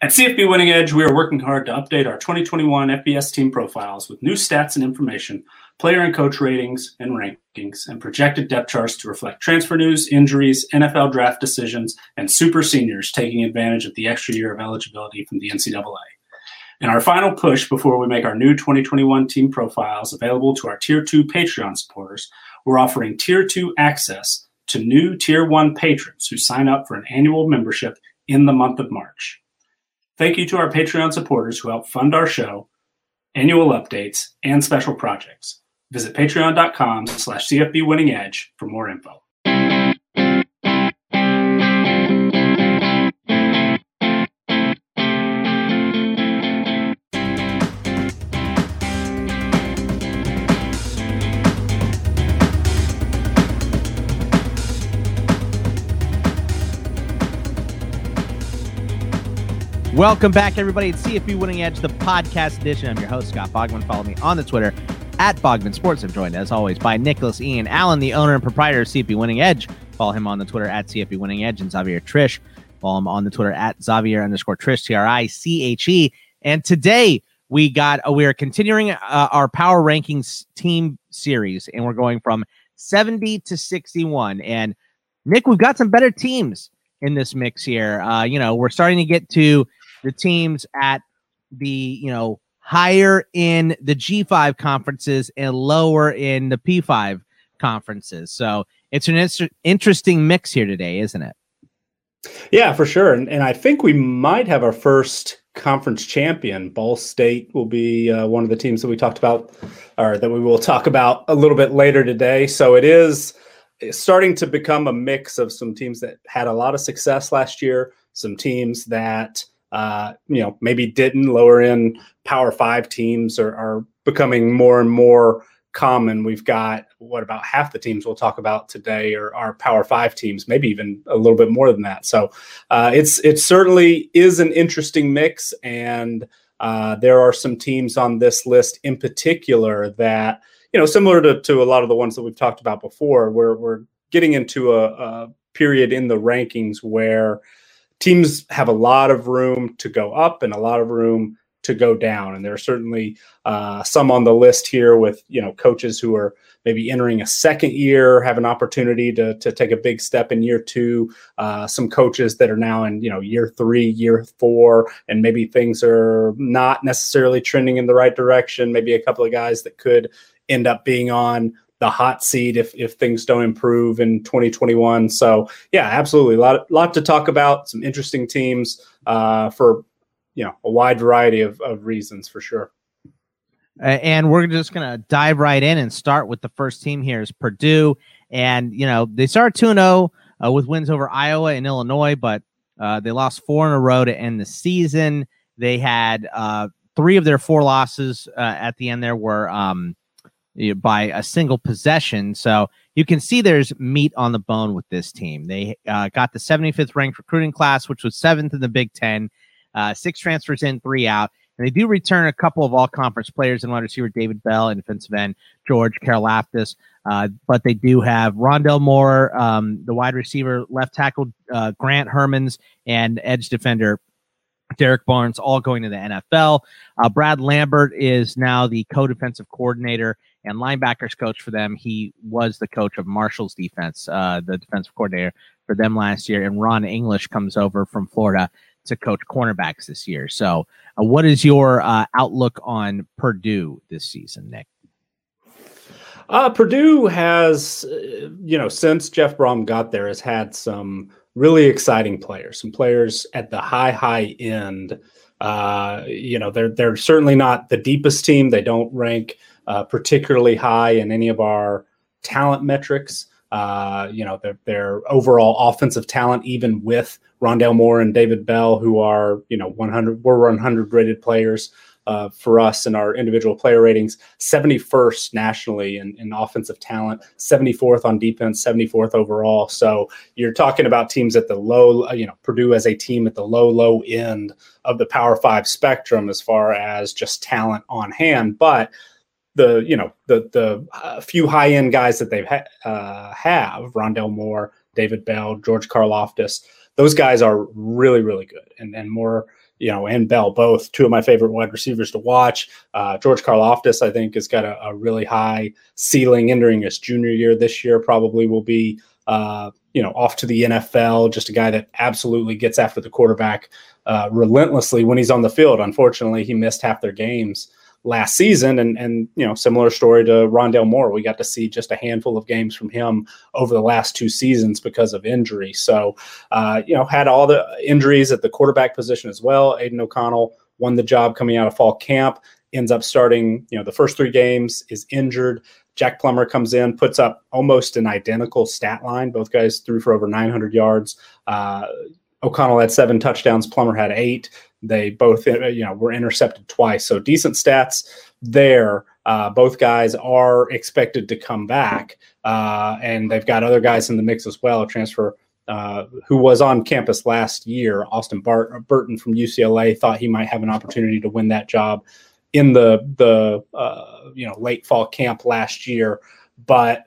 At CFB Winning Edge, we are working hard to update our 2021 FBS team profiles with new stats and information, player and coach ratings and rankings, and projected depth charts to reflect transfer news, injuries, NFL draft decisions, and super seniors taking advantage of the extra year of eligibility from the NCAA. In our final push before we make our new 2021 team profiles available to our Tier 2 Patreon supporters, we're offering Tier 2 access to new Tier 1 patrons who sign up for an annual membership in the month of March. Thank you to our Patreon supporters who help fund our show, annual updates, and special projects. Visit patreon.com slash CFB Winning Edge for more info. Welcome back, everybody. It's CFB Winning Edge, the podcast edition. I'm your host, Scott Bogman. Follow me on the Twitter at Bogman Sports. I'm joined, as always, by Nicholas Ian Allen, the owner and proprietor of CFB Winning Edge. Follow him on the Twitter at CFB Winning Edge and Xavier Triche. Follow him on the Twitter at Xavier underscore Triche, T R I C H E. And today we got, uh, we are continuing uh, our power rankings team series, and we're going from 70 to 61. And Nick, we've got some better teams in this mix here. Uh, you know, we're starting to get to the teams at the you know higher in the G5 conferences and lower in the P5 conferences. So it's an inter- interesting mix here today, isn't it? Yeah, for sure. And, and I think we might have our first conference champion. Ball State will be uh, one of the teams that we talked about, or that we will talk about a little bit later today. So it is starting to become a mix of some teams that had a lot of success last year, some teams that uh, you know, maybe didn't lower in Power Five teams are, are becoming more and more common. We've got what about half the teams we'll talk about today are, are Power Five teams, maybe even a little bit more than that. So uh, it's it certainly is an interesting mix, and uh, there are some teams on this list in particular that you know, similar to, to a lot of the ones that we've talked about before, where we're getting into a, a period in the rankings where teams have a lot of room to go up and a lot of room to go down. And there are certainly uh, some on the list here with you know coaches who are maybe entering a second year, have an opportunity to to take a big step in year two. Uh, some coaches that are now in you know year three, year four, and maybe things are not necessarily trending in the right direction. Maybe a couple of guys that could end up being on the hot seat if if things don't improve in 2021. So yeah, absolutely, a lot lot to talk about. Some interesting teams uh, for you know a wide variety of, of reasons for sure. And we're just gonna dive right in and start with the first team here is Purdue, and you know they start 2-0 uh, with wins over Iowa and Illinois, but uh, they lost four in a row to end the season. They had uh, three of their four losses uh, at the end. There were um, by a single possession. So you can see there's meat on the bone with this team. They uh, got the 75th ranked recruiting class, which was seventh in the Big Ten, uh, six transfers in, three out. And they do return a couple of all conference players in wide receiver David Bell and defensive end George Karlaftis. Uh, but they do have Rondale Moore, um, the wide receiver, left tackle uh, Grant Hermanns, and edge defender Derrick Barnes all going to the NFL. Uh, Brad Lambert is now the co-defensive coordinator and linebackers coach for them. He was the coach of Marshall's defense, uh, the defensive coordinator for them last year. And Ron English comes over from Florida to coach cornerbacks this year. So, uh, what is your uh, outlook on Purdue this season, Nick? Uh, Purdue has, you know, since Jeff Brohm got there, has had some really exciting players, some players at the high, high end. Uh, you know, they're they're certainly not the deepest team. They don't rank uh, particularly high in any of our talent metrics. Uh, you know, their, their overall offensive talent, even with Rondale Moore and David Bell, who are, you know, 100, we're 100 rated players uh, for us in our individual player ratings, 71st nationally in, in offensive talent, 74th on defense, 74th overall. So you're talking about teams at the low, you know, Purdue as a team at the low, low end of the Power Five spectrum as far as just talent on hand. But the you know the the uh, few high end guys that they've ha- uh, have Rondale Moore, David Bell, George Karlaftis, those guys are really really good and and more you know, and Bell, both two of my favorite wide receivers to watch. Uh, George Karlaftis, I think, has got a, a, really high ceiling entering his junior year this year. Probably will be, uh, you know, off to the NFL. Just a guy that absolutely gets after the quarterback uh, relentlessly when he's on the field. Unfortunately, he missed half their games last season. And and you know, similar story to Rondale Moore. We got to see just a handful of games from him over the last two seasons because of injury. So uh, you know, had all the injuries at the quarterback position as well. Aidan O'Connell won the job coming out of fall camp, ends up starting, you know, the first three games, is injured. Jack Plummer comes in, puts up almost an identical stat line. Both guys threw for over 900 yards. Uh, O'Connell had seven touchdowns. Plummer had eight. They both, uh, you know, were intercepted twice. So decent stats there. Uh, both guys are expected to come back, uh, and they've got other guys in the mix as well. Transfer uh, who was on campus last year, Austin Bart- Burton from UCLA, thought he might have an opportunity to win that job in the the uh, you know late fall camp last year, but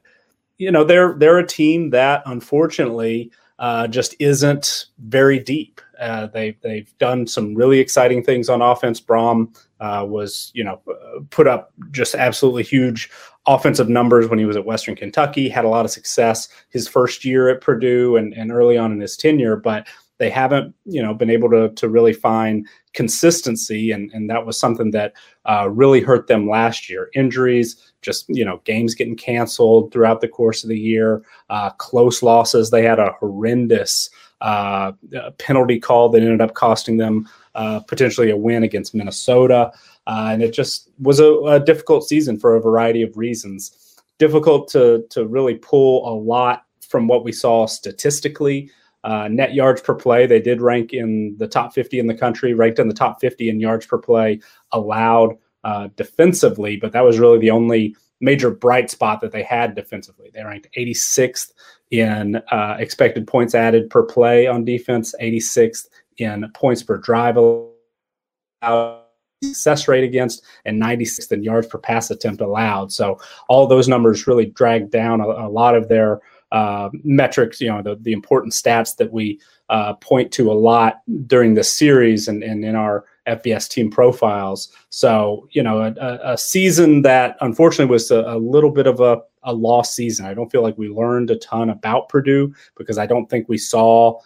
you know they're they're a team that unfortunately uh, just isn't very deep. Uh, they they've done some really exciting things on offense. Brohm uh, was you know put up just absolutely huge offensive numbers when he was at Western Kentucky. Had a lot of success his first year at Purdue and, and early on in his tenure, but they haven't you know been able to to really find consistency and and that was something that uh, really hurt them last year injuries just you know games getting canceled throughout the course of the year uh, close losses they had a horrendous uh, penalty call that ended up costing them uh, potentially a win against minnesota. Uh, and it just was a, a difficult season for a variety of reasons. Difficult to to really pull a lot from what we saw statistically. Uh, net yards per play, they did rank in the top 50 in the country, ranked in the top 50 in yards per play allowed uh, defensively, but that was really the only major bright spot that they had defensively. They ranked 86th in uh, expected points added per play on defense, 86th in points per drive allowed success rate against and 96th in yards per pass attempt allowed. So all those numbers really dragged down a, a lot of their uh, metrics, you know, the, the important stats that we uh, point to a lot during this series and, and in our FBS team profiles. So, you know, a, a season that unfortunately was a, a, little bit of a, a lost season. I don't feel like we learned a ton about Purdue because I don't think we saw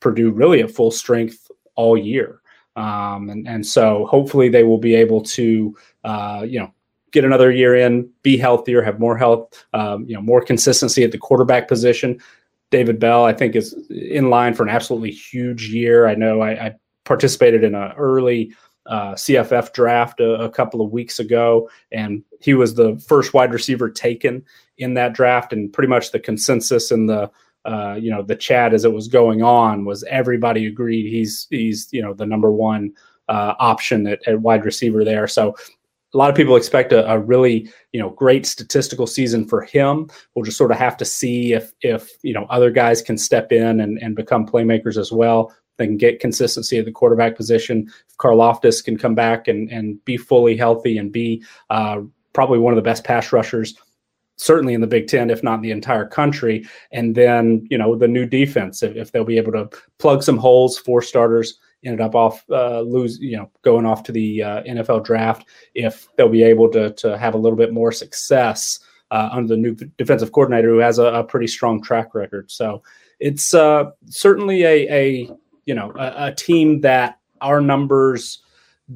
Purdue really at full strength all year. Um, and, and so hopefully they will be able to, uh, you know, get another year in, be healthier, have more health, um, you know, more consistency at the quarterback position. David Bell, I think, is in line for an absolutely huge year. I know I, I participated in an early uh, CFF draft a, a, couple of weeks ago, and he was the first wide receiver taken in that draft. And pretty much the consensus in the uh, you know the chat as it was going on was everybody agreed he's he's you know the number one uh, option at, at wide receiver there. So a lot of people expect a, a, really you know great statistical season for him we'll just sort of have to see if if you know other guys can step in and, and become playmakers as well they can get consistency at the quarterback position if Karlaftis can come back and and be fully healthy and be uh, probably one of the best pass rushers certainly in the Big Ten, if not the entire country. And then, you know, the new defense, if, if they'll be able to plug some holes, four starters ended up off uh, lose you know going off to the uh, NFL draft if they'll be able to to have a little bit more success uh, under the new defensive coordinator who has a, a pretty strong track record. So it's uh, certainly a a you know a, a, team that our numbers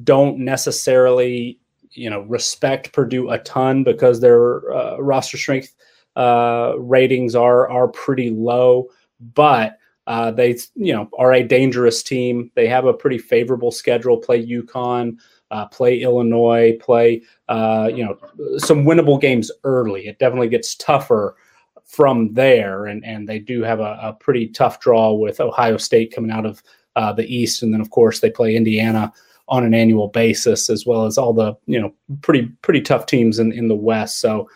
don't necessarily you know respect Purdue a ton because their uh, roster strength uh, ratings are are pretty low, but uh, they, you know, are a dangerous team. They have a pretty favorable schedule. Play UConn, uh, play Illinois, play, uh, you know, some winnable games early. It definitely gets tougher from there, and and they do have a, a pretty tough draw with Ohio State coming out of uh, the East, and then of course they play Indiana on an annual basis, as well as all the you know pretty pretty tough teams in in the West. So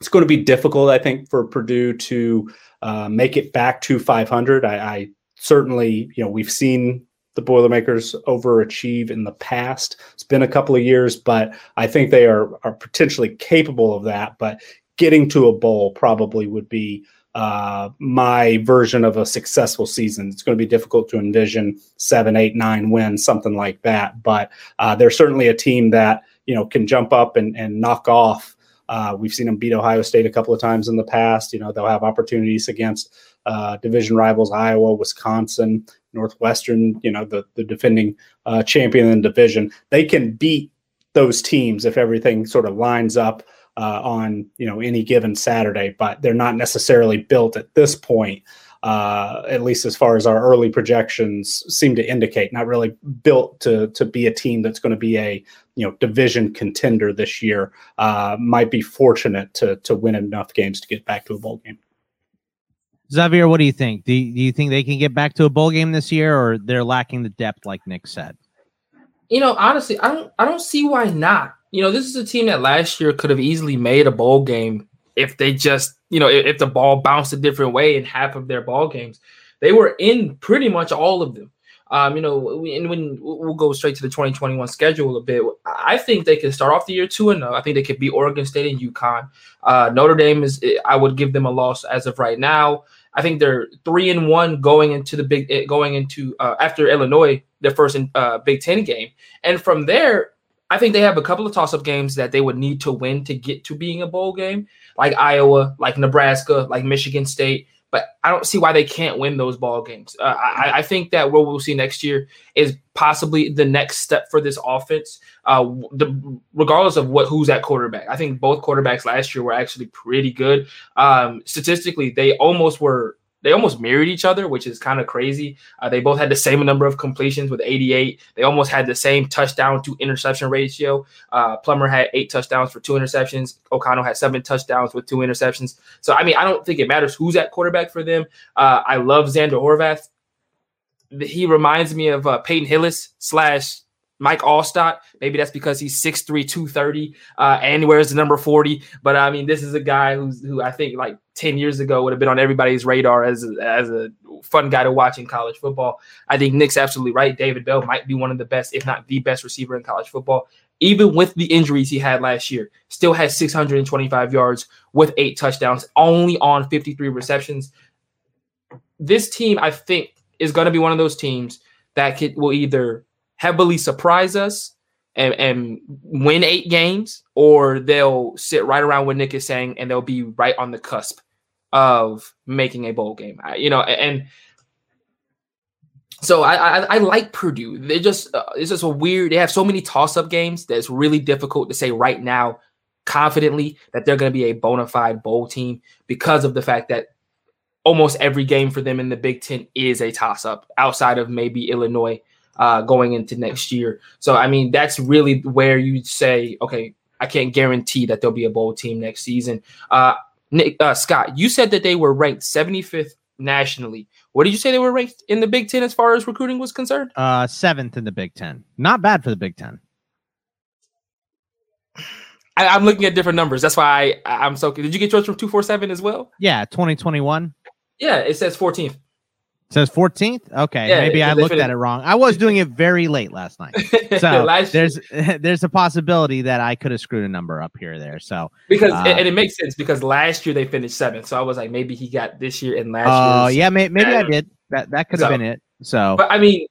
it's going to be difficult, I think, for Purdue to uh, make it back to 500. I, I, certainly, you know, we've seen the Boilermakers overachieve in the past. It's been a couple of years, but I think they are are potentially capable of that. But getting to a bowl probably would be uh, my version of a successful season. It's going to be difficult to envision seven, eight, nine wins, something like that. But uh, they're certainly a team that you know can jump up and, and knock off. Uh, we've seen them beat Ohio State a couple of times in the past. You know they'll have opportunities against uh, division rivals Iowa, Wisconsin, Northwestern. You know the the defending uh, champion in the division. They can beat those teams if everything sort of lines up uh, on you know any given Saturday, but they're not necessarily built at this point. Uh, at least as far as our early projections seem to indicate, not really built to to be a team that's going to be a you know division contender this year. Uh, might be fortunate to to win enough games to get back to a bowl game. Xavier, what do you think? Do you, do you think they can get back to a bowl game this year, or they're lacking the depth, like Nick said? You know, honestly, I don't I don't see why not you know, this is a team that last year could have easily made a bowl game if they just, you know, if, if the ball bounced a different way in half of their ball games. They were in pretty much all of them. Um, you know, and when we'll go straight to the 2021 schedule a bit, I think they could start off the year two and I think they could beat Oregon State and UConn. Uh, Notre Dame is, I would give them a loss as of right now. I think they're three and one going into the big, eh, going into uh, after Illinois, their first uh, Big Ten game, and from there I think they have a couple of toss up games that they would need to win to get to being a bowl game, like Iowa, like Nebraska, like Michigan State. But I don't see why they can't win those ball games. Uh, I, I, think that what we'll see next year is possibly the next step for this offense, uh, the, regardless of what who's at quarterback. I think both quarterbacks last year were actually pretty good. Um, statistically, they almost were they almost mirrored each other, which is kind of crazy. Uh, they both had the same number of completions with 88. They almost had the same touchdown to interception ratio. Uh, Plummer had eight touchdowns for two interceptions. O'Connell had seven touchdowns with two interceptions. So, I mean, I don't think it matters who's at quarterback for them. Uh, I love Xander Horvath. He reminds me of uh, Peyton Hillis slash Mike Alstott. Maybe that's because he's 6'3, 230, uh, and wears the number 40. But I mean, this is a guy who's who I think like 10 years ago would have been on everybody's radar as a, as a fun guy to watch in college football. I think Nick's absolutely right. David Bell might be one of the best, if not the best receiver in college football. Even with the injuries he had last year, still has 625 yards with eight touchdowns, only on 53 receptions. This team, I think, is going to be one of those teams that could, will either heavily surprise us and, and win eight games, or they'll sit right around what Nick is saying and they'll be right on the cusp of making a bowl game. I, you know, and so I, I, I like Purdue. They just uh, it's just a weird. They have so many toss up games that it's really difficult to say right now confidently that they're going to be a bona fide bowl team because of the fact that almost every game for them in the Big Ten is a toss up outside of maybe Illinois uh, going into next year. So I mean that's really where you say okay. I can't guarantee that there'll be a bowl team next season. Uh, Nick uh, Scott, you said that they were ranked 75th nationally. What did you say they were ranked in the Big Ten as far as recruiting was concerned? Uh, seventh in the Big Ten. Not bad for the Big Ten. I, am looking at different numbers. That's why I, I'm so. Did you get yours from two four seven as well? Yeah, 2021. Yeah, it says 14th says 14th. Okay, yeah, maybe I looked at it wrong. I was doing it very late last night, so last there's there's a possibility that I could have screwed a number up here or there. So because uh, and it makes sense because last year they finished seventh, so I was like maybe he got this year and last. Year. Oh uh, yeah, may, maybe I did. That that could have so, been it. So, but I mean,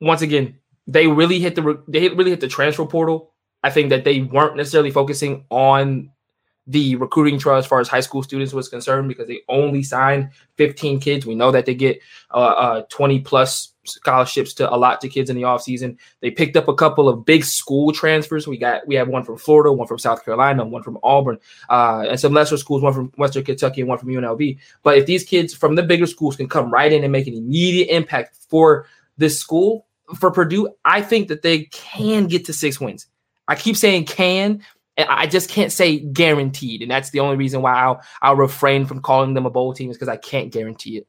once again, they really hit the they really hit the transfer portal. I think that they weren't necessarily focusing on the recruiting trail as far as high school students was concerned because they only signed 15 kids. We know that they get uh, uh, 20 plus scholarships to a lot to kids in the offseason. They picked up a couple of big school transfers. We got we have one from Florida, one from South Carolina, one from Auburn, uh, and some lesser schools, one from Western Kentucky and one from UNLV. But if these kids from the bigger schools can come right in and make an immediate impact for this school, for Purdue, I think that they can get to six wins. I keep saying can and I just can't say guaranteed, and that's the only reason why I'll I'll refrain from calling them a bowl team is because I can't guarantee it.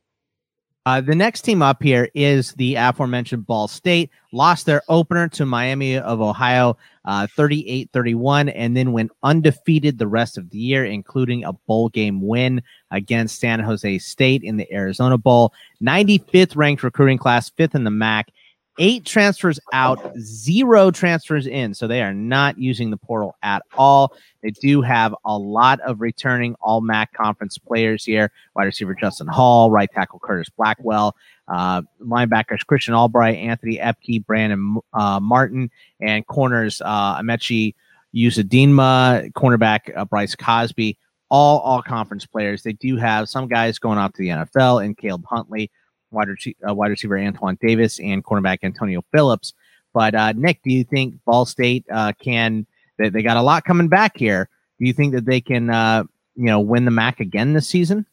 Uh, the next team up here is the aforementioned Ball State. Lost their opener to Miami of Ohio uh, 38 uh, 31, and then went undefeated the rest of the year, including a bowl game win against San Jose State in the Arizona Bowl. 95th ranked recruiting class, fifth in the MAC. Eight transfers out, zero transfers in. So they are not using the portal at all. They do have a lot of returning all MAC conference players here. Wide receiver Justin Hall, right tackle Curtis Blackwell, uh, linebackers Christian Albright, Anthony Epke, Brandon uh, Martin, and corners uh, Amechi Uzodinma, cornerback uh, Bryce Cosby. All all conference players. They do have some guys going off to the NFL and Caleb Huntley wide, uh, wide receiver Antoine Davis and cornerback Antonio Phillips. But uh, Nick, do you think Ball State uh, can? They, they got a lot coming back here. Do you think that they can, uh, you know, win the MAC again this season?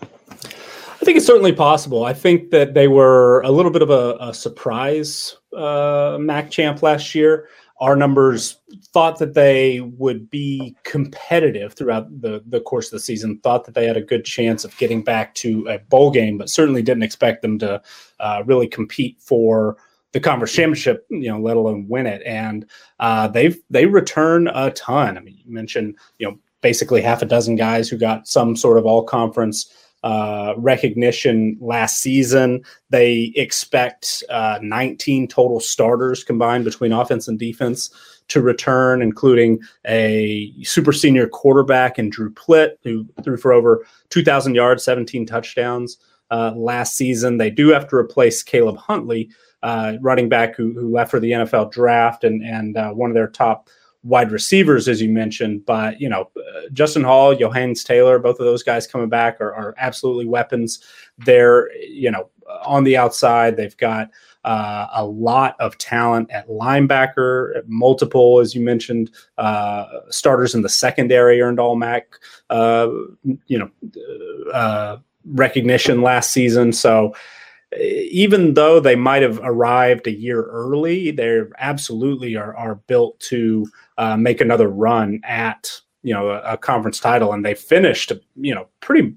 I think it's certainly possible. I think that they were a little bit of a, a surprise uh, MAC champ last year our numbers thought that they would be competitive throughout the, the course of the season, thought that they had a good chance of getting back to a bowl game, but certainly didn't expect them to uh, really compete for the conference championship, you know, let alone win it. And uh, they've they return a ton. I mean, you mentioned, you know, basically half a dozen guys who got some sort of all conference uh, recognition last season. They expect uh, 19 total starters combined between offense and defense to return, including a super senior quarterback in Drew Plitt, who threw for over 2,000 yards, 17 touchdowns uh, last season. They do have to replace Caleb Huntley, uh, running back who, who left for the NFL draft and, and uh, one of their top wide receivers, as you mentioned. But you know, uh, Justin Hall, Yo'Heinz Tyler, both of those guys coming back are, are absolutely weapons. They're you know on the outside. They've got uh, a lot of talent at linebacker, multiple, as you mentioned, uh, starters in the secondary earned all MAC, uh, you know, uh, recognition last season. So even though they might have arrived a year early, they absolutely are, are built to uh, make another run at you know a, a, conference title, and they finished you know pretty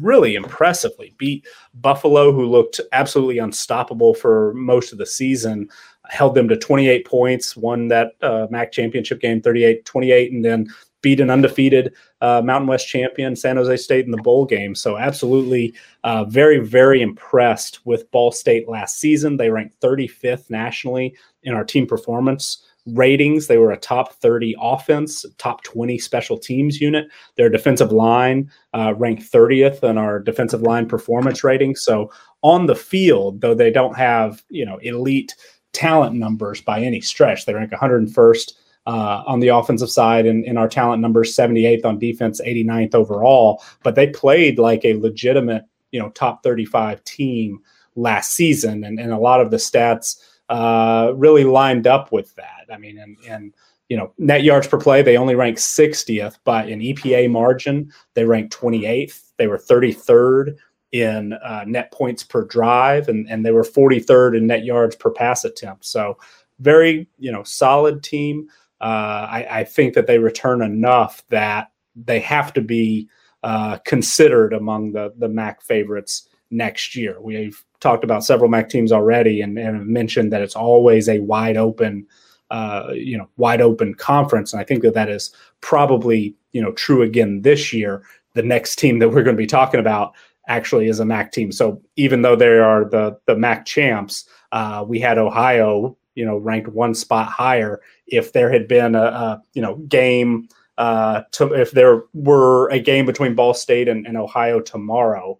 really impressively. Beat Buffalo, who looked absolutely unstoppable for most of the season, held them to 28 points, won that uh, MAC championship game 38-28, and then beat an undefeated uh, Mountain West champion San Jose State in the bowl game. So absolutely, uh, very very impressed with Ball State last season. They ranked 35th nationally in our team performance ratings. They were a top 30 offense, top 20 special teams unit. Their defensive line uh, ranked 30th in our defensive line performance rating. So on the field, though they don't have you know elite talent numbers by any stretch, they rank 101st. Uh, on the offensive side, and in our talent number 78th on defense, 89th overall. But they played like a legitimate, you know, top 35 team last season, and, and a lot of the stats uh, really lined up with that. I mean, and, and you know, net yards per play, they only ranked 60th, but in EPA margin, they ranked 28th. They were 33rd in uh, net points per drive, and, and they were 43rd in net yards per pass attempt. So, very, you know, solid team. Uh, I, I, think that they return enough that they have to be uh, considered among the the MAC favorites next year. We've talked about several MAC teams already and, and mentioned that it's always a wide open, uh, you know, wide open conference. And I think that that is probably, you know, true again this year. The next team that we're going to be talking about actually is a MAC team. So even though they are the the MAC champs, uh, we had Ohio, you know, ranked one spot higher. If there had been a, a you know game, uh, to, if there were a game between Ball State and, and Ohio tomorrow,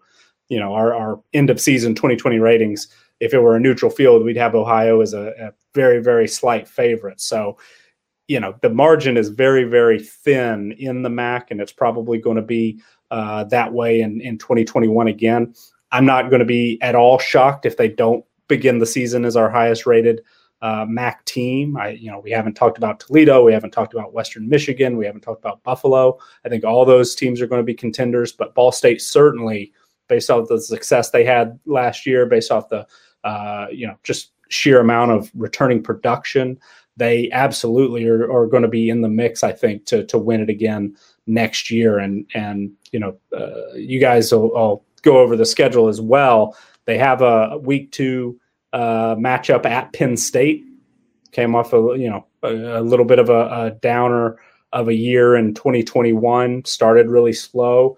you know our, our end of season 2020 ratings if it were a neutral field we'd have ohio as a, a, very very slight favorite so you know the margin is very very thin in the mac and it's probably going to be uh, that way in, in 2021 again i'm not going to be at all shocked if they don't begin the season as our highest rated uh, MAC team. I, you know, we haven't talked about Toledo, we haven't talked about Western Michigan, we haven't talked about Buffalo. I think all those teams are going to be contenders, but Ball State certainly based off the success they had last year, based off the uh, you know just sheer amount of returning production. They absolutely are, are going to be in the mix, I think, to to win it again next year. And and you know, uh, you guys will, will, go over the schedule as well. They have a week two uh, matchup at Penn State. Came off a you know a, a little bit of a, a downer of a year in 2021. Started really slow.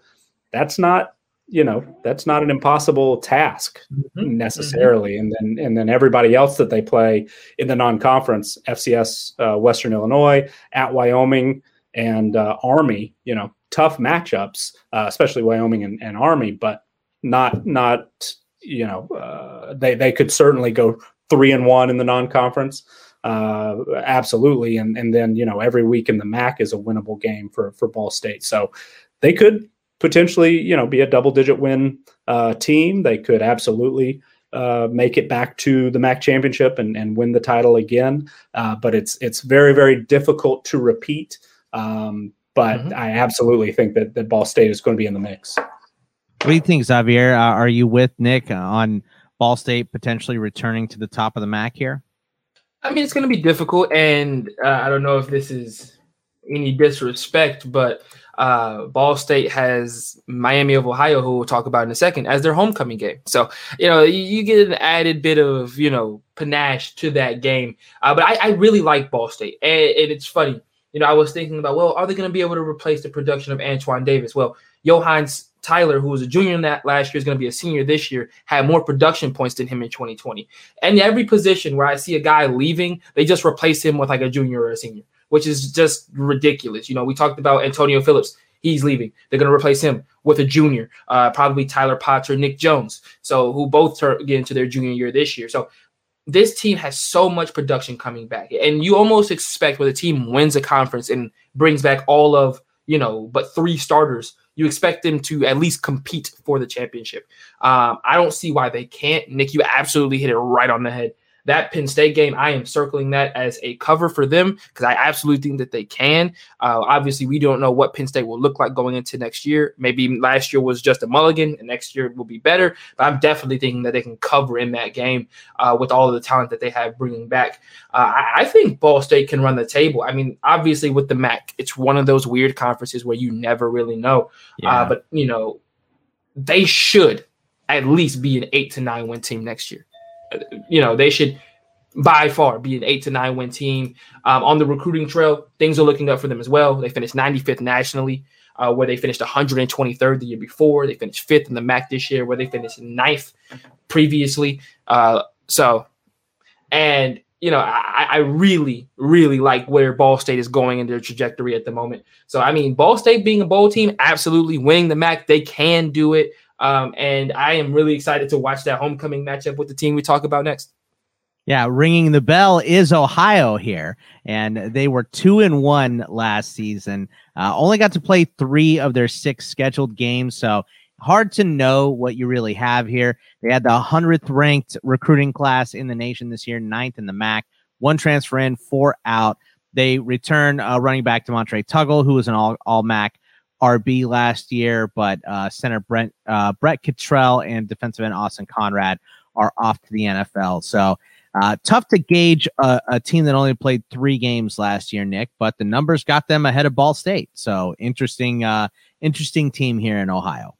That's not you know that's not an impossible task Mhm. necessarily. And then and then everybody else that they play in the non-conference, FCS, uh, Western Illinois, at Wyoming, and uh, Army. You know, tough matchups, uh, especially Wyoming and, and Army, but not not you know uh, they they could certainly go three and one in the non-conference. Uh, absolutely, and and then you know every week in the MAC is a winnable game for for Ball State. So they could potentially, you know, be a double digit win uh, team. They could absolutely uh, make it back to the MAC championship and, and win the title again. Uh, but it's it's very very difficult to repeat. Um, but Mhm. I absolutely think that that Ball State is going to be in the mix. What do you think, Xavier? Uh, are you with Nick on Ball State potentially returning to the top of the MAC here? I mean, it's going to be difficult, and uh, I don't know if this is any disrespect, but uh, Ball State has Miami of Ohio, who we'll talk about in a second, as their homecoming game. So you know, you, you get an added bit of you know panache to that game. Uh, but I, I really like Ball State, and, and it's funny. You know, I was thinking about, well, are they going to be able to replace the production of Antoine Davis? Well, Yo'Heinz Tyler, who was a junior in that last year, is going to be a senior this year, had more production points than him in 2020. And every position where I see a guy leaving, they just replace him with like a junior or a senior, which is just ridiculous. You know, we talked about Antonio Phillips. He's leaving. They're going to replace him with a junior, uh, probably Tyler Potts or Nick Jones. So who both turn, get into their junior year this year. So this team has so much production coming back, and you almost expect when a team wins a conference and brings back all of you know, but three starters, you expect them to at least compete for the championship. Um, I don't see why they can't. Nick, you absolutely hit it right on the head. That Penn State game, I am circling that as a cover for them because I absolutely think that they can. Uh, obviously, we don't know what Penn State will look like going into next year. Maybe last year was just a mulligan, and next year will be better. But I'm definitely thinking that they can cover in that game uh, with all of the talent that they have bringing back. Uh, I, I think Ball State can run the table. I mean, obviously with the MAC, it's one of those weird conferences where you never really know. Uh, but you know, they should at least be an eight to nine win team next year. You know, they should by far be an eight to nine win team. Um, on the recruiting trail, things are looking up for them as well. They finished 95th nationally, uh, where they finished 123rd the year before. They finished fifth in the MAC this year, where they finished ninth previously. Uh, so, and you know, I, I really, really like where Ball State is going in their trajectory at the moment. So, I mean, Ball State being a bowl team, absolutely winning the MAC, they can do it. Um, and I am really excited to watch that homecoming matchup with the team we talk about next. Yeah, ringing the bell is Ohio here, and they were two and one last season. Uh, only got to play three of their six scheduled games, so hard to know what you really have here. They had the hundredth ranked recruiting class in the nation this year, ninth in the MAC. One transfer in, four out. They return uh, running back De'Montre Tuggle, who was an all all MAC RB last year, but uh, center Brent uh, Brett Cottrell and defensive end Austin Conrad are off to the NFL. So. Uh, tough to gauge a, a, team that only played three games last year, Nick, but the numbers got them ahead of Ball State. So interesting, uh, interesting team here in Ohio.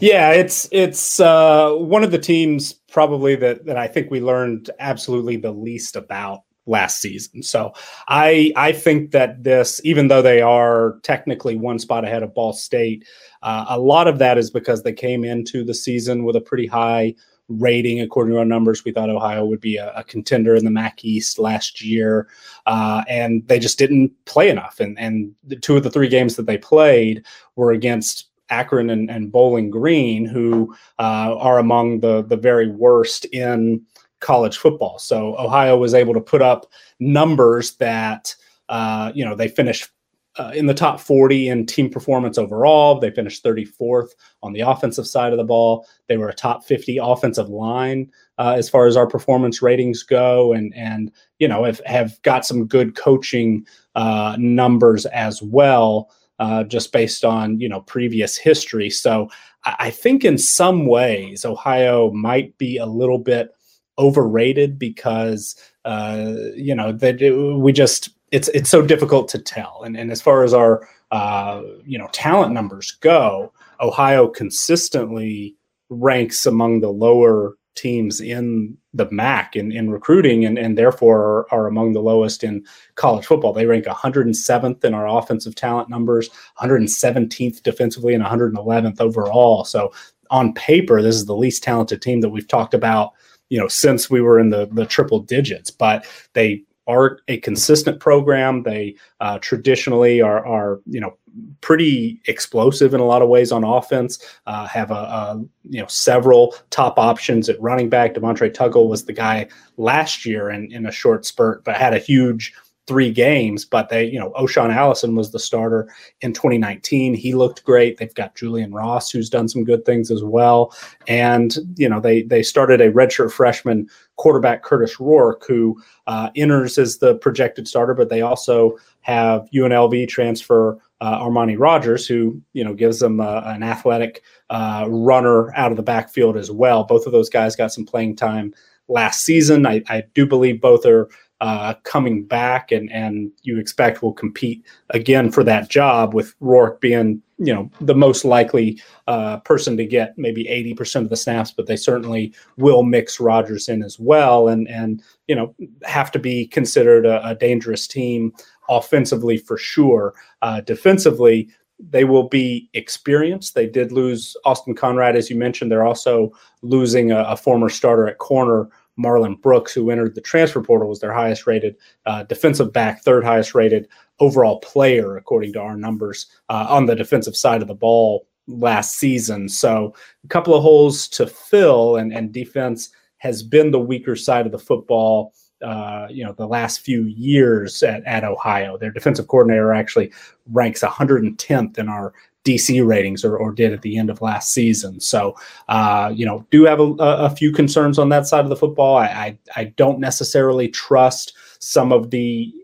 Yeah, it's it's uh, one of the teams probably that that I think we learned absolutely the least about last season. So I I think that this, even though they are technically one spot ahead of Ball State, uh, a lot of that is because they came into the season with a pretty high rating according to our numbers. We thought Ohio would be a, a contender in the MAC East last year, uh, and they just didn't play enough. And and the two of the three games that they played were against Akron and, and Bowling Green, who uh, are among the the very worst in college football. So Ohio was able to put up numbers that uh, you know they finished uh, in the top 40 in team performance overall. They finished 34th on the offensive side of the ball. They were a top 50 offensive line uh, as far as our performance ratings go, and and you know have have got some good coaching uh, numbers as well. Uh, just based on you know previous history. So I, I, think in some ways Ohio might be a little bit overrated because uh, you know that we just it's it's so difficult to tell. And and as far as our uh, you know talent numbers go, Ohio consistently ranks among the lower teams in the MAC in, in recruiting and, and therefore are, are, among the lowest in college football. They rank 107th in our offensive talent numbers, 117th defensively, and 111th overall. So on paper, this is the least talented team that we've talked about, you know, since we were in the, the triple digits. But they are a consistent program. They uh, traditionally are, are, you know, pretty explosive in a lot of ways on offense. Uh, have a, a, you know several top options at running back. De'Montre Tuggle was the guy last year in, in a short spurt, but had a huge three games, but they, you know, O'Shaan Allison was the starter in 2019. He looked great. They've got Julian Ross, who's done some good things as well. And, you know, they they started a redshirt freshman quarterback, Kurtis Rourke, who uh, enters as the projected starter, but they also have UNLV transfer uh, Armani Rogers, who, you know, gives them uh, an athletic uh, runner out of the backfield as well. Both of those guys got some playing time last season. I, I do believe both are uh, coming back and and you expect will compete again for that job with Rourke being you know the most likely uh, person to get maybe 80% of the snaps but they certainly will mix Rogers in as well and and you know have to be considered a, a dangerous team offensively for sure uh, defensively they will be experienced. They did lose Austin Conrad, as you mentioned. They're also losing a, a former starter at corner Marlon Brooks, who entered the transfer portal, was their highest rated uh, defensive back, third highest rated overall player, according to our numbers uh, on the defensive side of the ball last season. So a couple of holes to fill, and, and defense has been the weaker side of the football. Uh, you know, the last few years at, at Ohio, their defensive coordinator actually ranks 110th in our DC ratings or, or did at the end of last season. So, uh, you know, do have a, a, few concerns on that side of the football. I, I, I don't necessarily trust some of the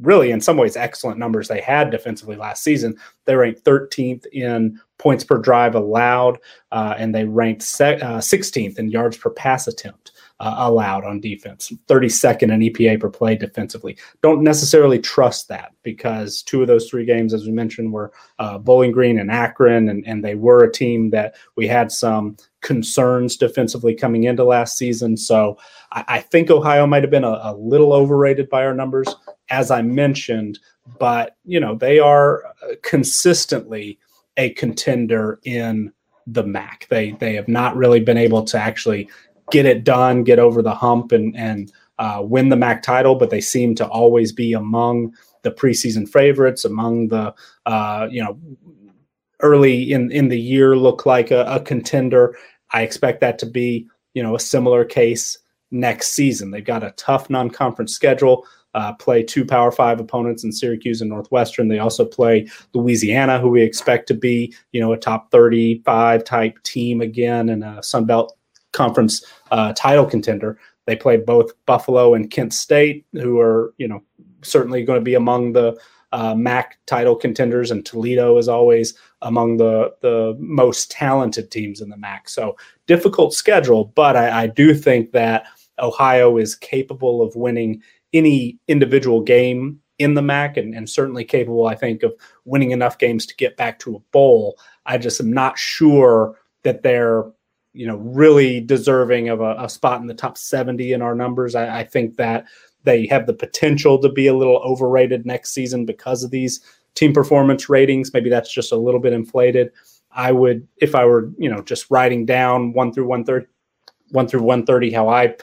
really, in some ways, excellent numbers they had defensively last season. They ranked 13th in points per drive allowed, uh, and they ranked se- uh, 16th in yards per pass attempt uh, allowed on defense, 32nd in EPA per play defensively. Don't necessarily trust that because two of those three games, as we mentioned, were uh, Bowling Green and Akron, and, and they were a team that we had some concerns defensively coming into last season. So I, I think Ohio might have been a, a little overrated by our numbers, as I mentioned, but you know they are uh, consistently a contender in the MAC. They they have not really been able to actually get it done, get over the hump, and and uh, win the MAC title. But they seem to always be among the preseason favorites, among the uh, you know early in in the year look like a, a contender. I expect that to be you know a similar case next season. They've got a tough non-conference schedule. Uh, play two Power Five opponents in Syracuse and Northwestern. They also play Louisiana, who we expect to be, you know, a top 35 type team again and a Sun Belt conference uh, title contender. They play both Buffalo and Kent State, who are you know certainly going to be among the uh, MAC title contenders, and Toledo is always among the the most talented teams in the MAC. So difficult schedule, but I, I do think that Ohio is capable of winning any individual game in the MAC, and, and certainly capable, I think, of winning enough games to get back to a bowl. I just am not sure that they're you know, really deserving of a, a spot in the top 70 in our numbers. I, I, think that they have the potential to be a little overrated next season because of these team performance ratings. Maybe that's just a little bit inflated. I would, if I were, you know, just writing down one through 130, one through 130, how I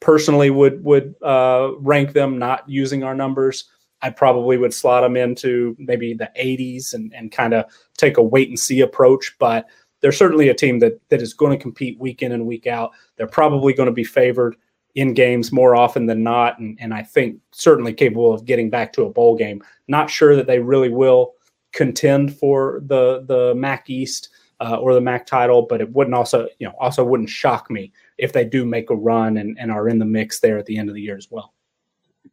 personally would would uh, rank them, not using our numbers. I probably would slot them into maybe the 80s and, and kind of take a wait and see approach. But they're certainly a team that that is going to compete week in and week out. They're probably going to be favored in games more often than not, and, and I think certainly capable of getting back to a bowl game. Not sure that they really will contend for the the MAC East uh, or the MAC title, but it wouldn't also you know also wouldn't shock me if they do make a run and, and are in the mix there at the end of the year as well.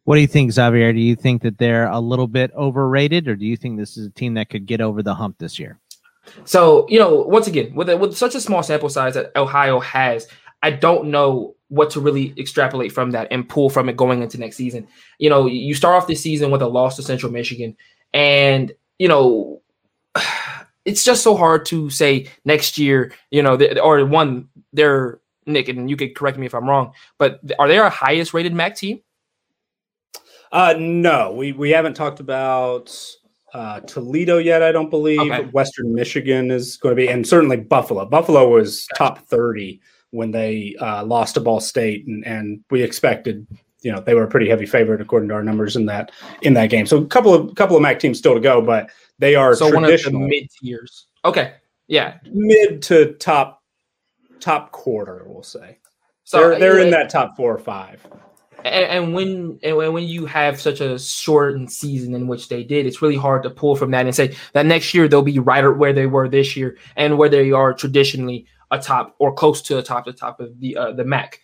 What do you think, Xavier? Do you think that they're a little bit overrated, or do you think this is a team that could get over the hump this year? So, you know, once again, with a, with such a small sample size that Ohio has, I don't know what to really extrapolate from that and pull from it going into next season. You know, you start off this season with a loss to Central Michigan, and you know, it's just so hard to say next year. You know, or one they're Nick, and you could correct me if I'm wrong, but are they our highest rated MAC team? Uh, no, we we haven't talked about uh, Toledo yet. I don't believe okay. Western Michigan is going to be, and certainly Buffalo. Buffalo was top thirty when they uh, lost to Ball State, and, and we expected you know they were a pretty heavy favorite according to our numbers in that in that game. So a couple of couple of MAC teams still to go, but they are so one of the mid tiers. Okay, yeah, mid to top top quarter, we'll say. So they're, they're in that top four or five and, and when and when you have such a shortened season in which they did, it's really hard to pull from that and say that next year they'll be right where they were this year and where they are traditionally atop or close to the top, the top of the uh, the MAC.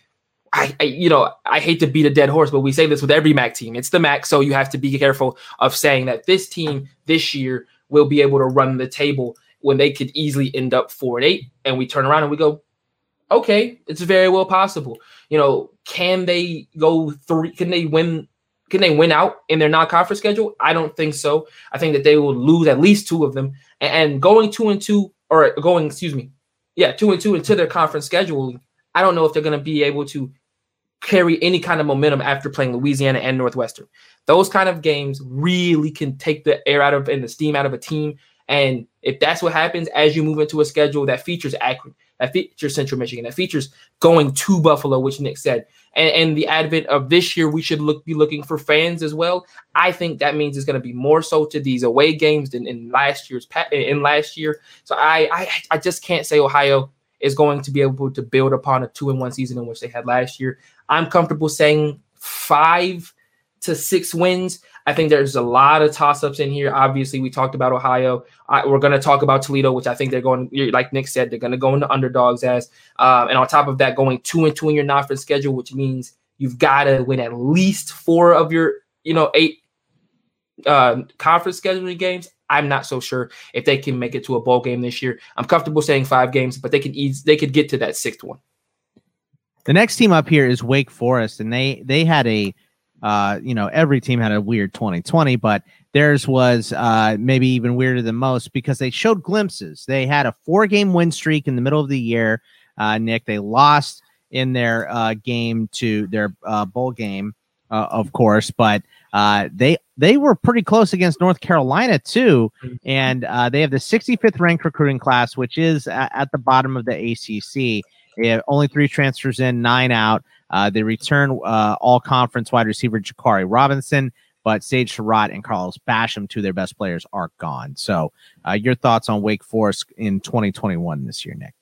I, I, you know, I hate to beat a dead horse, but we say this with every MAC team. It's the MAC, so you have to be careful of saying that this team this year will be able to run the table when they could easily end up four and eight, and we turn around and we go, okay, it's very well possible. You know, can they go three? Can they win? Can they win out in their non-conference schedule? I don't think so. I think that they will lose at least two of them. And going two and two, or going, excuse me, yeah, two and two into their conference schedule. I don't know if they're going to be able to carry any kind of momentum after playing Louisiana and Northwestern. Those kind of games really can take the air out of and the steam out of a team. And if that's what happens as you move into a schedule that features Akron, that features Central Michigan, that features going to Buffalo, which Nick said, and, and the advent of this year, we should look be looking for fans as well. I think that means it's going to be more so to these away games than in last year's in last year. So I I, I just can't say Ohio is going to be able to build upon a two and one season in which they had last year. I'm comfortable saying five to six wins. I think there's a lot of toss ups in here. Obviously, we talked about Ohio. I, we're going to talk about Toledo, which I think they're going, like Nick said, they're going to go into underdogs as. Um, and on top of that, going two and two in your non schedule, which means you've got to win at least four of your, you know, eight uh, conference scheduling games. I'm not so sure if they can make it to a bowl game this year. I'm comfortable saying five games, but they could ease, they could get to that sixth one. The next team up here is Wake Forest, and they they had a uh, you know, every team had a weird 2020, but theirs was uh, maybe even weirder than most because they showed glimpses. They had a four game win streak in the middle of the year. Uh, Nick, they lost in their uh, game to their uh, bowl game, uh, of course, but uh, they they were pretty close against North Carolina too, mm-hmm. and uh, they have the 65th ranked recruiting class, which is at, at the bottom of the ACC. They have only three transfers in, nine out. Uh, they return uh, all conference wide receiver Jaquarii Robinson, but Sage Surratt and Carlos Basham, two of their best players, are gone. So, uh, your thoughts on Wake Forest in 2021 this year, Nick?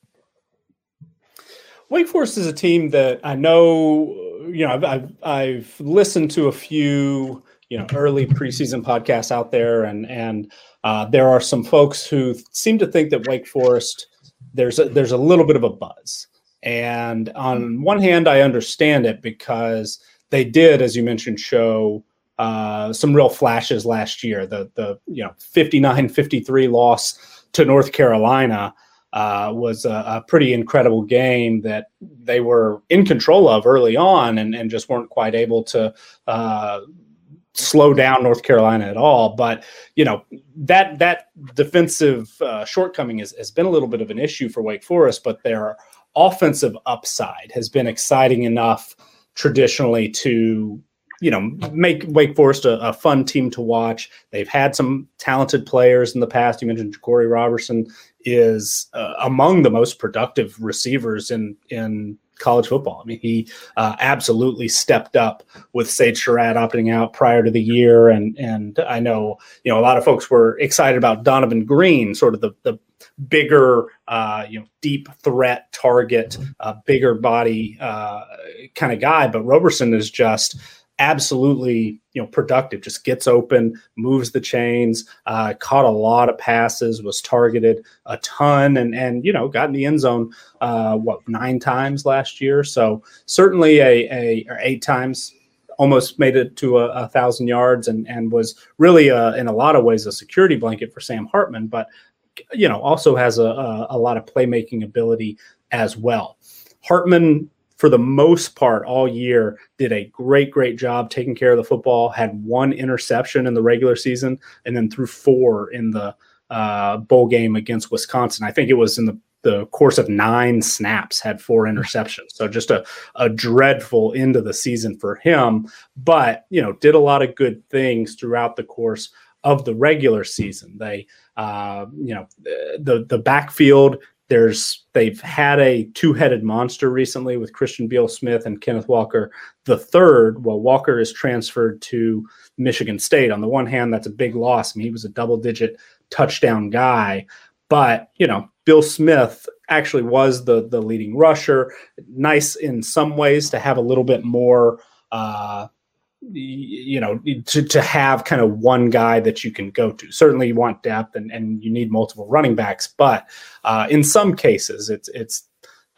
Wake Forest is a team that I know, you know, I've, I've, I've listened to a few, you know, early preseason podcasts out there, and and uh, there are some folks who seem to think that Wake Forest there's a, there's a little bit of a buzz. And on one hand, I understand it because they did, as you mentioned, show uh, some real flashes last year. The the you know 59-53 loss to North Carolina uh, was a, a, pretty incredible game that they were in control of early on and, and just weren't quite able to uh, slow down North Carolina at all. But you know that that defensive uh, shortcoming has, has been a little bit of an issue for Wake Forest, but they're offensive upside has been exciting enough traditionally to you know make Wake Forest a, a, fun team to watch. They've had some talented players in the past. You mentioned Corey Roberson is uh, among the most productive receivers in in college football. I mean, he uh, absolutely stepped up with Sage Surratt opting out prior to the year, and and I know you know a lot of folks were excited about Donovan Green, sort of the the bigger, uh, you know, deep threat target, uh, bigger body uh, kind of guy. But Roberson is just absolutely, you know, productive. Just gets open, moves the chains, uh, caught a lot of passes, was targeted a ton, and and you know, got in the end zone uh, what nine times last year. So certainly a a or eight times almost made it to a, a, thousand yards and and was really a, in a lot of ways a security blanket for Sam Hartman. But you know, also has a, a, a lot of playmaking ability as well. Hartman, for the most part, all year did a great, great job taking care of the football. Had one interception in the regular season, and then threw four in the uh, bowl game against Wisconsin. I think it was in the the course of nine snaps had four interceptions. So just a, a dreadful end of the season for him. But, you know, did a lot of good things throughout the course of the regular season. They, uh, you know, the the backfield. There's they've had a two-headed monster recently with Christian Beal-Smith and Kenneth Walker the third. Well, Walker is transferred to Michigan State. On the one hand, that's a big loss. I mean, he was a double-digit touchdown guy, but you know, Beal-Smith actually was the the leading rusher. Nice in some ways to have a little bit more. Uh, you know to, to have kind of one guy that you can go to. Certainly you want depth and, and you need multiple running backs but uh, in some cases it's it's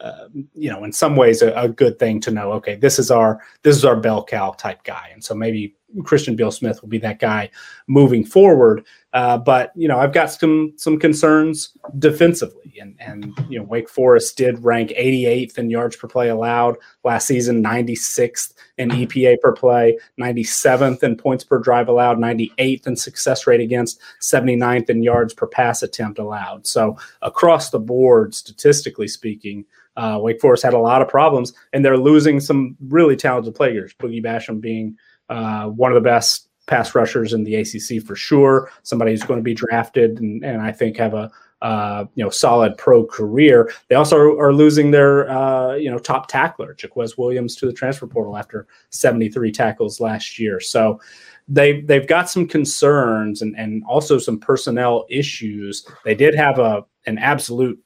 uh, you know in some ways a, a, good thing to know okay this is our this is our bell cow type guy. And so maybe Christian Beal-Smith will be that guy moving forward. Uh, but you know, I've got some some concerns defensively, and and you know, Wake Forest did rank 88th in yards per play allowed last season, 96th in EPA per play, 97th in points per drive allowed, 98th in success rate against, 79th in yards per pass attempt allowed. So across the board, statistically speaking. Uh, Wake Forest had a lot of problems, and they're losing some really talented players. Boogie Basham being uh, one of the best pass rushers in the ACC for sure. Somebody who's going to be drafted and, and I think have a uh, you know solid pro career. They also are, losing their uh, you know top tackler, Jaquez Williams, to the transfer portal after 73 tackles last year. So they they've got some concerns and and also some personnel issues. They did have a an absolute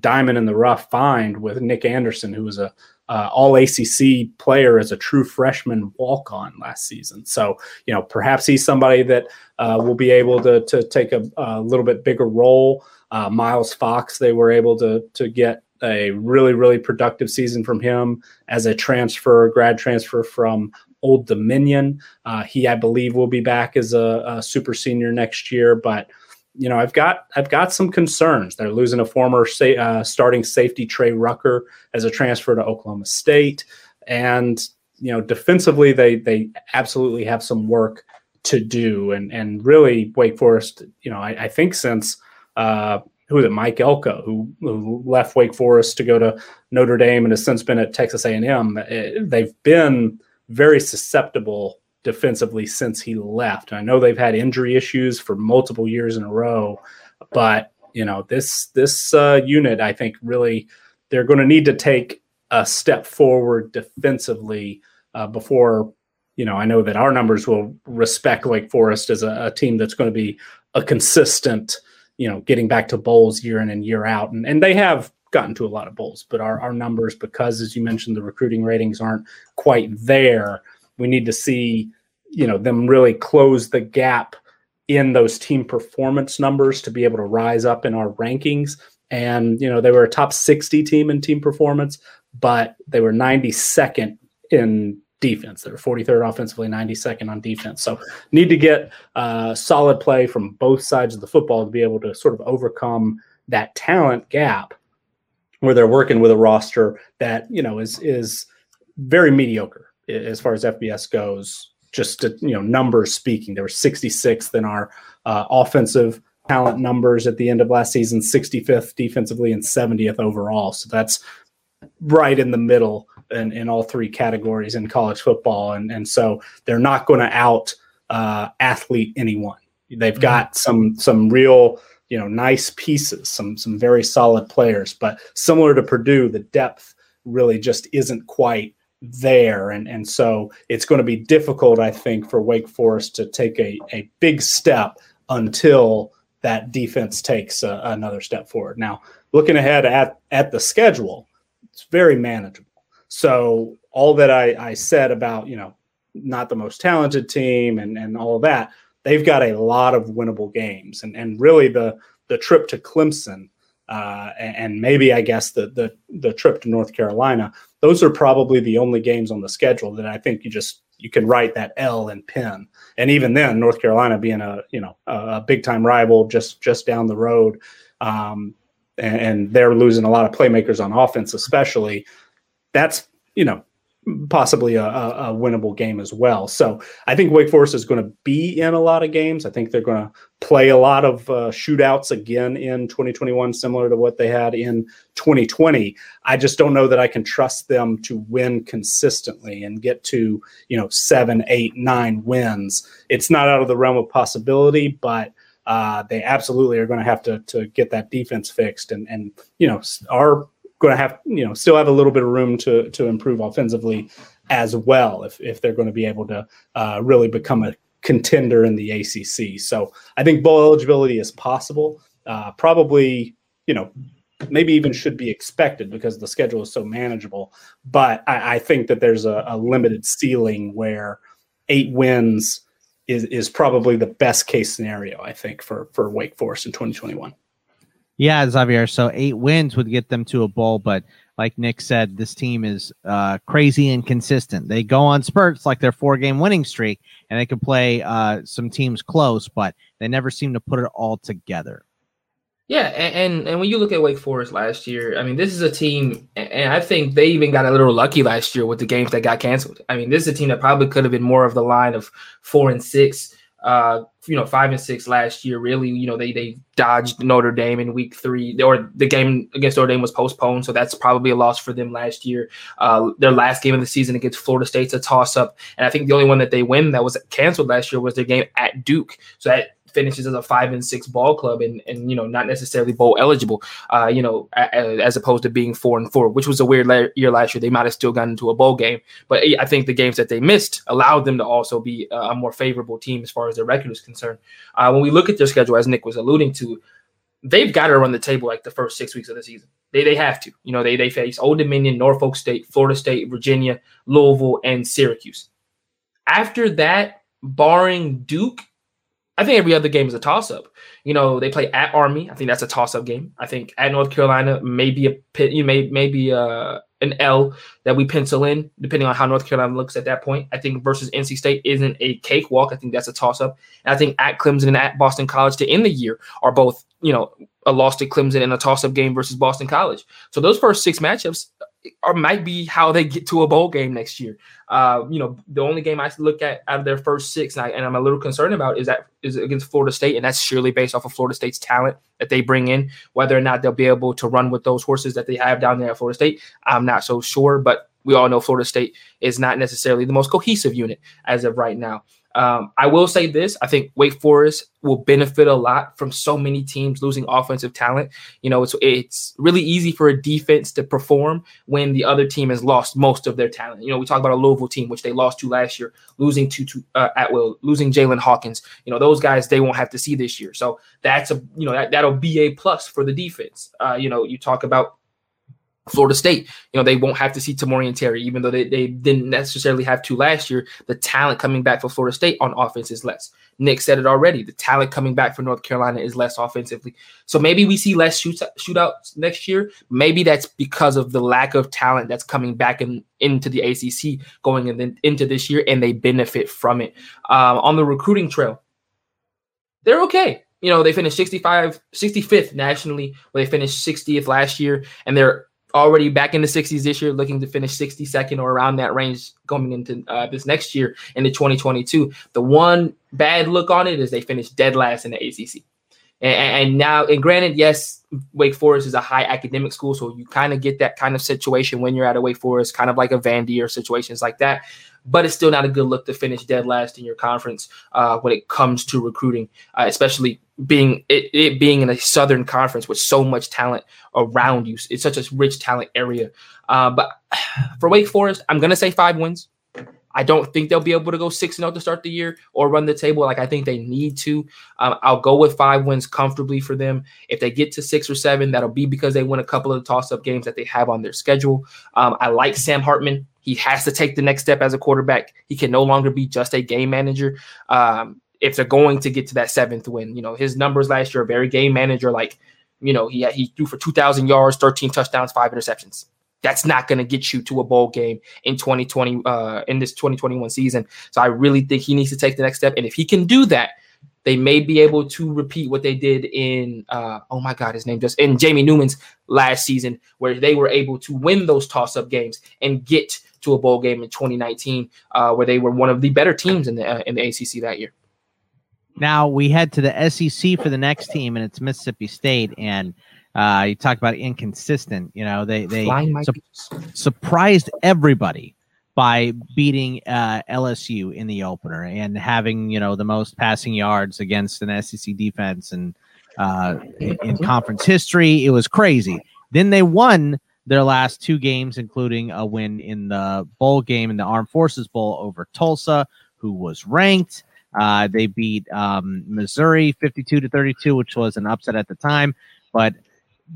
diamond in the rough find with Nick Andersen, who was a uh, all ACC player as a true freshman walk on last season. So, you know, perhaps he's somebody that uh, will be able to, to take a, a little bit bigger role. Uh, Miles Fox, they were able to, to get a really, really productive season from him as a transfer, grad transfer from Old Dominion. Uh, he, I believe, will be back as a, a super senior next year, but you know, I've got I've got some concerns. They're losing a former uh, starting safety Trey Rucker as a transfer to Oklahoma State, and you know, defensively they they absolutely have some work to do. And and really, Wake Forest, you know, I, I think since uh, who it, Mike Elko, who, who, left Wake Forest to go to Notre Dame and has since been at Texas A&M, eh, they've been very susceptible defensively since he left. I know they've had injury issues for multiple years in a row, but you know this this uh, unit, I think, really they're going to need to take a step forward defensively uh, before. You know, I know that our numbers will respect Wake Forest as a, a team that's going to be a consistent, you know, getting back to bowls year in and year out, and and they have gotten to a lot of bowls, but our, our numbers, because as you mentioned, the recruiting ratings aren't quite there we need to see, you know, them really close the gap in those team performance numbers to be able to rise up in our rankings. And, you know, they were a top 60 team in team performance, but they were 92nd in defense. They were 43rd offensively, 92nd on defense. So need to get uh, solid play from both sides of the football to be able to sort of overcome that talent gap where they're working with a roster that, you know, is is very mediocre as far as FBS goes. Just to, you know, numbers speaking, they were 66th in our uh, offensive talent numbers at the end of last season, 65th defensively and 70th overall. So that's right in the middle in, in all three categories in college football. And, and so they're not going to out uh, athlete anyone. They've mm-hmm. got some some real you know nice pieces, some some very solid players, but similar to Purdue, the depth really just isn't quite there. And, and so it's going to be difficult, I think, for Wake Forest to take a, a big step until that defense takes a, another step forward. Now, looking ahead at, at the schedule, it's very manageable. So all that I, I said about, you know, not the most talented team and, and all of that, they've got a lot of winnable games. And, and really the, the trip to Clemson uh, and maybe I guess the, the the trip to North Carolina. Those are probably the only games on the schedule that I think you just you can write that L and pin. And even then, North Carolina being a you know a, big time rival just just down the road, um, and, and they're losing a lot of playmakers on offense, especially. That's you know possibly a, a, winnable game as well. So I think Wake Forest is going to be in a lot of games. I think they're going to play a lot of uh, shootouts again in 2021, similar to what they had in 2020. I just don't know that I can trust them to win consistently and get to you know seven, eight, nine wins. It's not out of the realm of possibility, but uh, they absolutely are going to have to to get that defense fixed and and you know are going to have you know still have a little bit of room to to improve offensively as well if if they're going to be able to uh, really become a contender in the ACC. So I think bowl eligibility is possible. Uh, probably you know maybe even should be expected because the schedule is so manageable. But I, I think that there's a, a limited ceiling where eight wins is is probably the best case scenario. I think for for Wake Forest in 2021. Yeah, Xavier. So eight wins would get them to a bowl, but like Nick said, this team is uh, crazy consistent. They go on spurts like their four game winning streak, and they can play uh, some teams close, but they never seem to put it all together. Yeah, and, and, and when you look at Wake Forest last year, I mean, this is a team, and I think they even got a little lucky last year with the games that got canceled. I mean, this is a team that probably could have been more of the line of four and six uh, you know, five and six last year. Really, you know, they they dodged Notre Dame in week three, or the game against Notre Dame was postponed, so that's probably a loss for them last year. Uh, their last game of the season against Florida State's a toss up, and I think the only one that they win that was canceled last year was their game at Duke. So that finishes as a five and six ball club and and you know not necessarily bowl eligible uh you know as opposed to being four and four which was a weird la- year last year. They might have still gotten into a bowl game but i think the games that they missed allowed them to also be a more favorable team as far as their record is concerned. Uh, when we look at their schedule as nick was alluding to they've got to run the table like the first six weeks of the season. They, they have to you know they, they face old dominion norfolk state florida state virginia louisville and syracuse. After that barring duke I think every other game is a toss up. You know, they play at Army. I think that's a toss up game. I think at North Carolina, maybe a you may maybe uh, an L that we pencil in, depending on how North Carolina looks at that point. I think versus NC State isn't a cakewalk. I think that's a toss up. And I think at Clemson and at Boston College to end the year are both, you know, a loss to Clemson and a toss up game versus Boston College. So those first six matchups or might be how they get to a bowl game next year. Uh, you know, the only game I look at out of their first six, and, I, am a little concerned about, is that is against Florida State, and that's surely based off of Florida State's talent that they bring in. Whether or not they'll be able to run with those horses that they have down there at Florida State, I'm not so sure. But we all know Florida State is not necessarily the most cohesive unit as of right now. Um, I will say this: I think Wake Forest will benefit a lot from so many teams losing offensive talent. You know, it's it's really easy for a defense to perform when the other team has lost most of their talent. You know, we talk about a Louisville team which they lost to last year, losing to, to uh, losing Javian Hawkins. You know, those guys they won't have to see this year. So that's a you know that that'll be a plus for the defense. Uh, you know, you talk about Florida State, you know, they won't have to see Tamorrion Terry, even though they, they didn't necessarily have to last year. The talent coming back for Florida State on offense is less. Nick said it already. The talent coming back for North Carolina is less offensively. So maybe we see less shoot, shootouts next year. Maybe that's because of the lack of talent that's coming back in, into the ACC going in, into this year, and they benefit from it. Um, on the recruiting trail, they're okay. You know, they finished 65, 65th nationally, where they finished 60th last year, and they're already back in the 60s this year, looking to finish 62nd or around that range going into uh, this next year into 2022. The one bad look on it is they finished dead last in the ACC. And, and now, and granted, yes, Wake Forest is a high academic school, so you kind of get that kind of situation when you're at a Wake Forest, kind of like a Vandy or situations like that but it's still not a good look to finish dead last in your conference uh, when it comes to recruiting, uh, especially being it, it, being in a southern conference with so much talent around you. It's such a rich talent area. Uh, but for Wake Forest, I'm gonna say five wins. I don't think they'll be able to go six and zero oh to start the year or run the table like I think they need to. Um, I'll go with five wins comfortably for them. If they get to six or seven, that'll be because they win a couple of the toss up games that they have on their schedule. Um, I like Sam Hartman. He has to take the next step as a quarterback. He can no longer be just a game manager. Um, if they're going to get to that seventh win, you know, his numbers last year, very game manager. Like, you know, he he threw for two thousand yards, thirteen touchdowns, five interceptions. That's not going to get you to a bowl game in 2020 uh, in this 2021 season. So I really think he needs to take the next step. And if he can do that, they may be able to repeat what they did in uh, oh my god his name just in Jamie Newman's last season where they were able to win those toss up games and get to a bowl game in 2019, uh, where they were one of the better teams in the uh, in the ACC that year. Now we head to the SEC for the next team, and it's Mississippi State. And uh, you talk about inconsistent. You know, they they su- surprised everybody by beating uh, LSU in the opener and having you know the most passing yards against an SEC defense and uh, in, in conference history. It was crazy. Then they won their last two games, including a win in the bowl game in the Armed Forces Bowl over Tulsa, who was ranked. Uh, they beat um, Missouri 52 to 32, which was an upset at the time. But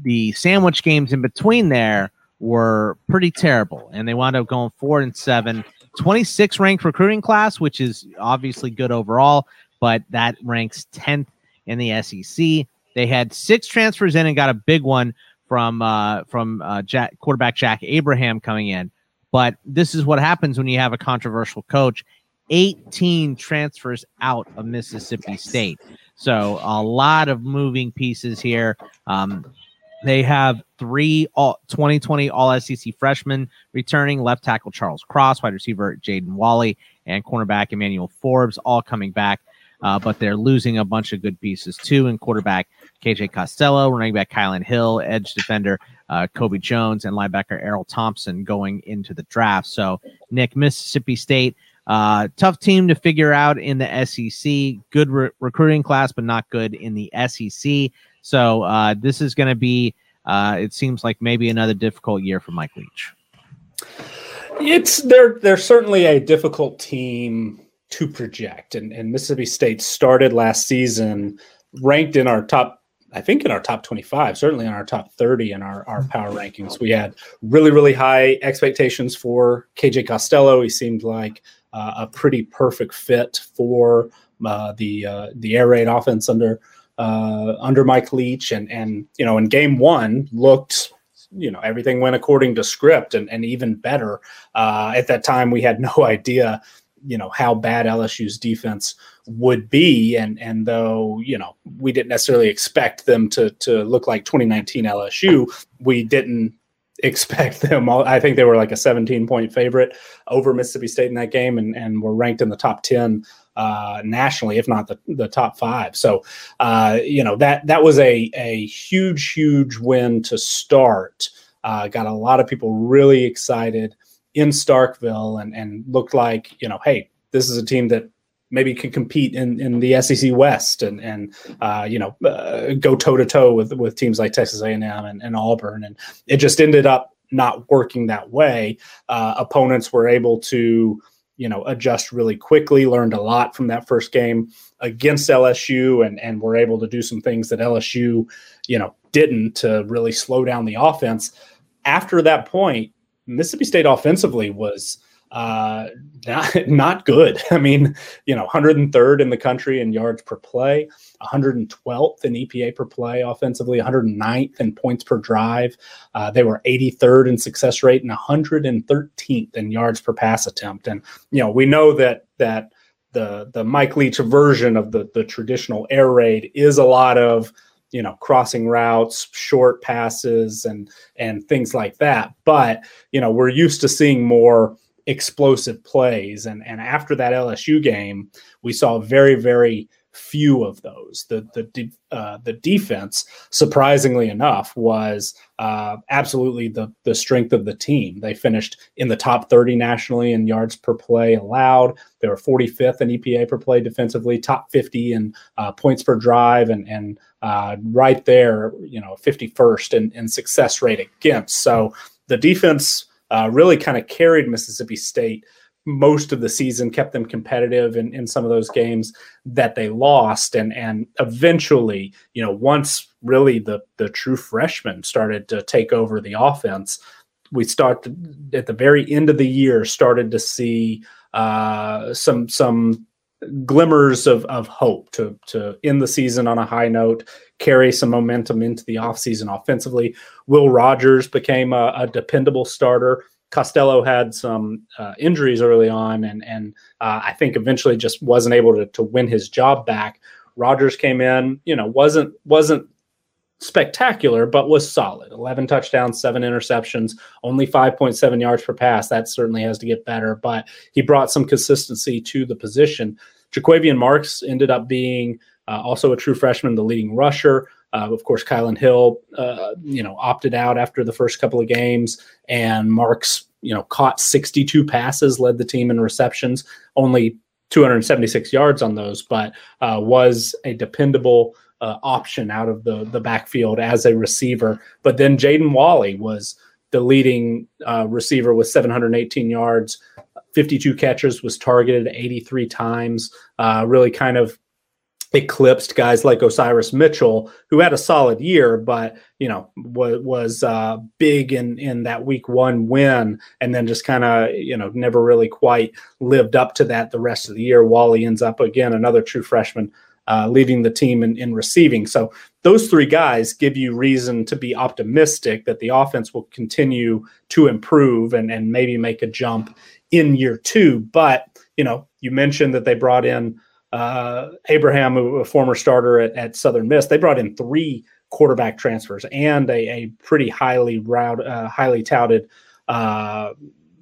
the sandwich games in between there were pretty terrible, and they wound up going four and seven. 26 ranked recruiting class, which is obviously good overall, but that ranks 10th in the SEC. They had six transfers in and got a big one from uh, from uh, Jack, quarterback Jack Abraham coming in. But this is what happens when you have a controversial coach. 18 transfers out of Mississippi State. So a lot of moving pieces here. Um, they have three all 2020 All SEC freshmen returning left tackle Charles Cross, wide receiver Jaden Walley, and cornerback Emmanuel Forbes all coming back. Uh, but they're losing a bunch of good pieces too in quarterback KJ Costello, running back Kylan Hill, edge defender uh, Kobe Jones, and linebacker Errol Thompson going into the draft. So, Nick, Mississippi State, uh, tough team to figure out in the SEC. Good re- recruiting class, but not good in the SEC. So uh, this is going to be, uh, it seems like maybe another difficult year for Mike Leach. It's they're they're certainly a difficult team to project, and, and Mississippi State started last season ranked in our top I think in our top 25, certainly in our top 30 in our, our power rankings. We had really, really high expectations for KJ Costello. He seemed like a pretty perfect fit for uh, the uh, the air raid offense under uh, under Mike Leach, and and you know in game one looked you know everything went according to script and, and even better. Uh, at that time we had no idea you know how bad lsu's defense would be. And and though you know we didn't necessarily expect them to to look like 2019 lsu we didn't expect them i think they were like a 17 point favorite over mississippi state in that game and and were ranked in the top 10 uh, nationally, if not the, the top five. So, uh, you know that that was a a huge huge win to start. Uh, got a lot of people really excited in Starkville, and and looked like you know, hey, this is a team that maybe could compete in, in the SEC West and and uh, you know uh, go toe to toe with with teams like Texas A&M and, and Auburn, and it just ended up not working that way. Uh, opponents were able to you know adjust really quickly learned a lot from that first game against lsu and and were able to do some things that lsu you know didn't to really slow down the offense after that point mississippi state offensively was uh, not, not good. I mean, you know, 103rd in the country in yards per play, 112th in EPA per play offensively, 109th in points per drive. Uh, they were 83rd in success rate and 113th in yards per pass attempt. And you know, we know that that the the Mike Leach version of the the traditional air raid is a lot of you know crossing routes short passes and and things like that but you know we're used to seeing more explosive plays. And and after that LSU game, we saw very very few of those. The the uh, the defense, surprisingly enough, was uh, absolutely the the strength of the team. They finished in the top 30 nationally in yards per play allowed. They were 45th in EPA per play defensively, top 50 in uh, points per drive, and and uh, right there, you know, 51st in, in success rate against. So the defense uh, really kind of carried Mississippi State most of the season, kept them competitive in, in some of those games that they lost. And and eventually, you know, once really the the true freshmen started to take over the offense, we started at the very end of the year started to see uh, some some glimmers of, of hope to to end the season on a high note, carry some momentum into the offseason offensively. Will Rogers became a, a dependable starter. Costello had some uh, injuries early on, and and uh, I think eventually just wasn't able to, to win his job back. Rogers came in, you know, wasn't wasn't spectacular, but was solid. 11 touchdowns, seven interceptions, only 5.7 yards per pass. That certainly has to get better, but he brought some consistency to the position. Jo'quavious Marks ended up being uh, also a true freshman, the leading rusher. Uh, of course, Kylan Hill, uh, you know, opted out after the first couple of games, and Marks, you know, caught 62 passes, led the team in receptions, only 276 yards on those, but uh, was a dependable uh, option out of the the backfield as a receiver. But then Jaden Walley was the leading uh, receiver with 718 yards, 52 catches, was targeted 83 times. Uh, really kind of eclipsed guys like Osiris Mitchell, who had a solid year, but you know was was uh, big in in that Week One win, and then just kind of you know never really quite lived up to that the rest of the year. Walley ends up again another true freshman uh, leading the team in, in receiving. So those three guys give you reason to be optimistic that the offense will continue to improve and, and maybe make a jump in year two. But, you know, you mentioned that they brought in uh, Abraham, a former starter at, at, Southern Miss. They brought in three quarterback transfers and a, a pretty highly route, uh, highly touted uh,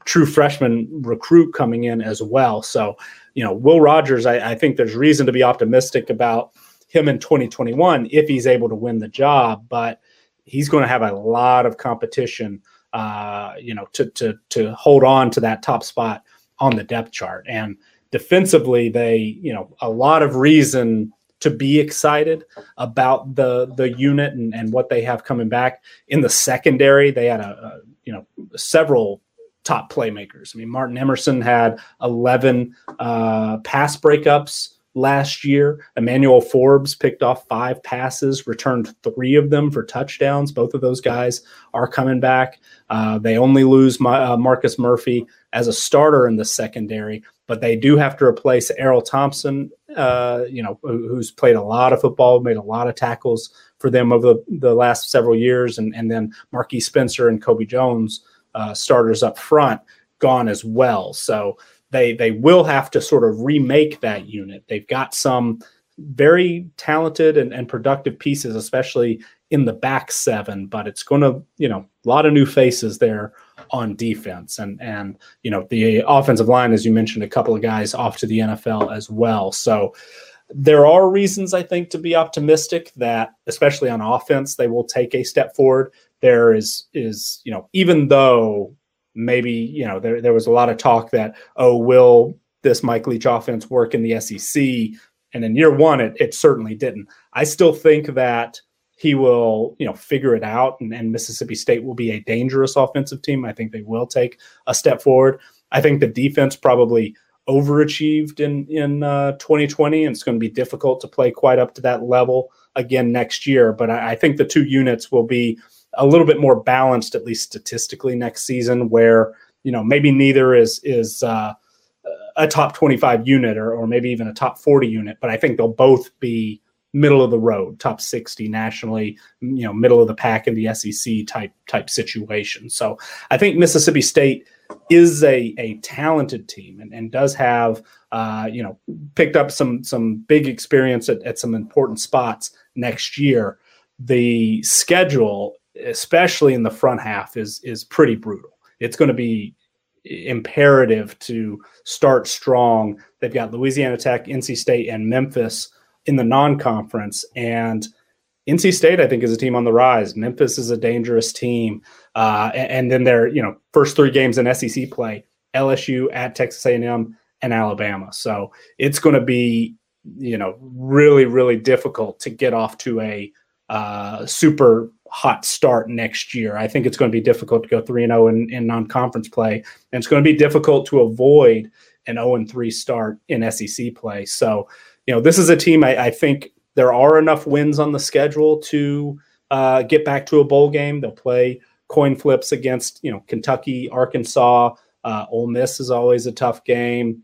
true freshman recruit coming in as well. So you know, Will Rogers, I, I think there's reason to be optimistic about him in 2021 if he's able to win the job, but he's going to have a lot of competition, uh, you know, to to to hold on to that top spot on the depth chart. And defensively, they, you know, a lot of reason to be excited about the the unit and, and what they have coming back in the secondary. They had a, a you know several top playmakers. I mean, Martin Emerson had 11 uh, pass breakups last year. Emmanuel Forbes picked off five passes, returned three of them for touchdowns. Both of those guys are coming back. Uh, they only lose my, uh, Marcus Murphy as a starter in the secondary, but they do have to replace Errol Thompson, uh, you know, who's played a lot of football, made a lot of tackles for them over the, the last several years, and, and then Marquiss Spencer and Kobe Jones uh, starters up front gone as well. So they they will have to sort of remake that unit. They've got some very talented and, and productive pieces, especially in the back seven, but it's going to, you know, a lot of new faces there on defense. And, and, you know, the offensive line, as you mentioned, a couple of guys off to the NFL as well. So there are reasons, I think, to be optimistic that, especially on offense, they will take a step forward there is is you know even though maybe you know there there was a lot of talk that oh will this Mike Leach offense work in the SEC and in year one it it certainly didn't. I still think that he will you know figure it out and, and Mississippi State will be a dangerous offensive team. I think they will take a step forward. I think the defense probably overachieved in in uh, 2020 and it's going to be difficult to play quite up to that level again next year. But I, I think the two units will be a little bit more balanced, at least statistically, next season, where you know maybe neither is is uh, a top 25 unit or, or maybe even a top 40 unit, but I think they'll both be middle of the road, top 60 nationally, you know, middle of the pack in the SEC type type situation. So I think Mississippi State is a, a talented team and, and does have uh, you know picked up some some big experience at, at some important spots next year. The schedule especially in the front half, is is pretty brutal. It's going to be imperative to start strong. They've got Louisiana Tech, NC State, and Memphis in the non-conference, and NC State, I think, is a team on the rise. Memphis is a dangerous team, uh, and, and, then their you know first three games in SEC play: LSU at Texas A&M and Alabama. So it's going to be you know really really difficult to get off to a uh, super hot start next year. I think it's going to be difficult to go 3 0 in, in non conference play. And it's going to be difficult to avoid an 0 3 start in SEC play. So, you know, this is a team I, I think there are enough wins on the schedule to uh, get back to a bowl game. They'll play coin flips against, you know, Kentucky, Arkansas. Uh, Ole Miss is always a tough game,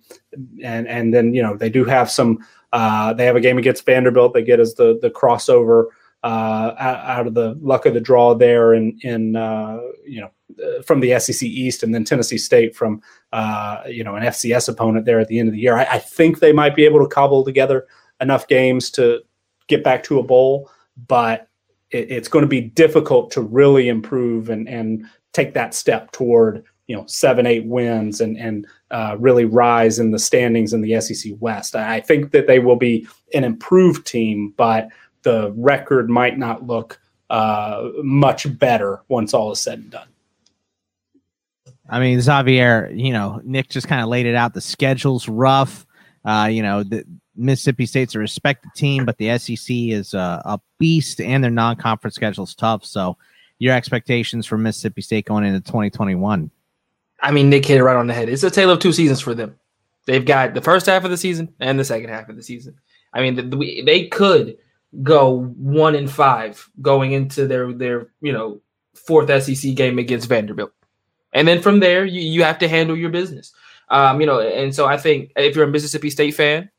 and and then you know they do have some. Uh, they have a game against Vanderbilt. They get as the the crossover uh, out of the luck of the draw there in in uh, you know uh, from the SEC East and then Tennessee State from uh, you know an FCS opponent there at the end of the year. I, I, think they might be able to cobble together enough games to get back to a bowl, but it, it's going to be difficult to really improve and and take that step toward you know seven eight wins and and uh, really rise in the standings in the SEC West. I think that they will be an improved team, but the record might not look uh, much better once all is said and done. I mean, Xavier, you know, Nick just kind of laid it out. The schedule's rough. Uh, you know, the Mississippi State's a respected team, but the SEC is uh, a beast, and their non-conference schedule's tough. So, your expectations for Mississippi State going into 2021? I mean, Nick hit it right on the head. It's a tale of two seasons for them. They've got the first half of the season and the second half of the season. I mean, the, the, they could go one in five going into their their you know fourth SEC game against Vanderbilt, and then from there you you have to handle your business. Um, you know, and so I think if you're a Mississippi State fan,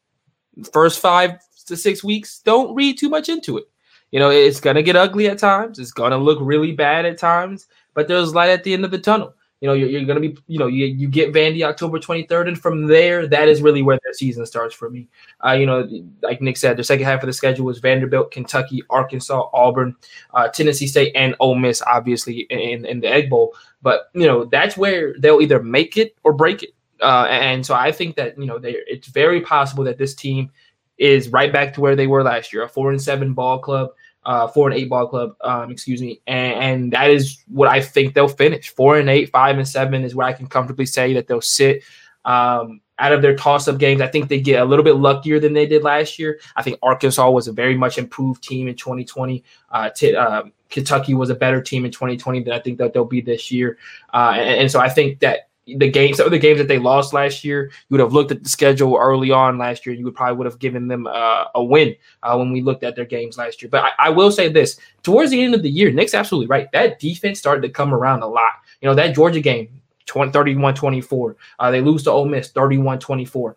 first five to six weeks, don't read too much into it. You know, it's gonna get ugly at times. It's gonna look really bad at times, but there's light at the end of the tunnel. You know, you're, you're going to be, you know, you, you get Vandy October 23rd, and from there, that is really where their season starts for me. Uh, you know, like Nick said, the second half of the schedule was Vanderbilt, Kentucky, Arkansas, Auburn, uh, Tennessee State, and Ole Miss, obviously, in, in the Egg Bowl. But, you know, that's where they'll either make it or break it. Uh, and so I think that, you know, they, it's very possible that this team is right back to where they were last year, a four and seven ball club uh, four and eight ball club, um, excuse me, and, and, that is what I think they'll finish. Four and eight, five and seven is where I can comfortably say that they'll sit. Um, out of their toss-up games, I think they get a little bit luckier than they did last year. I think Arkansas was a very much improved team in 2020. Uh, t- uh, Kentucky was a better team in 2020 than I think that they'll be this year. Uh, and, and so I think that the games, some of the games that they lost last year, you would have looked at the schedule early on last year. You would probably would have given them uh, a win uh, when we looked at their games last year. But I, I, will say this: towards the end of the year, Nick's absolutely right. That defense started to come around a lot. You know that Georgia game, 31-24. Uh, they lose to Ole Miss, 31-24.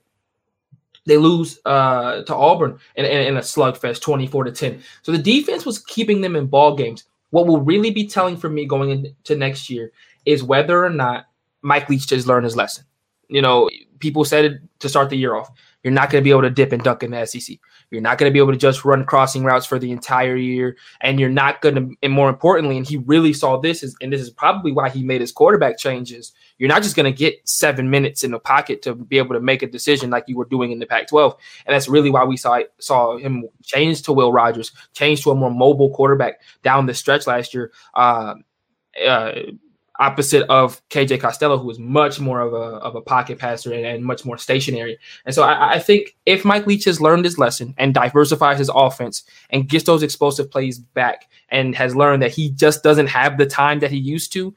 They lose uh, to Auburn in, in, in a slugfest, 24 to 10. So the defense was keeping them in ball games. What will really be telling for me going into next year is whether or not Mike Leach has learned his lesson. You know, people said it to start the year off. You're not going to be able to dip and dunk in the SEC. You're not going to be able to just run crossing routes for the entire year. And you're not going to, and more importantly, and he really saw this, is, and this is probably why he made his quarterback changes. You're not just going to get seven minutes in the pocket to be able to make a decision like you were doing in the Pac 12. And that's really why we saw, saw him change to Will Rogers, change to a more mobile quarterback down the stretch last year. Uh, uh, opposite of KJ Costello, who is much more of a, of a pocket passer and, and much more stationary. And so I, I, think if Mike Leach has learned his lesson and diversifies his offense and gets those explosive plays back and has learned that he just doesn't have the time that he used to,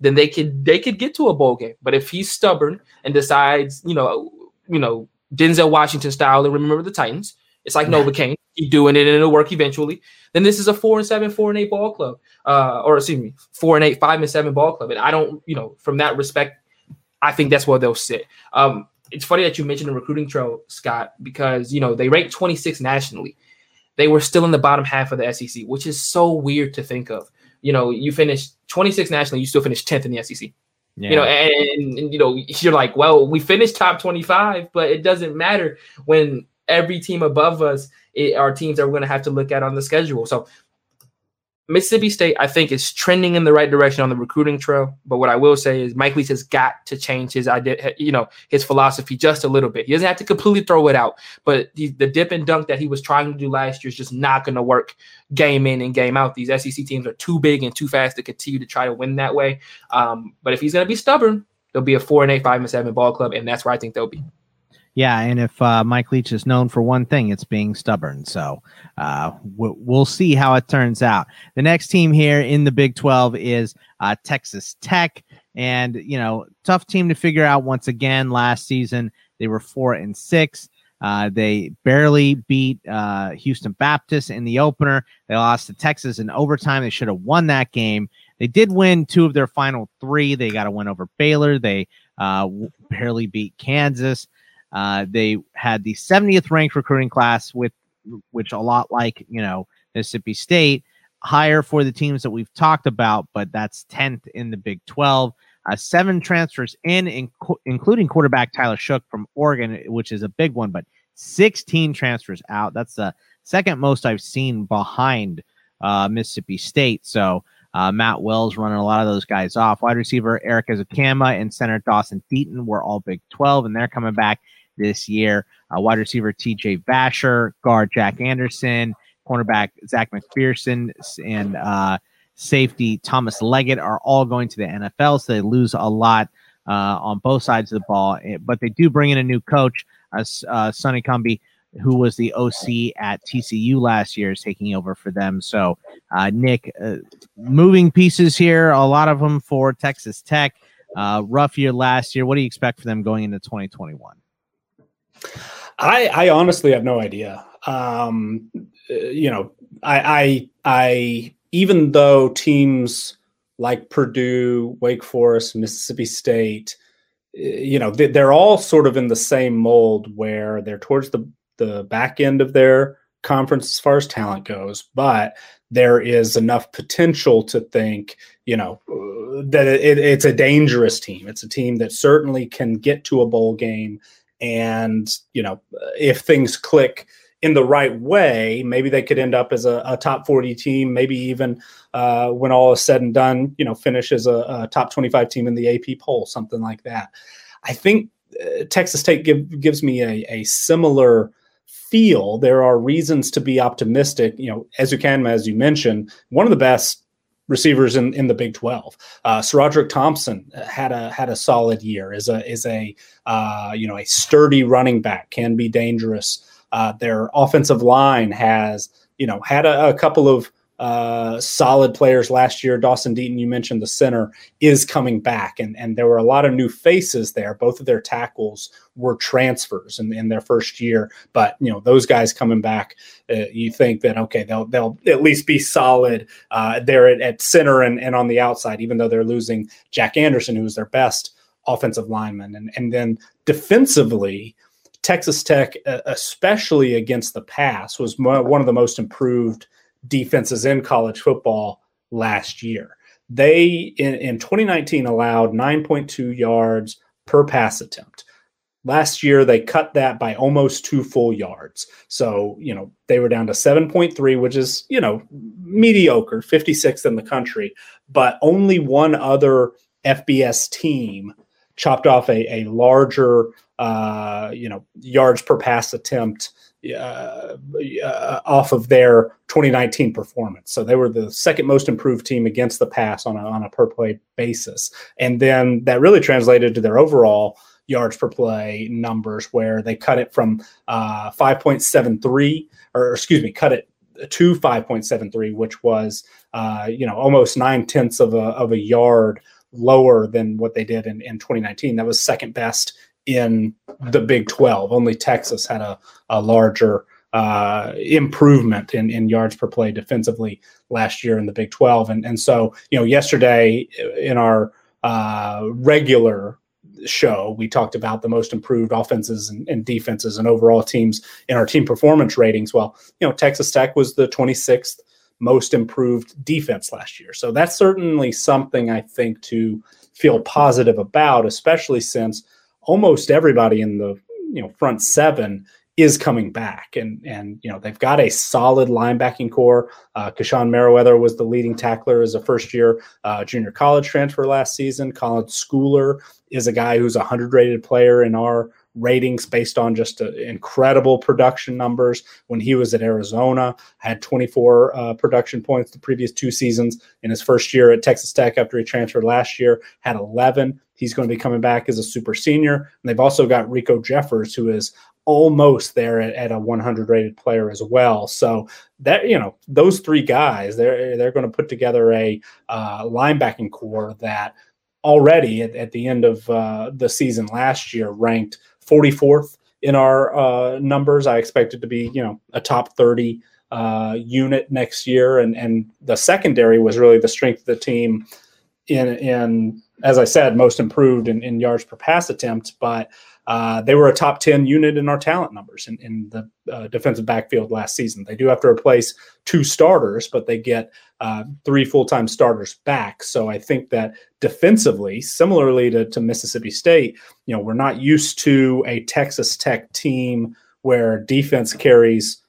then they could they could get to a bowl game. But if he's stubborn and decides, you know, you know, Denzel Washington style and remember the Titans, it's like Novocaine. Keep doing it and it'll work eventually. Then this is a four and seven, four and eight ball club. Uh, or excuse me, four and eight, five and seven ball club. And I don't, you know, from that respect, I think that's where they'll sit. Um, it's funny that you mentioned the recruiting trail, Scott, because you know they ranked 26 nationally. They were still in the bottom half of the SEC, which is so weird to think of. You know, you finished 26 nationally, you still finished 10th in the SEC. Yeah. You know, and, and, you know, you're like, well, we finished top 25, but it doesn't matter when every team above us it, are teams that we're going to have to look at on the schedule. So Mississippi State, I think, is trending in the right direction on the recruiting trail. But what I will say is Mike Leach has got to change his idea, you know, his philosophy just a little bit. He doesn't have to completely throw it out, but the, the dip and dunk that he was trying to do last year is just not going to work game in and game out. These SEC teams are too big and too fast to continue to try to win that way. Um, but if he's going to be stubborn, there'll be a four and eight, five and seven ball club, and that's where I think they'll be. Yeah, and if uh, Mike Leach is known for one thing, it's being stubborn. So uh, we'll, we'll see how it turns out. The next team here in the Big 12 is uh, Texas Tech. And, you know, tough team to figure out once again. Last season, they were four and six. Uh, they barely beat uh, Houston Baptist in the opener. They lost to Texas in overtime. They should have won that game. They did win two of their final three. They got a win over Baylor. They uh, barely beat Kansas. Uh, they had the 70th ranked recruiting class with which a lot like you know Mississippi State, higher for the teams that we've talked about, but that's 10th in the Big 12. Uh, seven transfers in, in, including quarterback Tyler Shough from Oregon, which is a big one, but 16 transfers out. That's the second most I've seen behind uh, Mississippi State. So uh, Matt Wells running a lot of those guys off. Wide receiver Erik Ezukanma and center Dawson Deaton were all Big 12, and they're coming back this year. Uh, wide receiver TJ Vasher, guard Jack Anderson, cornerback Zach McPhearson, and uh, safety Thomas Leggett are all going to the NFL, so they lose a lot uh, on both sides of the ball. Eh, but they do bring in a new coach, uh, uh, Sonny Cumbie, who was the OC at TCU last year, is taking over for them. So, uh, Nick, uh, moving pieces here, a lot of them for Texas Tech. Uh, rough year last year. What do you expect for them going into 2021? I, I honestly have no idea. Um, uh, you know, I, I, I, even though teams like Purdue, Wake Forest, Mississippi State, uh, you know, they're all sort of in the same mold where they're towards the the back end of their conference as far as talent goes, but there is enough potential to think, you know, uh, that it, it's a dangerous team. It's a team that certainly can get to a bowl game, and you know, if things click in the right way, maybe they could end up as a, a top 40 team, maybe even uh, when all is said and done, you know, finish as a, a, top 25 team in the AP poll, something like that. I think uh, Texas State give, gives me a, a similar feel. There are reasons to be optimistic. You know, as you can, as you mentioned, one of the best receivers in, in the Big 12. Uh, SaRodorick Thompson had a had a solid year. is a is a uh, you know a sturdy running back can be dangerous. Uh, their offensive line has, you know, had a, a couple of uh, solid players last year. Dawson Deaton, you mentioned the center, is coming back, and and there were a lot of new faces there. Both of their tackles were transfers in, in their first year, but you know those guys coming back, uh, you think that okay, they'll they'll at least be solid uh, there at, at center and, and on the outside, even though they're losing Jack Anderson, who was their best offensive lineman, and and then defensively. Texas Tech, especially against the pass, was one of the most improved defenses in college football last year. They, in, in 2019, allowed 9.2 yards per pass attempt. Last year, they cut that by almost two full yards. So, you know, they were down to 7.3, which is, you know, mediocre, 56th in the country. But only one other FBS team chopped off a, a larger, uh, you know, yards per pass attempt uh, uh, off of their 2019 performance. So they were the second most improved team against the pass on a, on a per play basis. And then that really translated to their overall yards per play numbers, where they cut it from uh, 5.73, or excuse me, cut it to 5.73, which was, uh, you know, almost nine tenths of a, of a yard lower than what they did in, in 2019. That was second best in the Big 12. Only Texas had a, a larger uh, improvement in, in yards per play defensively last year in the Big 12. And, and so, you know, yesterday in our uh, regular show, we talked about the most improved offenses and, and, defenses and overall teams in our team performance ratings. Well, you know, Texas Tech was the 26th most improved defense last year. So that's certainly something I think to feel positive about, especially since almost everybody in the you know front seven is coming back. And and you know they've got a solid linebacking core. Uh Krishon Merriweather was the leading tackler as a first year uh, junior college transfer last season. Colin Schooler is a guy who's a 100 rated player in our ratings based on just uh, incredible production numbers. When he was at Arizona had 24 uh, production points the previous two seasons in his first year at Texas Tech after he transferred last year had 11 he's going to be coming back as a super senior. And they've also got Riko Jeffers who is almost there at, at, a 100 rated player as well. So that you know those three guys, they're they're going to put together a uh, linebacking core that already at, at the end of uh, the season last year ranked 44th in our uh, numbers. I expect it to be, you know, a top 30 uh, unit next year. And and the secondary was really the strength of the team in in as I said, most improved in, in yards per pass attempt, but uh, they were a top 10 unit in our talent numbers in, in the uh, defensive backfield last season. They do have to replace two starters, but they get uh, three full time starters back. So I think that defensively, similarly to, to Mississippi State, you know, we're not used to a Texas Tech team where defense carries,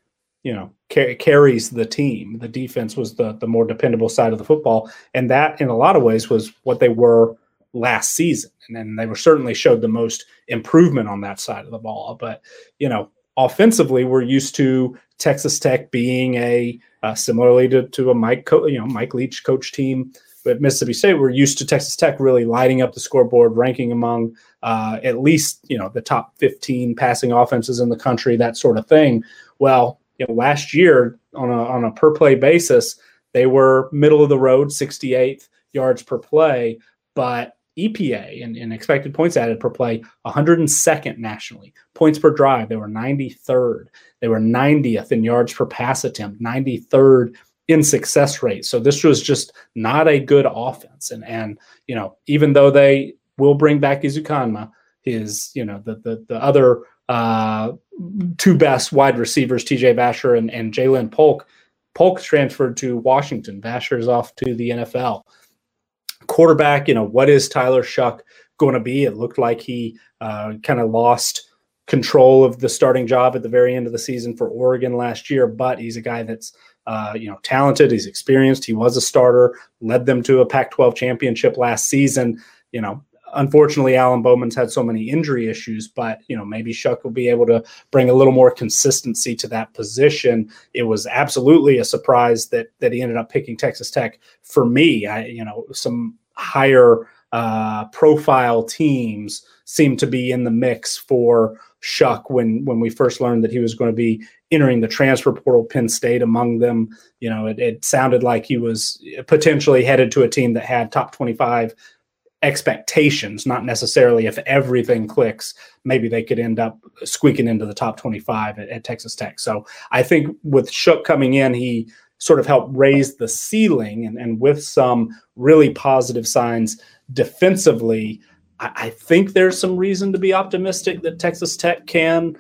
you know, car- carries the team. The defense was the the more dependable side of the football, and that in a lot of ways was what they were last season. And then they were certainly showed the most improvement on that side of the ball. But you know, offensively, we're used to Texas Tech being a uh, similarly to, to a Mike, Co- you know, Mike Leach coach team at Mississippi State. We're used to Texas Tech really lighting up the scoreboard, ranking among uh, at least you know the top 15 passing offenses in the country, that sort of thing. Well, you know, last year on a on a per play basis, they were middle of the road, 68th yards per play, but EPA and, and, expected points added per play 102nd nationally. Points per drive, they were 93rd. They were 90th in yards per pass attempt, 93rd in success rate. So this was just not a good offense. And and you know, even though they will bring back Ezukanma, his, you know, the the the other uh two best wide receivers, TJ Vasher and, and Ja'Lynn Polk. Polk transferred to Washington. Vasher's off to the NFL quarterback, you know, what is Tyler Shough going to be? It looked like he uh, kind of lost control of the starting job at the very end of the season for Oregon last year, but he's a guy that's uh, you know talented. He's experienced. He was a starter, led them to a Pac-12 championship last season. You know, unfortunately, Alan Bowman's had so many injury issues, but you know maybe Shough will be able to bring a little more consistency to that position. It was absolutely a surprise that that he ended up picking Texas Tech. For me, I you know some higher uh, profile teams seem to be in the mix for Shough when when we first learned that he was going to be entering the transfer portal. Penn State among them, you know, it, it sounded like he was potentially headed to a team that had top twenty five expectations, not necessarily if everything clicks, maybe they could end up squeaking into the top 25 at, at Texas Tech. So I think with Shough coming in, he sort of help raise the ceiling and, and with some really positive signs defensively, I, I think there's some reason to be optimistic that Texas Tech can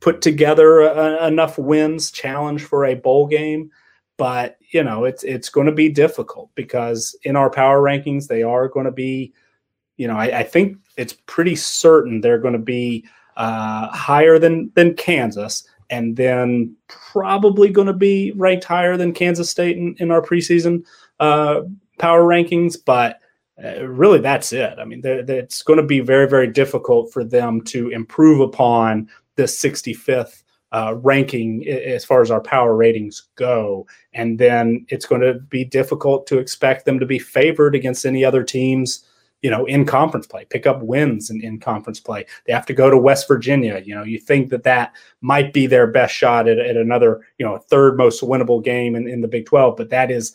put together a, enough wins, challenge for a bowl game. But you know, it's it's going to be difficult because in our power rankings, they are going to be, you know, I, I think it's pretty certain they're going to be uh, higher than than Kansas and then probably going to be ranked higher than Kansas State in, in our preseason uh, power rankings. But uh, really, that's it. I mean, it's going to be very, very difficult for them to improve upon this 65th uh, ranking as far as our power ratings go. And then it's going to be difficult to expect them to be favored against any other teams you know, in conference play, pick up wins in, in conference play. They have to go to West Virginia. You know, you think that that might be their best shot at, at another, you know, third most winnable game in, in the Big 12, but that is,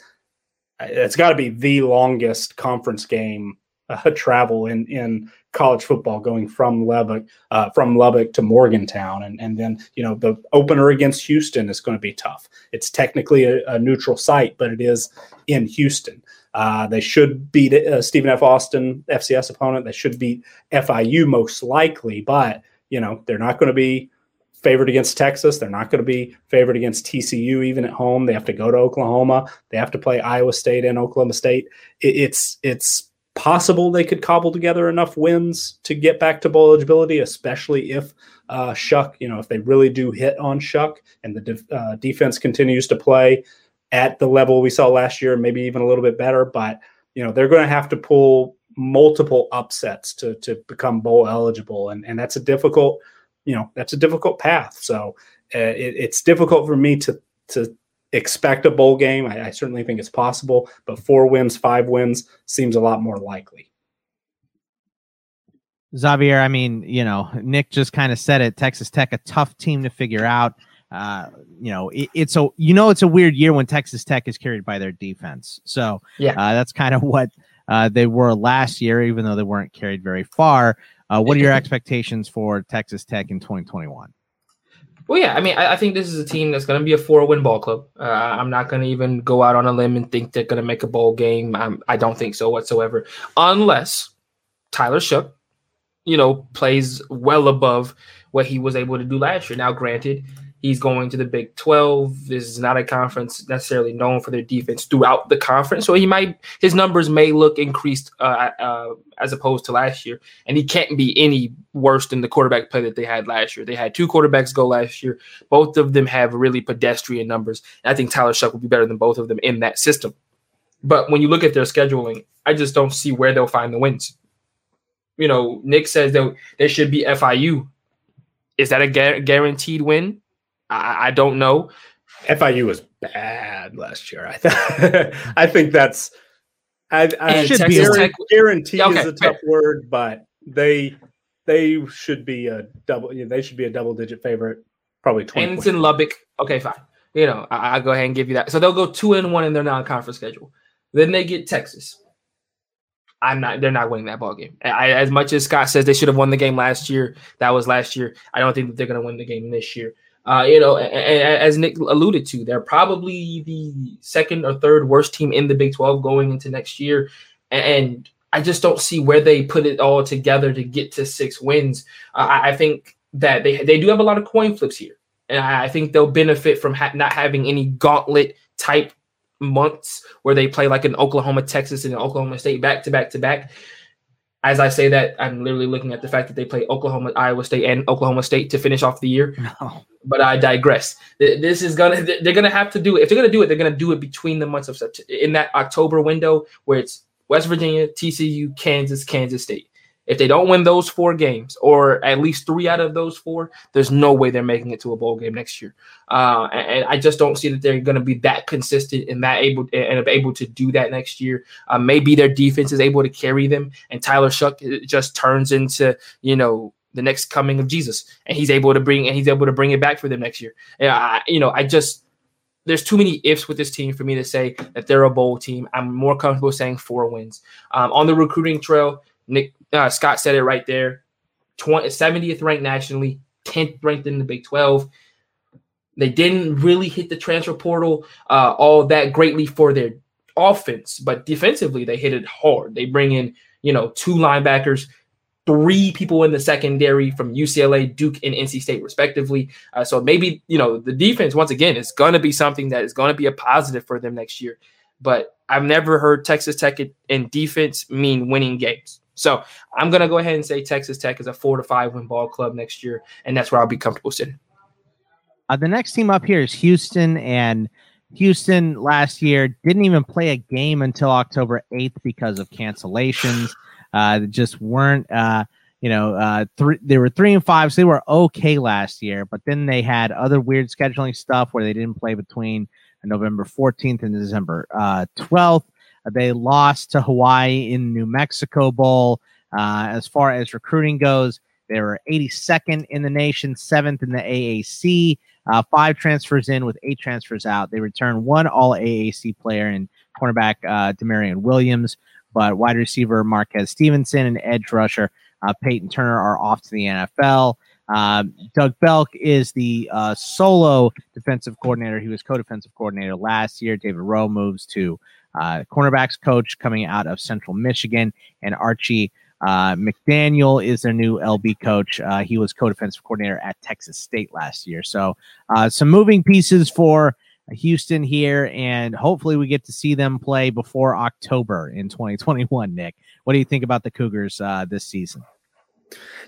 uh, it's got to be the longest conference game uh, travel in, in college football going from Lubbock, uh, from Lubbock to Morgantown. And, and then, you know, the opener against Houston is going to be tough. It's technically a, a neutral site, but it is in Houston. Uh, they should beat uh, Stephen F. Austin, FCS opponent. They should beat FIU most likely, but you know they're not going to be favored against Texas. They're not going to be favored against TCU even at home. They have to go to Oklahoma. They have to play Iowa State and Oklahoma State. It, it's it's possible they could cobble together enough wins to get back to bowl eligibility, especially if uh, Shough, you know, if they really do hit on Shough and the def- uh, defense continues to play at the level we saw last year, maybe even a little bit better. But you know they're going to have to pull multiple upsets to to become bowl eligible, and and that's a difficult you know that's a difficult path. So uh, it, it's difficult for me to to expect a bowl game. I, I certainly think it's possible, but four wins, five wins seems a lot more likely. Xavier, I mean, you know, Nick just kind of said it. Texas Tech, a tough team to figure out. Uh, you know, it, it's a you know it's a weird year when Texas Tech is carried by their defense. So yeah, uh, that's kind of what uh, they were last year, even though they weren't carried very far. Uh, what are your expectations for Texas Tech in 2021? Well, yeah, I mean, I, I think this is a team that's going to be a four-win ball club. Uh, I'm not going to even go out on a limb and think they're going to make a bowl game. I'm, I do not think so whatsoever, unless Tyler Shough, you know, plays well above what he was able to do last year. Now, granted, He's going to the Big 12. This is not a conference necessarily known for their defense throughout the conference. So he might his numbers may look increased uh, uh, as opposed to last year, and he can't be any worse than the quarterback play that they had last year. They had two quarterbacks go last year. Both of them have really pedestrian numbers. And I think Tyler Shough will be better than both of them in that system. But when you look at their scheduling, I just don't see where they'll find the wins. You know, Nick says that there should be FIU. Is that a guaranteed win? I, I don't know. FIU was bad last year. I th- I think that's I, I should be Tech, guarantee okay, is a tough fair. word, but they they should be a double. They should be a double digit favorite, probably twenty. And it's in Lubbock. Okay, fine. You know, I, will go ahead and give you that. So they'll go two and one in their non conference schedule. Then they get Texas. I'm not. They're not winning that ball game. I, as much as Scott says they should have won the game last year, that was last year. I don't think that they're going to win the game this year. Uh, you know, as Nick alluded to, they're probably the second or third worst team in the Big 12 going into next year. And I just don't see where they put it all together to get to six wins. Uh, I think that they they do have a lot of coin flips here, and I, think they'll benefit from ha- not having any gauntlet type months where they play like an Oklahoma, Texas, and an Oklahoma State back to back to back as I say that, I'm literally looking at the fact that they play Oklahoma, Iowa State, and Oklahoma State to finish off the year. No. But I digress. This is gonna they're gonna have to do it. If they're gonna do it, they're gonna do it between the months of September in that October window where it's West Virginia, TCU, Kansas, Kansas State. If they don't win those four games, or at least three out of those four, there's no way they're making it to a bowl game next year. Uh, and, and, I just don't see that they're going to be that consistent and that able and able to do that next year. Uh, maybe their defense is able to carry them, and Tyler Shough just turns into you know the next coming of Jesus, and he's able to bring and he's able to bring it back for them next year. I, you know, I just there's too many ifs with this team for me to say that they're a bowl team. I'm more comfortable saying four wins. Um, on the recruiting trail, Nick uh, Scott said it right there. 20, 70th ranked nationally, 10th ranked in the Big 12. They didn't really hit the transfer portal uh, all that greatly for their offense, but defensively they hit it hard. They bring in, you know, two linebackers, three people in the secondary from UCLA, Duke, and NC State, respectively. Uh, so maybe you know the defense once again is going to be something that is going to be a positive for them next year. But I've never heard Texas Tech in defense mean winning games. So I'm going to go ahead and say Texas Tech is a four to five win ball club next year, and that's where I'll be comfortable sitting. Uh, the next team up here is Houston, and Houston last year didn't even play a game until October 8th because of cancellations. Uh, just weren't, uh, you know, uh, three, they were three and five, so they were okay last year, but then they had other weird scheduling stuff where they didn't play between November 14th and December uh, 12th. They lost to Hawaii in New Mexico Bowl. Uh, as far as recruiting goes, they were 82nd in the nation, seventh in the AAC. Uh, five transfers in with eight transfers out. They return one All AAC player and cornerback uh, Damarion Williams, but wide receiver Marquez Stevenson and edge rusher uh, Payton Turner are off to the NFL. Um, Doug Belk is the uh, solo defensive coordinator. He was co-defensive coordinator last year. David Rowe moves to uh, cornerbacks coach coming out of Central Michigan, and Archie uh, McDaniel is their new LB coach. Uh, he was co-defensive coordinator at Texas State last year. So uh, some moving pieces for Houston here, and hopefully we get to see them play before October in 2021. Nick, what do you think about the Cougars uh, this season?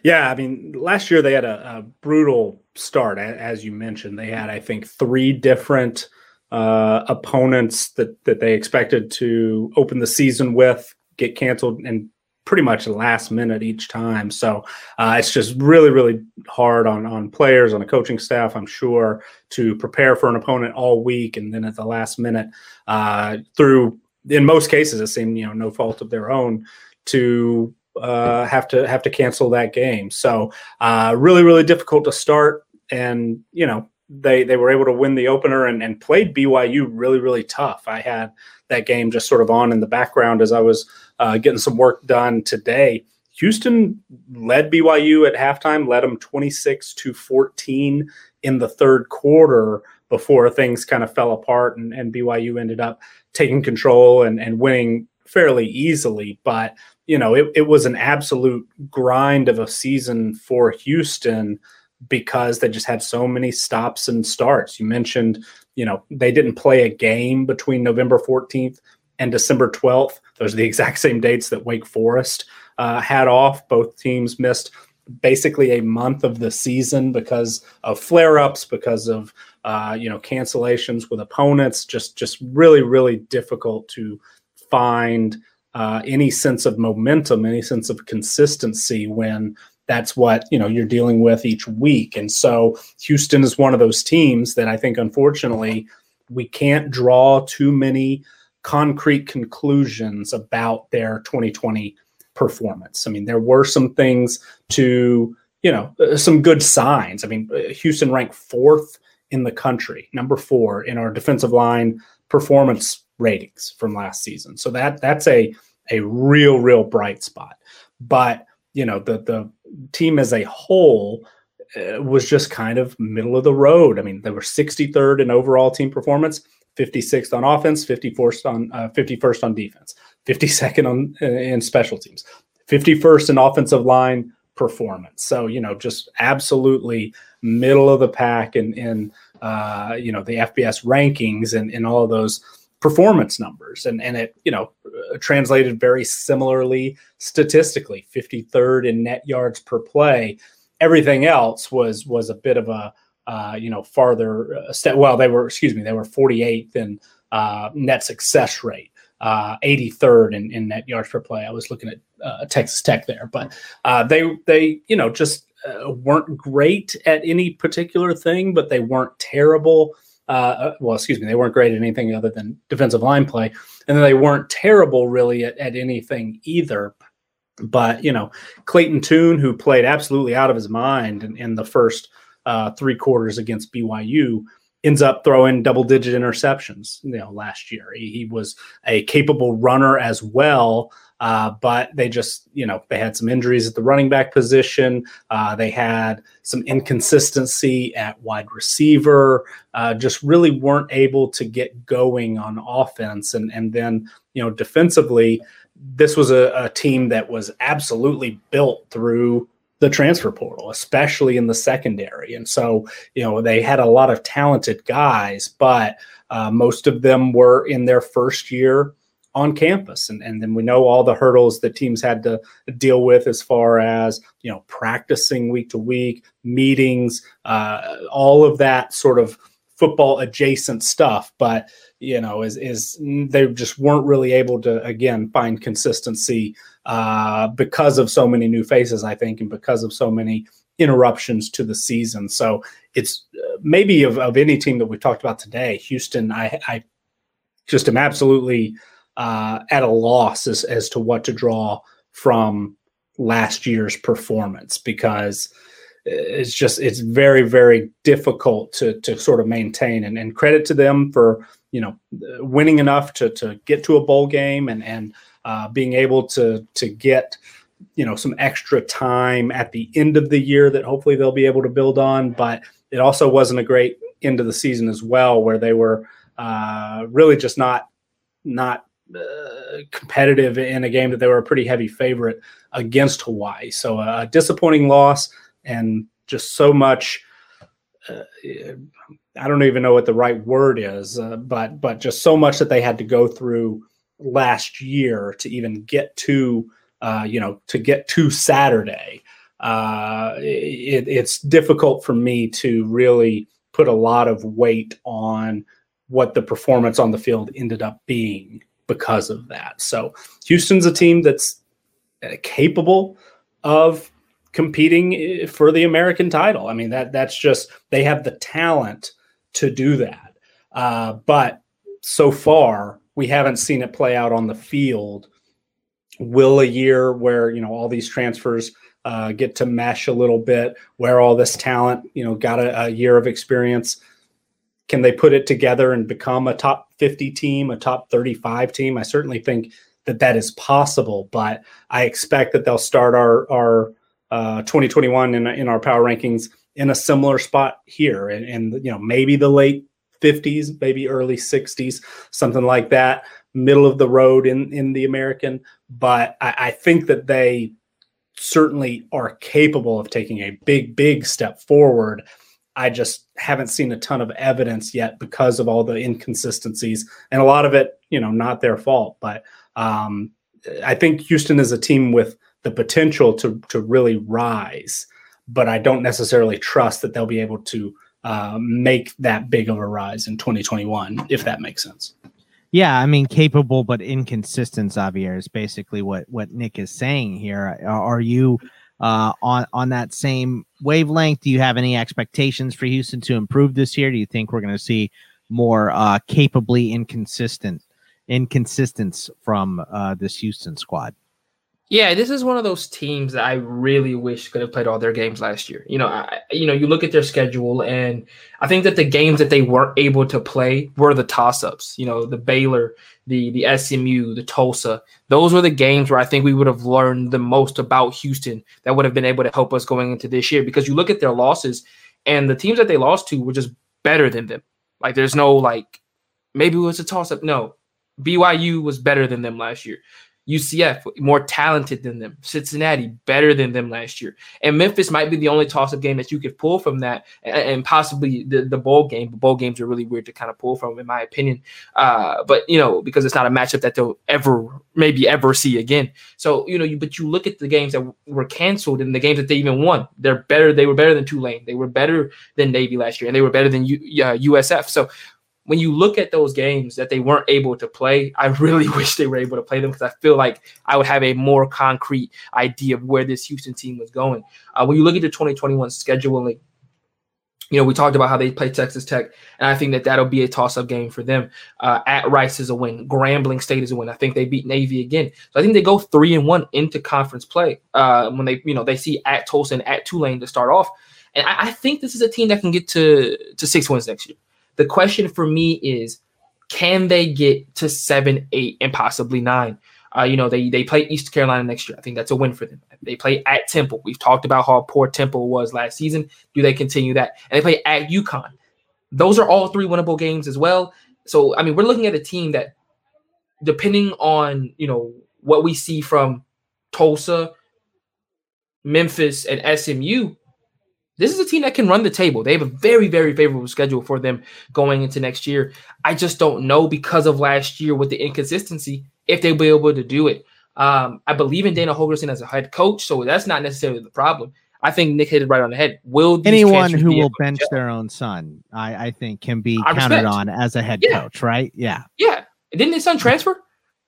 Yeah, I mean, last year they had a, a, brutal start, as you mentioned. They had, I think, three different uh, opponents that that they expected to open the season with get canceled and pretty much last minute each time. So uh, it's just really, really hard on on players, on a coaching staff, I'm sure, to prepare for an opponent all week and then at the last minute, uh, through in most cases, it seemed you know no fault of their own to uh, have to have to cancel that game. So uh, really, really difficult to start, and you know they they were able to win the opener and, and played BYU really really tough. I had that game just sort of on in the background as I was uh, getting some work done today. Houston led BYU at halftime, led them 26 to 14 in the third quarter before things kind of fell apart and, and BYU ended up taking control and, and winning fairly easily. But, you know, it, it was an absolute grind of a season for Houston because they just had so many stops and starts. You mentioned, you know, they didn't play a game between November 14th and December 12th. Those are the exact same dates that Wake Forest uh, had off. Both teams missed basically a month of the season because of flare-ups, because of uh, you know cancellations with opponents. Just just really really difficult to find uh, any sense of momentum, any sense of consistency when that's what you know you're dealing with each week. And so Houston is one of those teams that I think unfortunately we can't draw too many concrete conclusions about their 2020 performance. I mean, there were some things to, you know, uh, some good signs. I mean, uh, Houston ranked fourth in the country, number four in our defensive line performance ratings from last season. So that that's a a real real bright spot. But you know, the the team as a whole uh, was just kind of middle of the road. I mean, they were 63rd in overall team performance, 56th on offense, 54th on uh, 51st on defense, 52nd on uh, in special teams, 51st in offensive line performance. So you know, just absolutely middle of the pack in in uh, you know the FBS rankings and in all of those performance numbers and and it you know translated very similarly statistically 53rd in net yards per play everything else was was a bit of a uh, you know, farther uh, step. Well, they were, excuse me, they were 48th in uh, net success rate, uh, 83rd in, in net yards per play. I was looking at uh, Texas Tech there, but uh, they they you know just uh, weren't great at any particular thing, but they weren't terrible. Uh, well, excuse me, they weren't great at anything other than defensive line play, and then they weren't terrible really at, at anything either. But you know, Clayton Tune, who played absolutely out of his mind in, in the first uh, three quarters against BYU, ends up throwing double digit interceptions. You know, last year he, he was a capable runner as well. Uh, but they just, you know, they had some injuries at the running back position. Uh, they had some inconsistency at wide receiver. Uh, just really weren't able to get going on offense. And and then, you know, defensively, this was a, a team that was absolutely built through the transfer portal, especially in the secondary. And so, you know, they had a lot of talented guys, but uh, most of them were in their first year on campus. And, and then we know all the hurdles that teams had to deal with as far as, you know, practicing week to week, meetings, uh, all of that sort of football adjacent stuff. But, you know, is, is they just weren't really able to, again, find consistency uh, because of so many new faces, I think, and because of so many interruptions to the season. So it's uh, maybe of, of any team that we talked about today, Houston, I, I just am absolutely uh, at a loss as, as to what to draw from last year's performance because it's just it's very very difficult to to sort of maintain and, and credit to them for you know winning enough to to get to a bowl game and and uh, being able to to get you know some extra time at the end of the year that hopefully they'll be able to build on. But it also wasn't a great end of the season as well, where they were uh, really just not not uh, competitive in a game that they were a pretty heavy favorite against Hawaii. So a disappointing loss and just so much. Uh, I don't even know what the right word is, uh, but but just so much that they had to go through last year to even get to uh, you know to get to Saturday. Uh, it, it's difficult for me to really put a lot of weight on what the performance on the field ended up being because of that. So Houston's a team that's uh, capable of competing eh, for the American title. I mean that that's just they have the talent to do that. Uh, but so far, we haven't seen it play out on the field. Will a year where you know all these transfers uh, get to mesh a little bit, where all this talent you know got a, a year of experience, can they put it together and become a top 50 team, a top 35 team? I certainly think that that is possible, but I expect that they'll start our our uh, 2021 in, in our power rankings in a similar spot here, and, and you know maybe the late 50s, maybe early 60s, something like that, middle of the road in, in the American. But I, I think that they certainly are capable of taking a big, big step forward. I just haven't seen a ton of evidence yet because of all the inconsistencies and a lot of it, you know, not their fault. But um, I think Houston is a team with the potential to to really rise, but I don't necessarily trust that they'll be able to uh, make that big of a rise in 2021, if that makes sense. Yeah, I mean, capable but inconsistent. Xavier is basically what what Nick is saying here. Are you uh, on on that same wavelength? Do you have any expectations for Houston to improve this year? Do you think we're going to see more uh, capably inconsistent inconsistence from uh, this Houston squad? Yeah, this is one of those teams that I really wish could have played all their games last year. You know, I, you know, you look at their schedule, and I think that the games that they weren't able to play were the toss-ups. You know, the Baylor, the the SMU, the Tulsa. Those were the games where I think we would have learned the most about Houston that would have been able to help us going into this year. Because you look at their losses, and the teams that they lost to were just better than them. Like, there's no like, maybe it was a toss-up. No, BYU was better than them last year. UCF more talented than them. Cincinnati better than them last year. And Memphis might be the only toss-up game that you could pull from that, and, possibly the, the bowl game. But bowl games are really weird to kind of pull from, in my opinion. Uh, but you know, because it's not a matchup that they'll ever, maybe ever see again. So you know, you, but you look at the games that were canceled and the games that they even won. They're better. They were better than Tulane. They were better than Navy last year, and they were better than U, uh, USF. So when you look at those games that they weren't able to play, I really wish they were able to play them because I feel like I would have a more concrete idea of where this Houston team was going. Uh, when you look at the 2021 scheduling, you know, we talked about how they play Texas Tech, and I think that that'll be a toss-up game for them. Uh, at Rice is a win. Grambling State is a win. I think they beat Navy again, so I think they go three and one into conference play uh, when they, you know, they see at Tulsa and at Tulane to start off. And I, I think this is a team that can get to to six wins next year. The question for me is, can they get to seven, eight, and possibly nine? Uh, you know, they they play East Carolina next year. I think that's a win for them. They play at Temple. We've talked about how poor Temple was last season. Do they continue that? And they play at UConn. Those are all three winnable games as well. So I mean, we're looking at a team that, depending on you know what we see from Tulsa, Memphis, and SMU, this is a team that can run the table. They have a very, very favorable schedule for them going into next year. I just don't know because of last year with the inconsistency if they'll be able to do it. Um, I believe in Dana Holgorsen as a head coach, so that's not necessarily the problem. I think Nick hit it right on the head. Will anyone who will bench their own son, I, I think, can be counted on as a head yeah. coach, right? Yeah. Yeah. Didn't his son transfer?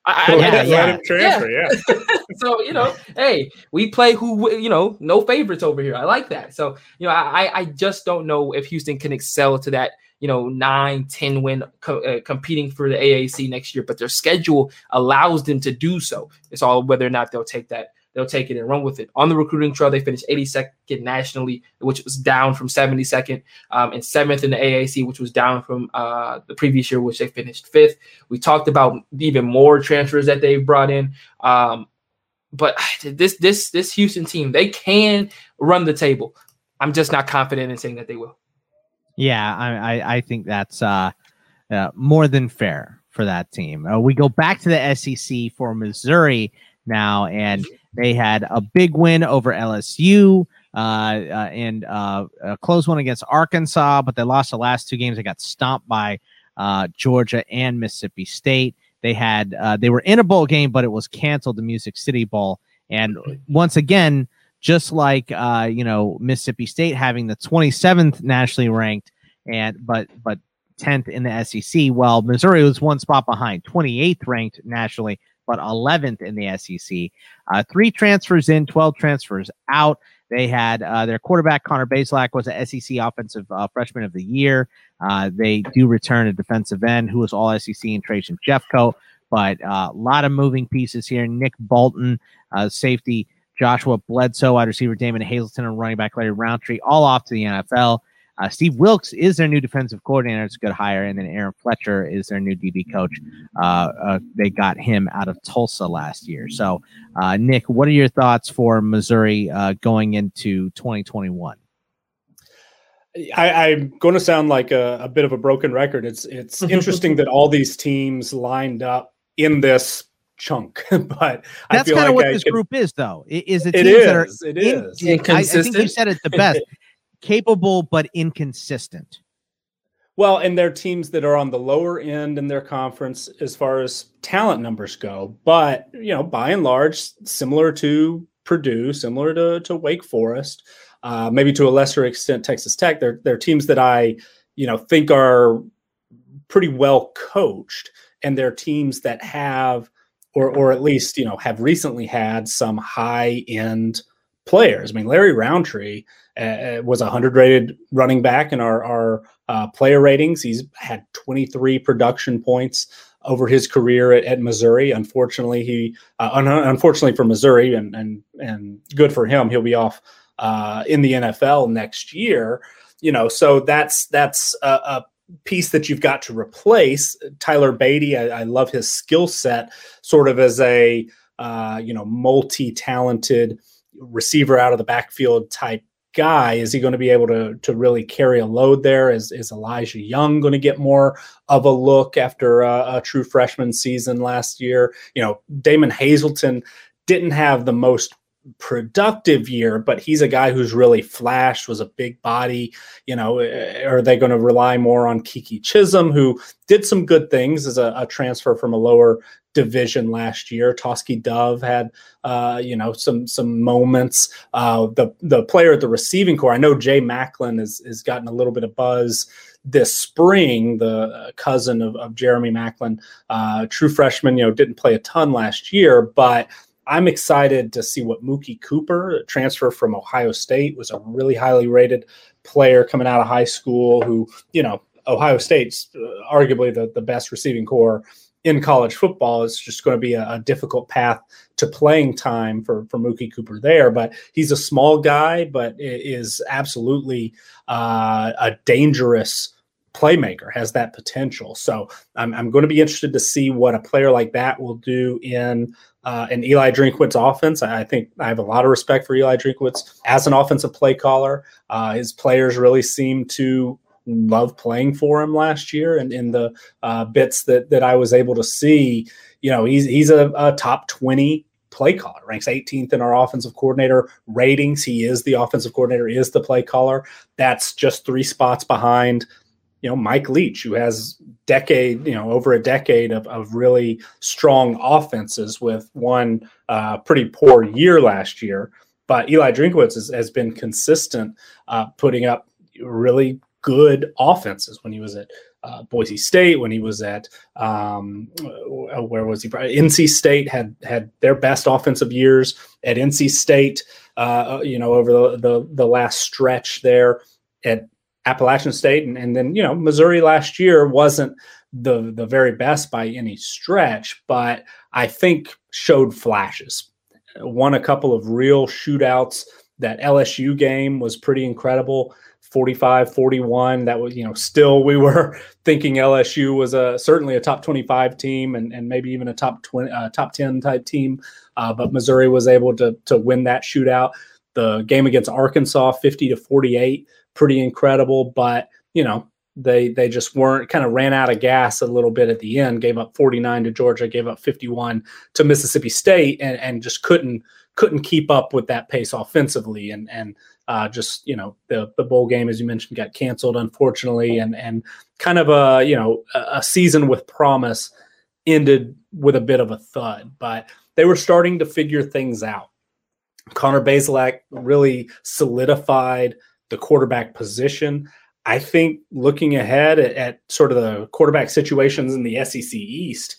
I, I yeah, yeah. transfer, yeah. yeah. so you know, hey, we play who you know, no favorites over here. I like that. So you know, I I just don't know if Houston can excel to that you know nine ten win co- uh, competing for the AAC next year, but their schedule allows them to do so. It's all whether or not they'll take that they'll take it and run with it. On the recruiting trail, they finished 82nd nationally, which was down from 72nd, um, and seventh in the AAC, which was down from uh, the previous year, which they finished fifth. We talked about even more transfers that they've brought in. Um, but this this this Houston team, they can run the table. I'm just not confident in saying that they will. Yeah, I I, I think that's uh, uh, more than fair for that team. Uh, we go back to the SEC for Missouri now, and they had a big win over LSU uh, uh, and uh, a close one against Arkansas, but they lost the last two games. They got stomped by uh, Georgia and Mississippi State. They had uh, they were in a bowl game, but it was canceled, the Music City Bowl. And once again, just like uh, you know Mississippi State having the 27th nationally ranked, and but but 10th in the SEC. Well, Missouri was one spot behind, 28th ranked nationally, but 11th in the SEC. Uh, three transfers in, 12 transfers out. They had uh, their quarterback Connor Bazelak was an SEC Offensive uh, Freshman of the Year. Uh, they do return a defensive end who was All SEC and Trajan Jeffcoat, but a uh, lot of moving pieces here. Nick Bolton, uh, safety Joshua Bledsoe, wide receiver Damon Hazelton, and running back Larry Rountree, all off to the NFL. Uh, Steve Wilks is their new defensive coordinator. It's a good hire. And then Aaron Fletcher is their new DB coach. Uh, uh, they got him out of Tulsa last year. So, uh, Nick, what are your thoughts for Missouri uh, going into 2021? I, am going to sound like a, a, bit of a broken record. It's it's interesting that all these teams lined up in this chunk. but that's kind of like what I this could, group is, though. Is it teams is, that are it is. In, I, I think you said it the best. capable but inconsistent. Well, and they're teams that are on the lower end in their conference as far as talent numbers go, but you know, by and large, similar to Purdue, similar to, to Wake Forest, uh, maybe to a lesser extent Texas Tech. They're they're teams that I, you know, think are pretty well coached, and they're teams that have, or or at least you know, have recently had some high end players. I mean, Larry Rountree uh, uh was a hundred rated running back in our our uh, player ratings. He's had 23 production points over his career at, at Missouri. Unfortunately, he uh, un- unfortunately for Missouri and and and good for him, he'll be off uh, in the NFL next year. You know, so that's that's a, a piece that you've got to replace. Tyler Badie, I, I love his skill set, sort of as a uh, you know multi-talented receiver out of the backfield type guy? Is he going to be able to to really carry a load there? Is is Elijah Young going to get more of a look after a, a true freshman season last year? You know, Damon Hazelton didn't have the most productive year, but he's a guy who's really flashed, was a big body. You know, eh, are they going to rely more on Keke Chism, who did some good things as a, a transfer from a lower division last year? Tauskie Dove had, uh, you know, some some moments. Uh, the the player at the receiving core, I know Jay Maclin has has gotten a little bit of buzz this spring, the uh, cousin of, of Jeremy Maclin, uh, true freshman, you know, didn't play a ton last year, but I'm excited to see what Mookie Cooper, transfer from Ohio State, was a really highly rated player coming out of high school who, you know, Ohio State's uh, arguably the, the best receiving core in college football. It's just going to be a, a, difficult path to playing time for, for Mookie Cooper there. But he's a small guy, but is absolutely uh, a dangerous playmaker, has that potential. So I'm, I'm going to be interested to see what a player like that will do in uh, Eli Drinkwitz offense. I think I have a lot of respect for Eli Drinkwitz as an offensive play caller. Uh, his players really seem to love playing for him last year, and in the uh, bits that that I was able to see, you know, he's he's a, a top twenty play caller, ranks 18th in our offensive coordinator ratings. He is the offensive coordinator, is the play caller. That's just three spots behind you know Mike Leach, who has decade, you know, over a decade of, of really strong offenses with one uh, pretty poor year last year. But Eli Drinkwitz has, has been consistent, uh, putting up really good offenses when he was at uh, Boise State, when he was at um, where was he? NC State had had their best offensive years at NC State. Uh, you know, over the, the the last stretch there at Appalachian State, and, and then you know Missouri last year wasn't the the very best by any stretch, but I think showed flashes. Won a couple of real shootouts. That LSU game was pretty incredible. 45 41 that was you know still we were thinking lsu was a certainly a top 25 team and, and maybe even a top 20 uh, top 10 type team uh, but missouri was able to to win that shootout the game against arkansas 50 to 48 pretty incredible. But you know, they they just weren't kind of ran out of gas a little bit at the end. Gave up 49 to Georgia, gave up 51 to Mississippi State, and and just couldn't couldn't keep up with that pace offensively. And and uh, just you know the the bowl game, as you mentioned, got canceled unfortunately, and and kind of a you know a season with promise ended with a bit of a thud. But they were starting to figure things out. Connor Bazelak really solidified the quarterback position. I think looking ahead at, at, sort of the quarterback situations in the SEC East,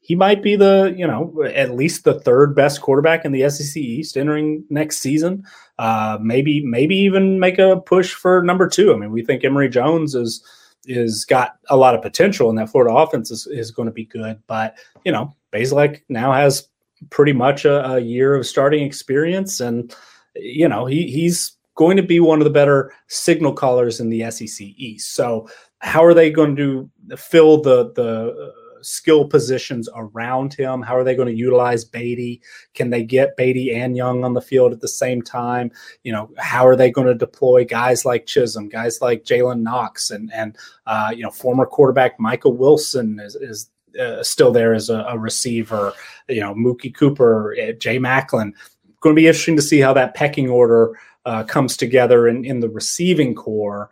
he might be the, you know, at least the third best quarterback in the SEC East entering next season. Uh, maybe, maybe even make a push for number two. I mean, we think Emory Jones is is got a lot of potential, and that Florida offense is, is going to be good. But you know, Bazelak now has pretty much a, a year of starting experience, and you know, he he's going to be one of the better signal callers in the SEC East. So, how are they going to fill the the uh, skill positions around him? How are they going to utilize Badie? Can they get Badie and Young on the field at the same time? You know, how are they going to deploy guys like Chism, guys like Jalen Knox, and and uh, you know, former quarterback Micah Wilson is, is uh, still there as a, a, receiver. You know, Mookie Cooper, uh, Jay Maclin. Going to be interesting to see how that pecking order uh, comes together in, in the receiving core.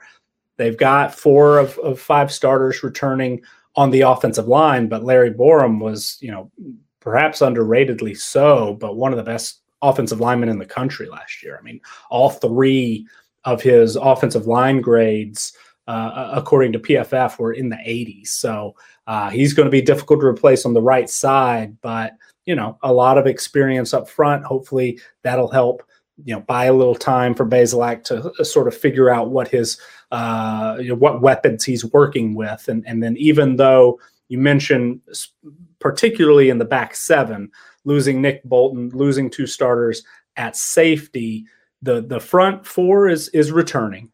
They've got four of, of five starters returning on the offensive line, but Larry Borom was, you know, perhaps underratedly so, but one of the best offensive linemen in the country last year. I mean, all three of his offensive line grades, uh, according to PFF, were in the 80s. So uh, he's going to be difficult to replace on the right side, but you know, a lot of experience up front. Hopefully, that'll help. You know, buy a little time for Bazelak to uh, sort of figure out what his uh, you know, what weapons he's working with, and and then even though you mentioned particularly in the back seven, losing Nick Bolton, losing two starters at safety. The the front four is is returning.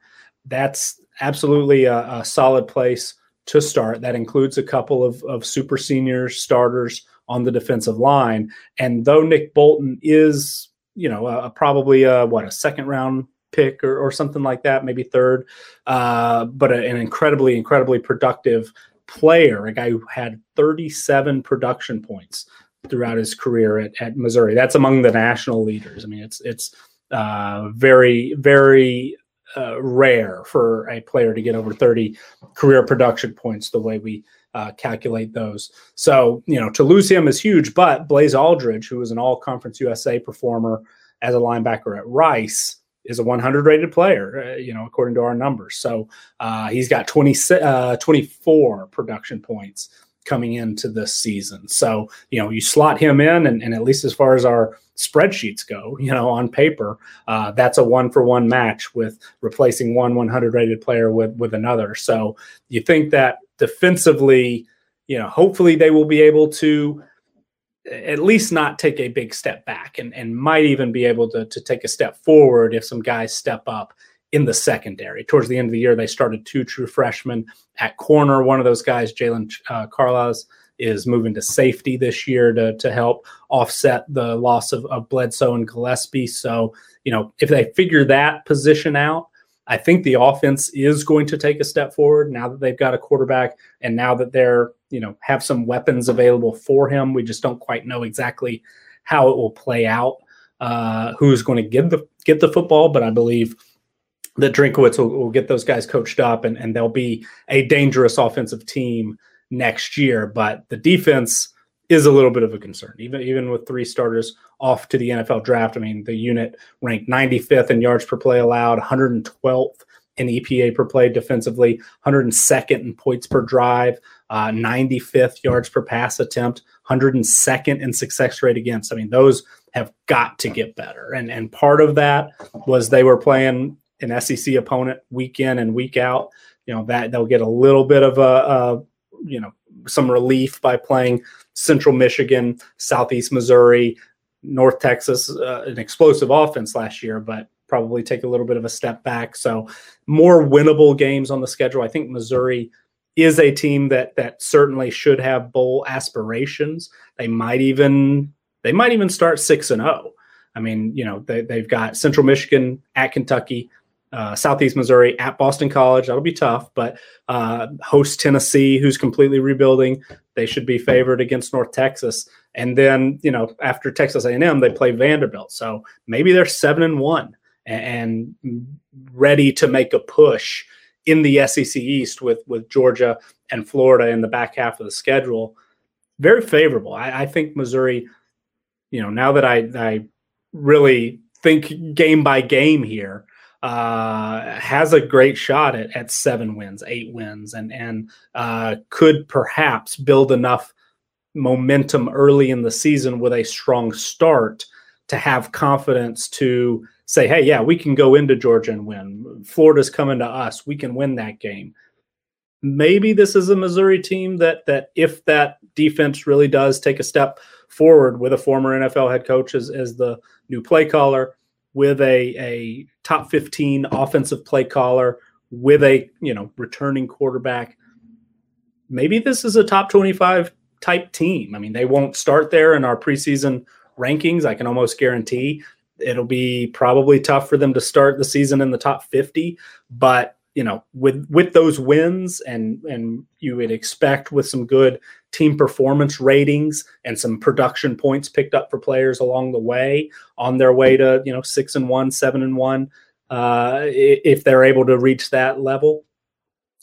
That's absolutely a, a solid place to start. That includes a couple of, of super senior starters on the defensive line. And though Nick Bolton is, you know, a, probably a, what a second round pick or, or something like that, maybe third, uh, but a, an incredibly, incredibly productive player, a guy who had 37 production points throughout his career at, at Missouri. That's among the national leaders. I mean, it's it's uh, very very uh, rare for a player to get over 30 career production points the way we uh, calculate those. So you know to lose him is huge. But Blaze Alldredge, who was an All Conference USA performer as a linebacker at Rice. Is a 100 rated player, uh, you know, according to our numbers. So uh, he's got 20, uh, 24 production points coming into this season. So, you know, you slot him in, and, and at least as far as our spreadsheets go, you know, on paper, uh, that's a one for one match with replacing one 100 rated player with, with another. So you think that defensively, you know, hopefully they will be able to at least not take a big step back and, and might even be able to, to take a step forward if some guys step up in the secondary. Towards the end of the year, they started two true freshmen at corner. One of those guys, Jalen uh, Carlas, is moving to safety this year to, to help offset the loss of, of Bledsoe and Gillespie. So, you know, if they figure that position out, I think the offense is going to take a step forward now that they've got a quarterback and now that they're, you know, have some weapons available for him. We just don't quite know exactly how it will play out, uh, who's going to get the get the football, but I believe – that Drinkwitz will, will, get those guys coached up and, and they'll be a dangerous offensive team next year. But the defense is a little bit of a concern, even even with three starters off to the NFL draft. I mean, the unit ranked 95th in yards per play allowed, 112th in EPA per play defensively, 102nd in points per drive, uh, 95th yards per pass attempt, 102nd in success rate against. I mean, those have got to get better. And and part of that was they were playing an SEC opponent week in and week out. You know that they'll get a little bit of a, a you know some relief by playing Central Michigan, Southeast Missouri, North Texas, uh, an explosive offense last year, but probably take a little bit of a step back. So more winnable games on the schedule. I think Missouri is a team that that certainly should have bowl aspirations. They might even they might even start six and zero. Oh. I mean, you know, they, they've got Central Michigan at Kentucky, uh, Southeast Missouri at Boston College. That'll be tough, but uh, host Tennessee, who's completely rebuilding. They should be favored against North Texas. And then, you know, after Texas A&M, they play Vanderbilt. So maybe they're seven and one and ready to make a push in the SEC East with with Georgia and Florida in the back half of the schedule. Very favorable. I, I think Missouri. You know, now that I I really think game by game here uh, has a great shot at, at seven wins, eight wins, and and uh, could perhaps build enough momentum early in the season with a strong start to have confidence to say, hey, yeah, we can go into Georgia and win. Florida's coming to us. We can win that game. Maybe this is a Missouri team that that if that defense really does take a step forward with a former NFL head coach as, as the new play caller, with a, a top 15 offensive play caller, with a you know returning quarterback. Maybe this is a top 25 type team. I mean, they won't start there in our preseason rankings. I can almost guarantee it'll be probably tough for them to start the season in the top 50. But you know, with with those wins and and you would expect with some good team performance ratings and some production points picked up for players along the way on their way to you know six and one, seven and one, uh, if they're able to reach that level.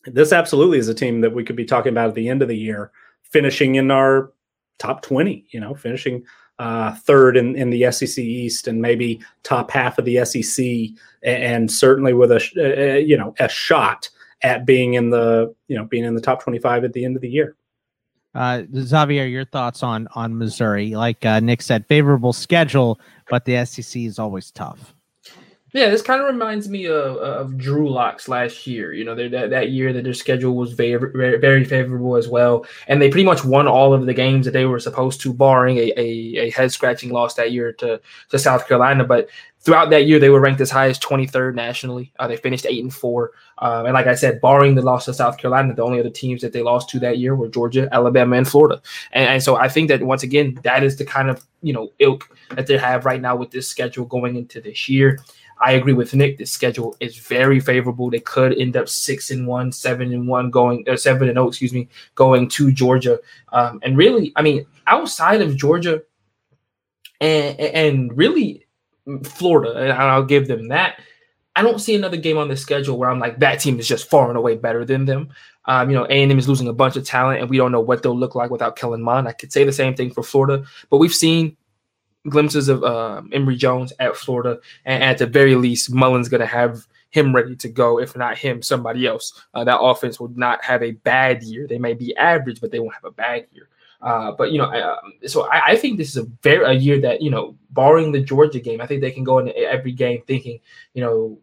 This absolutely is a team that we could be talking about at the end of the year, finishing in our top twenty. You know, finishing uh, third in, in the SEC East and maybe top half of the SEC, and certainly with a uh, you know a shot at being in the you know being in the top twenty five at the end of the year. Uh, Xavier, your thoughts on on Missouri? Like uh, Nick said, favorable schedule, but the SEC is always tough. Yeah, this kind of reminds me of, of Drew Locks last year. You know, that that year that their schedule was very, very favorable as well, and they pretty much won all of the games that they were supposed to, barring a, a, a head scratching loss that year to to South Carolina. But throughout that year, they were ranked as high as 23rd nationally. Uh, they finished eight and four, um, and like I said, barring the loss to South Carolina, the only other teams that they lost to that year were Georgia, Alabama, and Florida. And, and so I think that once again, that is the kind of you know ilk that they have right now with this schedule going into this year. I agree with Nick. The schedule is very favorable. They could end up six and one, seven and one, going seven and oh, excuse me, going to Georgia. Um, and really, I mean, outside of Georgia, and and really Florida, and I'll give them that. I don't see another game on the schedule where I'm like that team is just far and away better than them. Um, you know, A&M is losing a bunch of talent, and we don't know what they'll look like without Kellen Mond. I could say the same thing for Florida, but we've seen glimpses of uh, Emory Jones at Florida, and at the very least, Mullen's going to have him ready to go. If not him, somebody else. Uh, that offense will not have a bad year. They may be average, but they won't have a bad year. Uh, but you know, uh, so I, I, think this is a very a year that you know, barring the Georgia game, I think they can go into every game thinking, you know,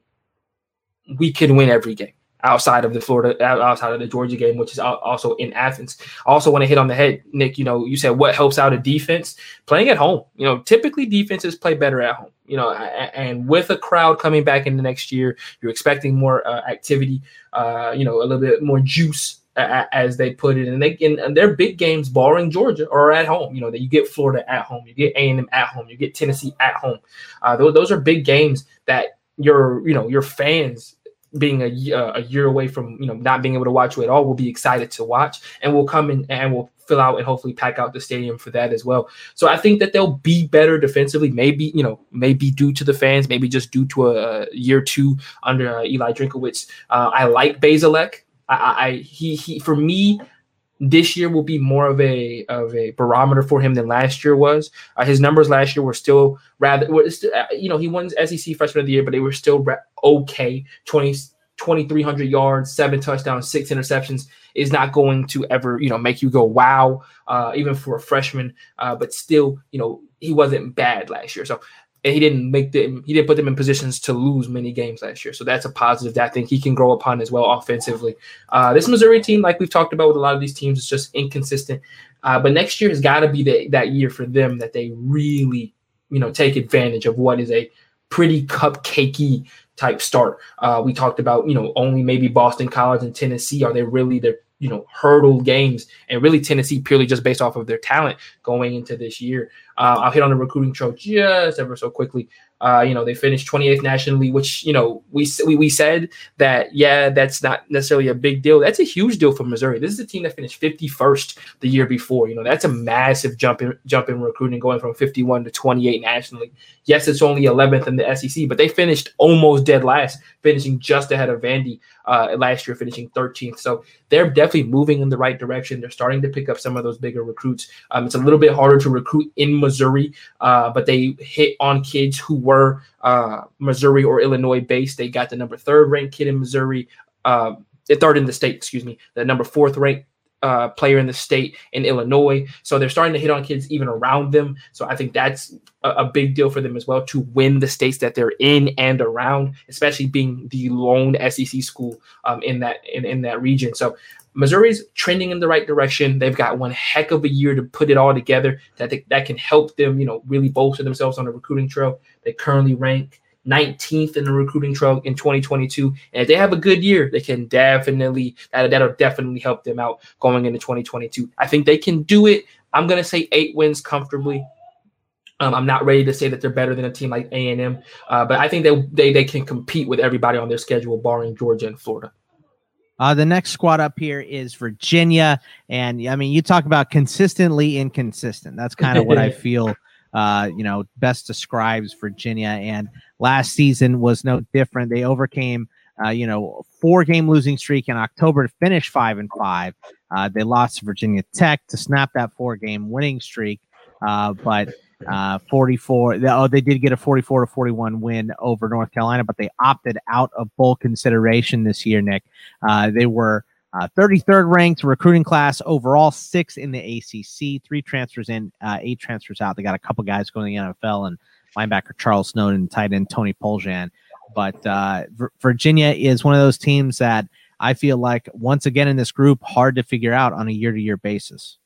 we can win every game outside of the Florida, outside of the Georgia game, which is also in Athens. I also want to hit on the head, Nick. You know, you said what helps out a defense playing at home. You know, typically defenses play better at home. You know, and with a crowd coming back in the next year, you're expecting more uh, activity. Uh, you know, a little bit more juice as they put it. And they and their big games, barring Georgia, are at home. You know that you get Florida at home, you get A and M at home, you get Tennessee at home. Uh, those, those are big games that your you know your fans being a, uh, a year away from you know not being able to watch you at all will be excited to watch and will come in and will fill out and hopefully pack out the stadium for that as well so i think that they'll be better defensively maybe you know maybe due to the fans maybe just due to a, a year two under uh, eli drinkwitz uh, i like Bazelak. I, I he he for me this year will be more of a of a barometer for him than last year was. Uh, his numbers last year were still rather, uh, you know, he won SEC Freshman of the Year, but they were still okay. 20, 2,300 yards, seven touchdowns, six interceptions is not going to ever, you know, make you go wow, uh, even for a freshman. Uh, but still, you know, he wasn't bad last year. So and he didn't make them he didn't put them in positions to lose many games last year. So that's a positive that I think he can grow upon as well offensively. Uh, this Missouri team, like we've talked about with a lot of these teams, is just inconsistent. Uh, but next year has got to be the, that year for them that they really, you know, take advantage of what is a pretty cupcakey type start. Uh, we talked about, you know, only maybe Boston College and Tennessee are they really the you know hurdle games and really Tennessee purely just based off of their talent going into this year. Uh, I'll hit on the recruiting trail just ever so quickly. Uh, you know, they finished 28th nationally, which you know we, we we said that yeah, that's not necessarily a big deal. That's a huge deal for Missouri. This is a team that finished 51st the year before. You know, that's a massive jump in jump in recruiting, going from 51 to 28 nationally. Yes, it's only 11th in the SEC, but they finished almost dead last, finishing just ahead of Vandy uh, last year, finishing 13th. So they're definitely moving in the right direction. They're starting to pick up some of those bigger recruits. Um, it's a little bit harder to recruit in Missouri, uh, but they hit on kids who were uh, Missouri or Illinois based. They got the number third ranked kid in Missouri, uh, third in the state, excuse me, the number fourth ranked uh, player in the state in Illinois. So they're starting to hit on kids even around them. So I think that's a, a, big deal for them as well to win the states that they're in and around, especially being the lone SEC school um, in that in, in that region. So Missouri's trending in the right direction. They've got one heck of a year to put it all together that they, that can help them, you know, really bolster themselves on the recruiting trail. They currently rank 19th in the recruiting trail in 2022. And if they have a good year, they can definitely that, that'll definitely help them out going into 2022. I think they can do it. I'm gonna say eight wins comfortably. Um, I'm not ready to say that they're better than a team like A&M, uh, but I think they, they they can compete with everybody on their schedule, barring Georgia and Florida. Uh, the next squad up here is Virginia, and I mean, you talk about consistently inconsistent. That's kind of what I feel. Uh, you know, best describes Virginia. And last season was no different. They overcame, uh, you know, four game losing streak in October to finish five and five. Uh, they lost to Virginia Tech to snap that four game winning streak, uh, but uh, 44. Oh, they did get a 44 to 41 win over North Carolina, but they opted out of bowl consideration this year, Nick. Uh, they were uh, 33rd ranked recruiting class overall, six in the ACC, three transfers in, uh, eight transfers out. They got a couple guys going to the NFL and linebacker Charles Snowden and tight end Tony Poljan. But uh, Virginia is one of those teams that I feel like, once again, in this group, hard to figure out on a year to year basis.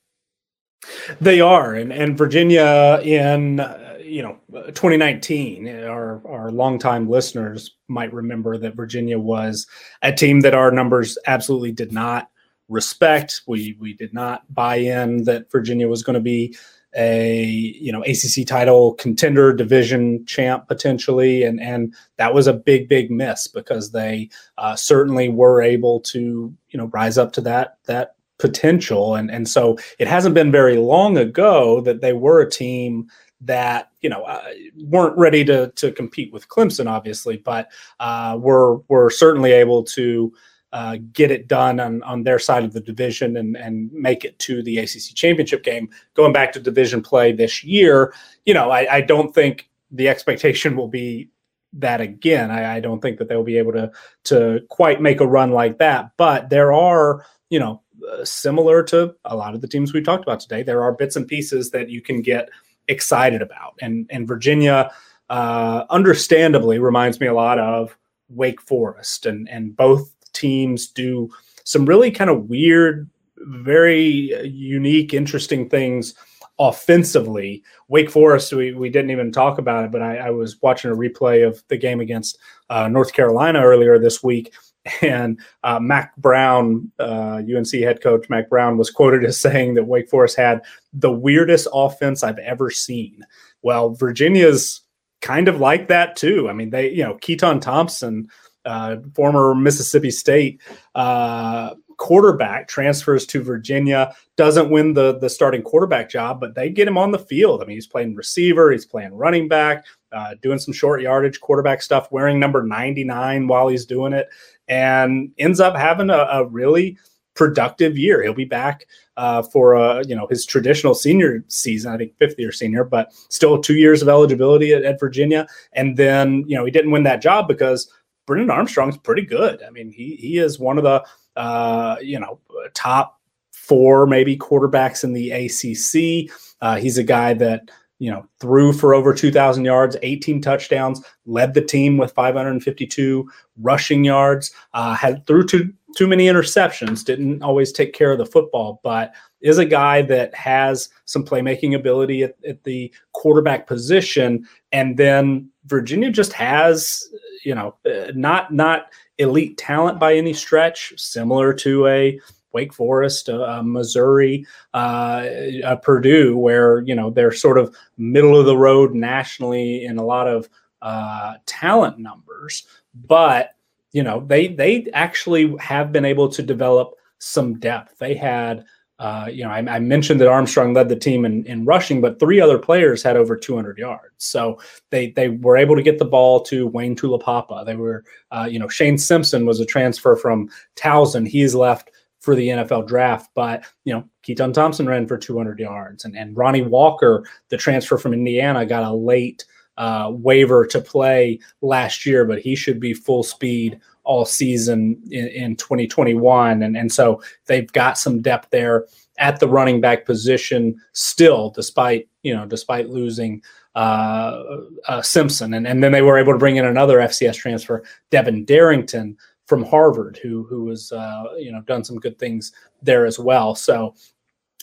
They are, and and Virginia in uh, you know 2019, our our longtime listeners might remember that Virginia was a team that our numbers absolutely did not respect. We we did not buy in that Virginia was going to be a you know ACC title contender, division champ potentially, and and that was a big big miss because they uh, certainly were able to you know rise up to that that potential. And and so it hasn't been very long ago that they were a team that you know uh, weren't ready to to compete with Clemson, obviously, but uh, were were certainly able to. Uh, get it done on, on their side of the division and, and make it to the ACC championship game. Going back to division play this year, you know, I, I don't think the expectation will be that again. I, I, don't think that they'll be able to to quite make a run like that. But there are, you know, uh, similar to a lot of the teams we talked about today, there are bits and pieces that you can get excited about. And and Virginia, uh, understandably, reminds me a lot of Wake Forest, and and both teams do some really kind of weird, very unique, interesting things offensively. Wake Forest, we, we didn't even talk about it, but I, I was watching a replay of the game against uh, North Carolina earlier this week and uh, Mack Brown, uh, UNC head coach Mack Brown, was quoted as saying that Wake Forest had the weirdest offense I've ever seen. Well, Virginia's kind of like that too. I mean, they, you know, Keytaon Thompson, uh, former Mississippi State uh, quarterback, transfers to Virginia, doesn't win the the starting quarterback job, but they get him on the field. I mean, he's playing receiver, he's playing running back, uh, doing some short yardage quarterback stuff, wearing number 99 while he's doing it and ends up having a, a really productive year. He'll be back uh, for uh, you know his traditional senior season, I think fifth year senior, but still two years of eligibility at, at, Virginia. And then you know he didn't win that job because Brennan Armstrong's pretty good. I mean he he is one of the uh, you know top four maybe quarterbacks in the ACC. Uh, he's a guy that you know, threw for over 2,000 yards, 18 touchdowns, led the team with 552 rushing yards, uh, had threw too, too many interceptions, didn't always take care of the football, but is a guy that has some playmaking ability at, at the quarterback position. And then Virginia just has, you know, uh, not not elite talent by any stretch, similar to a Wake Forest, uh, uh, Missouri, uh, uh, Purdue, where you know they're sort of middle of the road nationally in a lot of uh, talent numbers, but you know they they actually have been able to develop some depth. They had. Uh, you know, I, I, mentioned that Armstrong led the team in, in rushing, but three other players had over 200 yards. So they they were able to get the ball to Wayne Taulapapa. They were, uh, you know, Shane Simpson was a transfer from Towson. He's left for the NFL draft. But, you know, Keytaon Thompson ran for 200 yards. And, and Ronnie Walker, the transfer from Indiana, got a late uh, waiver to play last year, but he should be full speed all season in, in 2021. And, and so they've got some depth there at the running back position still, despite, you know, despite losing uh, uh, Simpson. And, and then they were able to bring in another FCS transfer, Devin Darrington, from Harvard who who was uh, you know done some good things there as well. So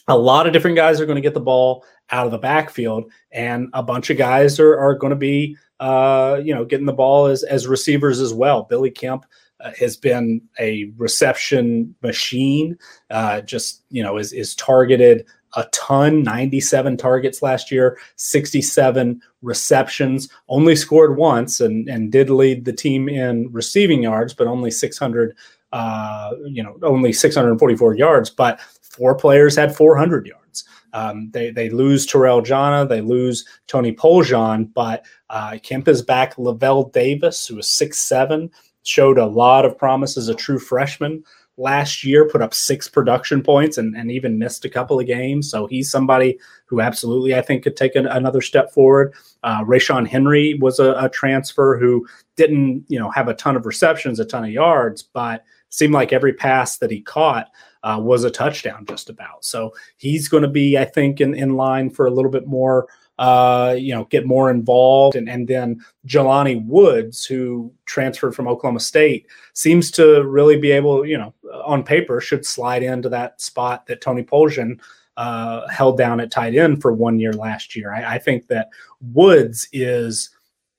a lot of different guys are going to get the ball out of the backfield, and a bunch of guys are are going to be uh, you know getting the ball as as receivers as well. Billy Kemp. Uh, has been a reception machine. Uh, just you know, is is targeted a ton 97 targets last year 67 receptions only scored once and and did lead the team in receiving yards but only 600 uh, you know, only 644 yards, but four players had 400 yards. Um, they they lose Terrell Jana, they lose Tony Poljan, but uh, Kemp is back. Lavel Davis, who was six seven, showed a lot of promise as a true freshman last year, put up six production points and, and even missed a couple of games. So he's somebody who absolutely, I think, could take an, another step forward. Uh, Ra'Shaun Henry was a, a, transfer who didn't, you know, have a ton of receptions, a ton of yards, but seemed like every pass that he caught uh, was a touchdown just about. So he's going to be, I think, in, in line for a little bit more uh, you know, get more involved. And, and then Jelani Woods, who transferred from Oklahoma State, seems to really be able, you know, on paper, should slide into that spot that Tony Poljan uh, held down at tight end for one year last year. I, I think that Woods is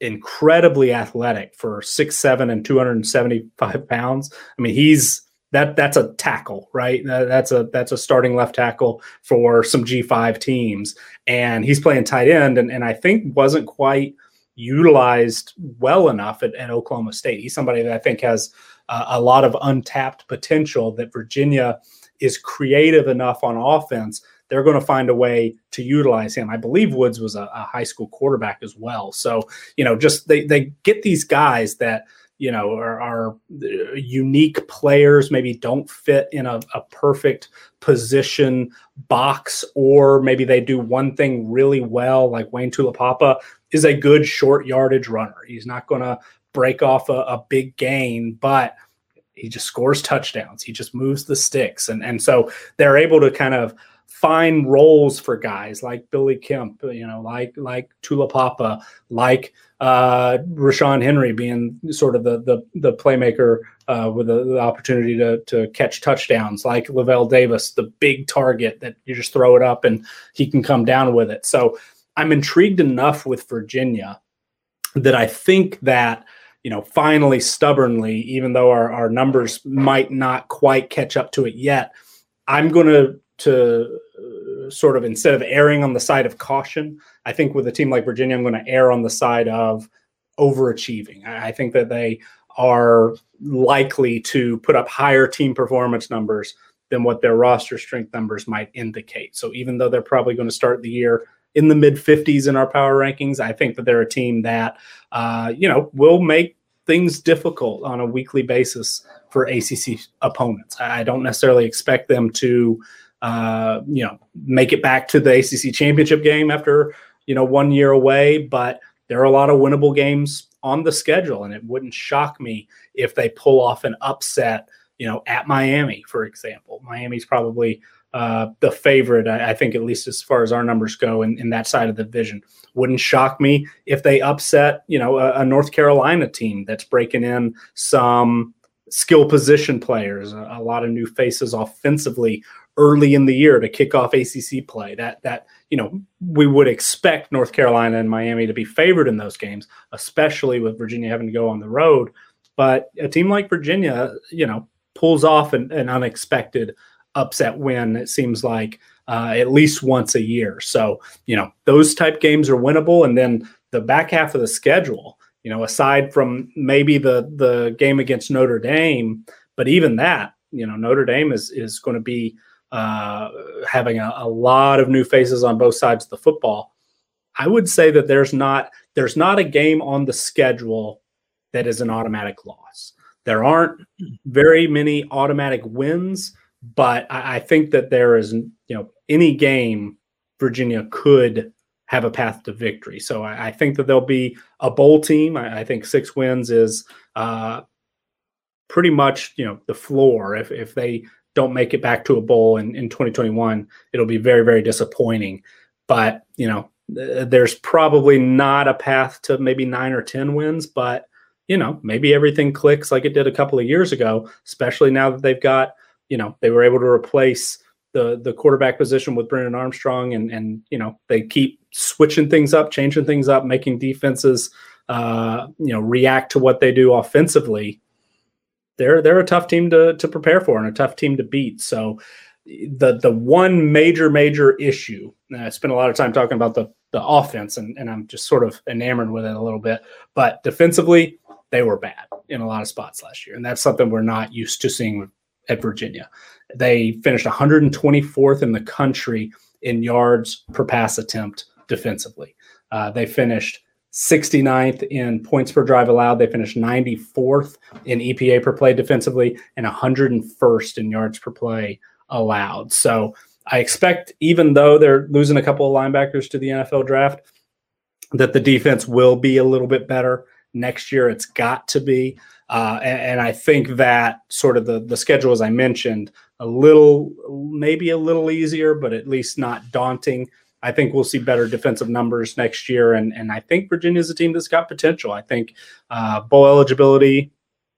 incredibly athletic for six seven and 275 pounds. I mean, he's that that's a tackle, right? That's a that's a starting left tackle for some G5 teams, and he's playing tight end, and, and I think wasn't quite utilized well enough at, at Oklahoma State. He's somebody that I think has a lot of untapped potential. That Virginia is creative enough on offense. They're going to find a way to utilize him. I believe Woods was a, a high school quarterback as well. So you know, just they they get these guys that you know are, are, uh, unique players maybe don't fit in a, a, perfect position box or maybe they do one thing really well like wayne taulapapa is a good short yardage runner. He's not going to break off a, a, big gain but he just scores touchdowns. He just moves the sticks. And, and so they're able to kind of find roles for guys like billy kemp you know like like taulapapa like uh, Ra'Shaun Henry being sort of the the, the playmaker uh, with the, the, opportunity to to catch touchdowns, like Lavel Davis, the big target that you just throw it up and he can come down with it. So I'm intrigued enough with Virginia that I think that you know finally stubbornly, even though our, our numbers might not quite catch up to it yet, I'm going to to sort of instead of erring on the side of caution, I think with a team like Virginia, I'm going to err on the side of overachieving. I think that they are likely to put up higher team performance numbers than what their roster strength numbers might indicate. So even though they're probably going to start the year in the mid 50s in our power rankings, I think that they're a team that uh, you know will make things difficult on a weekly basis for ACC opponents. I don't necessarily expect them to uh, you know, make it back to the ACC championship game after, you know, one year away. But there are a lot of winnable games on the schedule, and it wouldn't shock me if they pull off an upset, you know, at Miami, for example. Miami's probably uh, the favorite, I, I, think, at least as far as our numbers go in, in that side of the division. Wouldn't shock me if they upset, you know, a, a North Carolina team that's breaking in some skill position players, a, a lot of new faces offensively early in the year to kick off ACC play. That that you know we would expect North Carolina and Miami to be favored in those games, especially with Virginia having to go on the road. But a team like Virginia, you know, pulls off an, an unexpected upset win. It seems like uh, at least once a year. So you know those type games are winnable, and then the back half of the schedule. You know, aside from maybe the the game against Notre Dame, but even that, you know, Notre Dame is is going to be uh, having a, a lot of new faces on both sides of the football. I would say that there's not there's not a game on the schedule that is an automatic loss. There aren't very many automatic wins, but I, I think that there is you know any game Virginia could have a path to victory. So I, I think that there'll be a bowl team. I, I think six wins is uh, pretty much you know the floor. If if they don't make it back to a bowl in, in 2021, it'll be very, very disappointing. But, you know, th- there's probably not a path to maybe nine or 10 wins, but, you know, maybe everything clicks like it did a couple of years ago, especially now that they've got, you know, they were able to replace the the quarterback position with Brennan Armstrong and and you know they keep switching things up, changing things up, making defenses uh, you know react to what they do offensively they're they're a tough team to to prepare for and a tough team to beat. So the the one major major issue. I spent a lot of time talking about the the offense, and and I'm just sort of enamored with it a little bit. But defensively, they were bad in a lot of spots last year. And that's something we're not used to seeing at Virginia. They finished 124th in the country in yards per pass attempt defensively. Uh, they finished 69th in points per drive allowed. They finished 94th in EPA per play defensively and 101st in yards per play allowed. So I expect, even though they're losing a couple of linebackers to the NFL draft, that the defense will be a little bit better next year. It's got to be. Uh, and, and, I think that sort of the, the schedule, as I mentioned, a little, maybe a little easier, but at least not daunting. I think we'll see better defensive numbers next year. And, and I think Virginia's a team that's got potential. I think uh, bowl eligibility,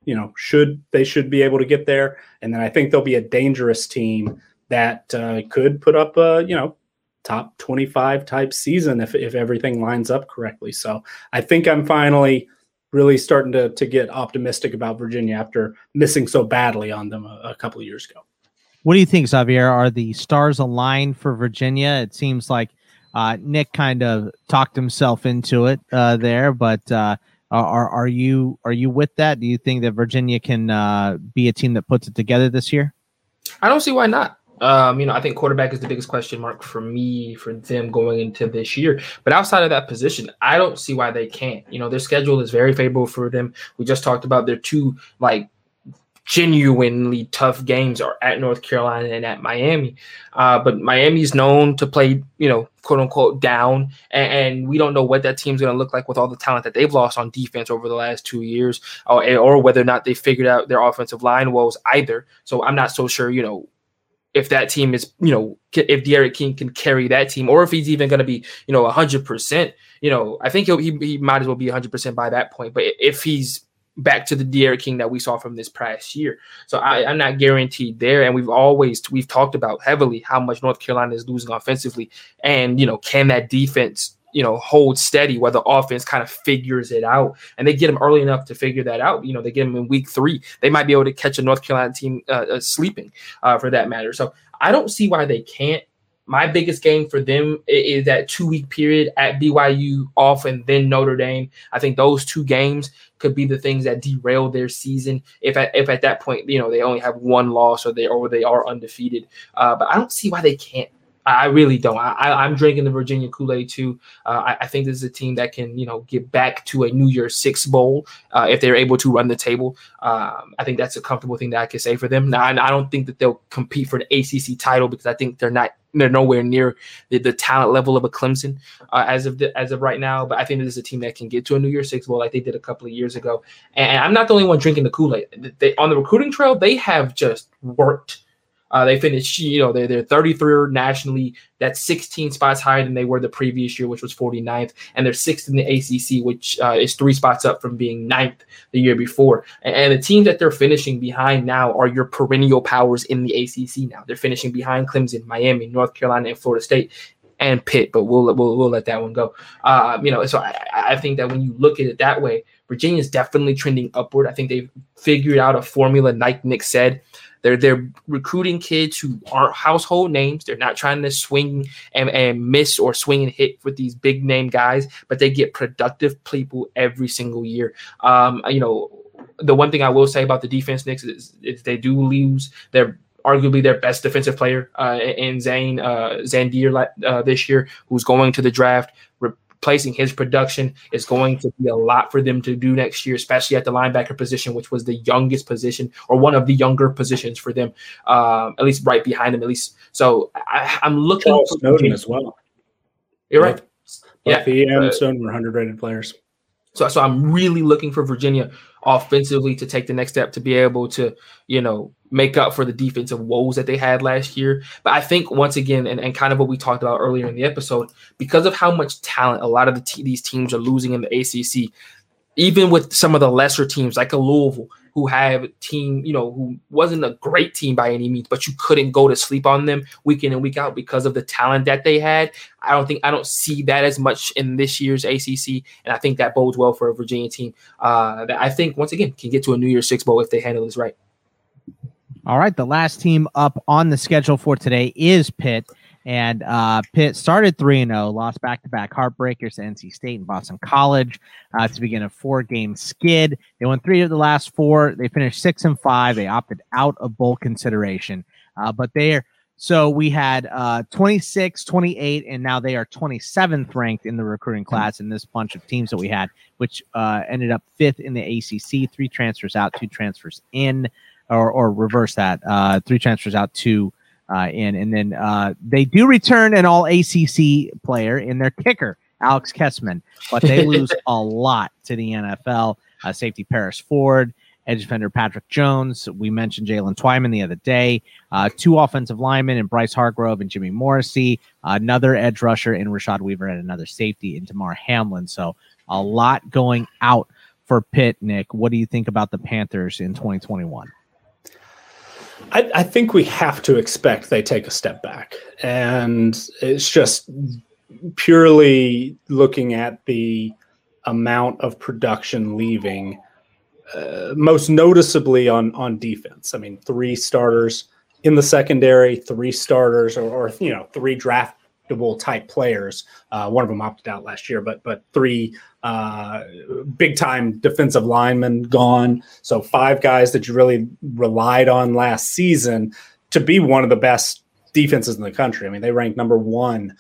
you know, should they should be able to get there. And then I think they'll be a dangerous team that uh, could put up a, you know, top 25 type season if, if everything lines up correctly. So I think I'm finally really starting to, to get optimistic about Virginia after missing so badly on them a, a couple of years ago. What do you think, Xavier? Are the stars aligned for Virginia? It seems like uh, Nick kind of talked himself into it uh, there, but uh, are are you are you with that? Do you think that Virginia can uh, be a team that puts it together this year? I don't see why not. Um, you know, I think quarterback is the biggest question mark for me for them going into this year. But outside of that position, I don't see why they can't. You know, their schedule is very favorable for them. We just talked about their two like genuinely tough games are at North Carolina and at Miami. Uh, but Miami's known to play, you know, quote unquote down, and, and we don't know what that team's going to look like with all the talent that they've lost on defense over the last two years, or, or whether or not they figured out their offensive line woes either. So I'm not so sure, you know, if that team is, you know, if D'Eriq King can carry that team, or if he's even going to be, you know, 100%, you know, I think he he might as well be 100% by that point. But if he's back to the D'Eriq King that we saw from this past year, so I, I'm not guaranteed there. And we've always we've talked about heavily how much North Carolina is losing offensively, and you know, can that defense you know hold steady where the offense kind of figures it out? And they get them early enough to figure that out. You know they get them in week three. They might be able to catch a north carolina team uh, uh, sleeping uh, for that matter. So i don't see why they can't my biggest game for them is that two week period at byu off and then notre dame. I think those two games could be the things that derail their season if at, if at that point you know they only have one loss or they or they are undefeated. Uh, but i don't see why they can't I really don't. I, am drinking the Virginia Kool Aid too. Uh, I, I, think this is a team that can, you know, get back to a New Year's Six bowl uh, if they're able to run the table. Um, I think that's a comfortable thing that I can say for them. Now, I, I don't think that they'll compete for the ACC title because I think they're not they're nowhere near the, the talent level of a Clemson uh, as of the, as of right now. But I think this is a team that can get to a New Year's Six bowl like they did a couple of years ago. And I'm not the only one drinking the Kool Aid. They on the recruiting trail, they have just worked uh, they finished, you know, they're, they're 33rd nationally. That's 16 spots higher than they were the previous year, which was 49th. And they're sixth in the ACC, which uh, is three spots up from being ninth the year before. And, and, the teams that they're finishing behind now are your perennial powers in the ACC now. They're finishing behind Clemson, Miami, North Carolina, and Florida State. And Pitt, but we'll we'll, we'll let that one go. Uh, you know, so I, I think that when you look at it that way, Virginia is definitely trending upward. I think they've figured out a formula, like Nick said, they're they're recruiting kids who aren't household names. They're not trying to swing and, and miss or swing and hit with these big name guys, but they get productive people every single year. Um, you know, the one thing I will say about the defense, Knicks, is, is they do lose their arguably their best defensive player uh, in Zane uh, Zandier uh, this year, who's going to the draft replacing his production is going to be a lot for them to do next year, especially at the linebacker position, which was the youngest position or one of the younger positions for them, um, at least right behind them, at least. So I, am looking Charles for Snowden as well. You're right. yeah, he and uh, Snowden were 100 rated players. So, so I'm really looking for Virginia offensively to take the next step to be able to, you know, make up for the defensive woes that they had last year. But I think once again, and, and kind of what we talked about earlier in the episode, because of how much talent a lot of the t- these teams are losing in the ACC, even with some of the lesser teams like a Louisville, who have a team, you know, who wasn't a great team by any means, but you couldn't go to sleep on them week in and week out because of the talent that they had. I don't think I don't see that as much in this year's ACC, and I think that bodes well for a Virginia team uh, that I think once again can get to a New Year's Six bowl if they handle this right. All right, the last team up on the schedule for today is Pitt. And uh, Pitt started 3 0, lost back to back heartbreakers to NC State and Boston College uh, to begin a four game skid. They won three of the last four. They finished 6 and 5. They opted out of bowl consideration. Uh, but they are. So we had uh, 26, 28, and now they are 27th ranked in the recruiting class in this bunch of teams that we had, which uh, ended up fifth in the ACC. Three transfers out, two transfers in, or, or reverse that. Uh, three transfers out, two uh, in, and then uh, they do return an All ACC player in their kicker, Alex Kessman, but they lose a lot to the NFL. Uh, safety Paris Ford, edge defender Patrick Jones. We mentioned Jaylen Twyman the other day. Uh, two offensive linemen in Bryce Hargrove and Jimmy Morrissey. another edge rusher in Rashad Weaver and another safety in Damar Hamlin. So a lot going out for Pitt. Nick, what do you think about the Panthers in 2021? I, I, think we have to expect they take a step back. And it's just purely looking at the amount of production leaving, uh, most noticeably on, on defense. I mean, three starters in the secondary, three starters, or, or you know, three draft type players. Uh, one of them opted out last year, but but three uh, big time defensive linemen gone. So five guys that you really relied on last season to be one of the best defenses in the country. I mean, they ranked number one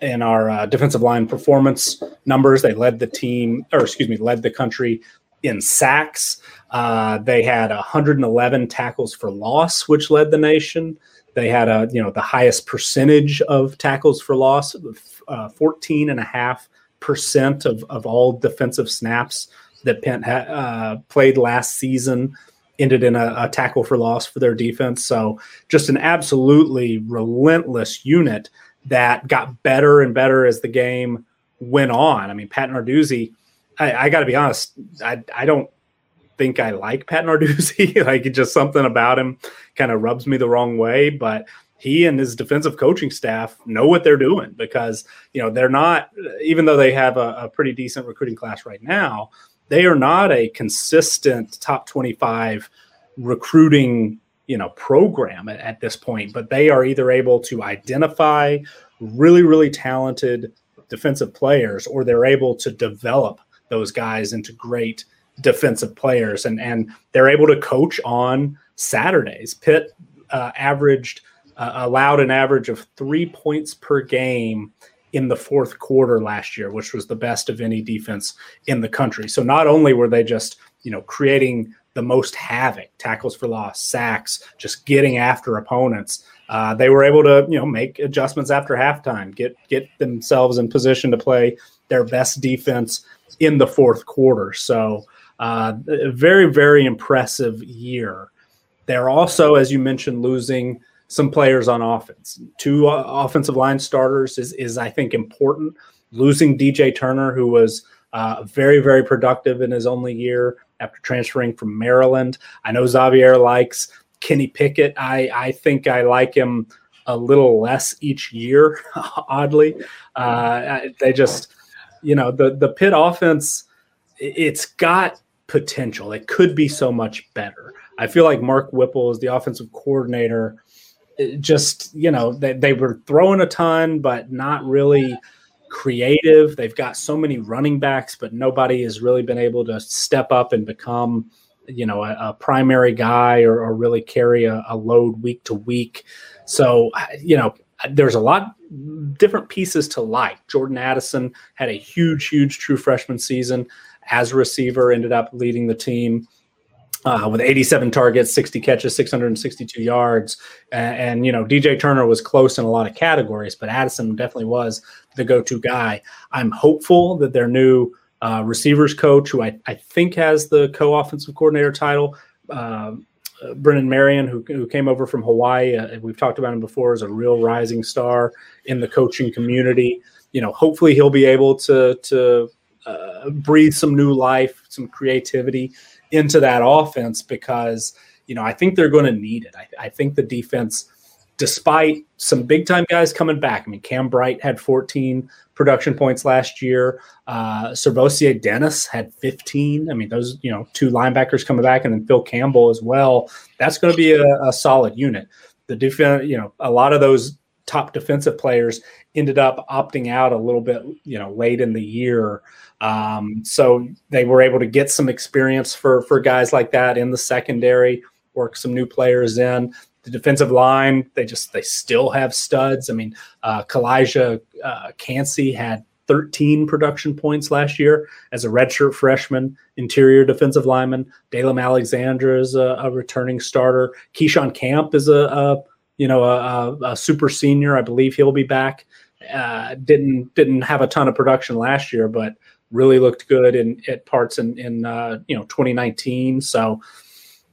in our uh, defensive line performance numbers. They led the team, or excuse me, led the country in sacks. Uh, they had 111 tackles for loss, which led the nation. They had a you know the highest percentage of tackles for loss, uh, 14 and a half percent of of all defensive snaps that Penn ha- uh, played last season ended in a, a, tackle for loss for their defense. So just an absolutely relentless unit that got better and better as the game went on. I mean, Pat Narduzzi, I, I got to be honest, I, I don't think I like Pat Narduzzi. like just something about him kind of rubs me the wrong way, but he and his defensive coaching staff know what they're doing because you know they're not even though they have a, a pretty decent recruiting class right now they are not a consistent top 25 recruiting you know program at, at this point but they are either able to identify really really talented defensive players or they're able to develop those guys into great defensive players, and and they're able to coach on Saturdays. Pitt uh, averaged uh, allowed an average of three points per game in the fourth quarter last year, which was the best of any defense in the country. So not only were they just you know creating the most havoc, tackles for loss, sacks, just getting after opponents. Uh, they were able to, you know, make adjustments after halftime, get get themselves in position to play their best defense in the fourth quarter. So uh, a very, very impressive year. They're also, as you mentioned, losing some players on offense. Two uh, offensive line starters is, is, I think, important. Losing DJ Turner, who was uh, very, very productive in his only year after transferring from Maryland. I know Xavier likes Kenny Pickett. I, I think I like him a little less each year, oddly. Uh, they just, you know, the, the Pitt offense, it's got potential. It could be so much better. I feel like Mark Whipple is the offensive coordinator. Just, you know, they, they were throwing a ton, but not really creative. They've got so many running backs, but nobody has really been able to step up and become, you know, a, a primary guy or, or really carry a, a load week to week. So, you know, there's a lot different pieces to like. Jordan Addison had a huge, huge true freshman season as a receiver, ended up leading the team. Uh, with 87 targets, 60 catches, 662 yards, and, and, you know DJ Turner was close in a lot of categories, but Addison definitely was the go-to guy. I'm hopeful that their new uh, receivers coach, who I, I think has the co-offensive coordinator title, uh, Brennan Marion, who, who came over from Hawaii, uh, we've talked about him before, as a real rising star in the coaching community. You know, hopefully he'll be able to to uh, breathe some new life, some creativity into that offense because you know I think they're going to need it. I, I, think the defense, despite some big time guys coming back, I mean Cam Bright had 14 production points last year. Uh, Dennis had 15. I mean those you know two linebackers coming back and then Phil Campbell as well. That's going to be a, a solid unit. The defense, you know, a lot of those top defensive players ended up opting out a little bit, you know, late in the year. Um, so they were able to get some experience for for guys like that in the secondary, work some new players in. The defensive line, they just they still have studs. I mean, uh, Calijah uh, Kancey had 13 production points last year as a redshirt freshman, interior defensive lineman. Dalem Alexander is a, a returning starter. Keyshawn Camp is a, a you know a, a, super senior. I believe he'll be back. Uh, didn't didn't have a ton of production last year, but really looked good in at parts in in uh, you know 2019. So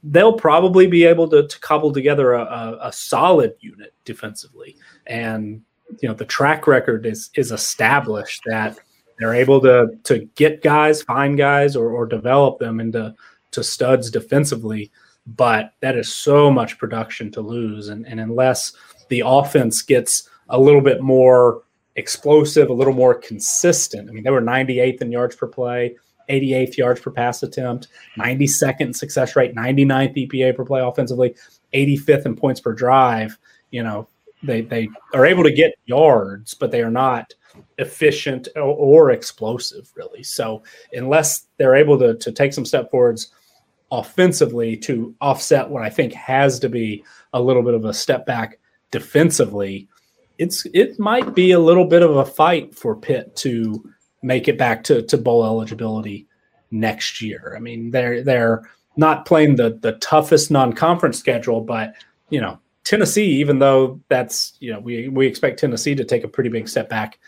they'll probably be able to, to cobble together a, a, a solid unit defensively and you know the track record is is established that they're able to to get guys, find guys, or or develop them into to studs defensively. But that is so much production to lose, and and unless the offense gets a little bit more explosive, a little more consistent. I mean, they were 98th in yards per play, 88th yards per pass attempt, 92nd success rate, 99th EPA per play offensively, 85th in points per drive. You know, they they are able to get yards, but they are not efficient or, or, explosive really. So unless they're able to to take some step forwards offensively to offset what I think has to be a little bit of a step back defensively, it's it might be a little bit of a fight for Pitt to make it back to, to bowl eligibility next year. I mean, they're they're not playing the the toughest non-conference schedule, but you know, Tennessee, even though that's you know we we expect Tennessee to take a pretty big step back.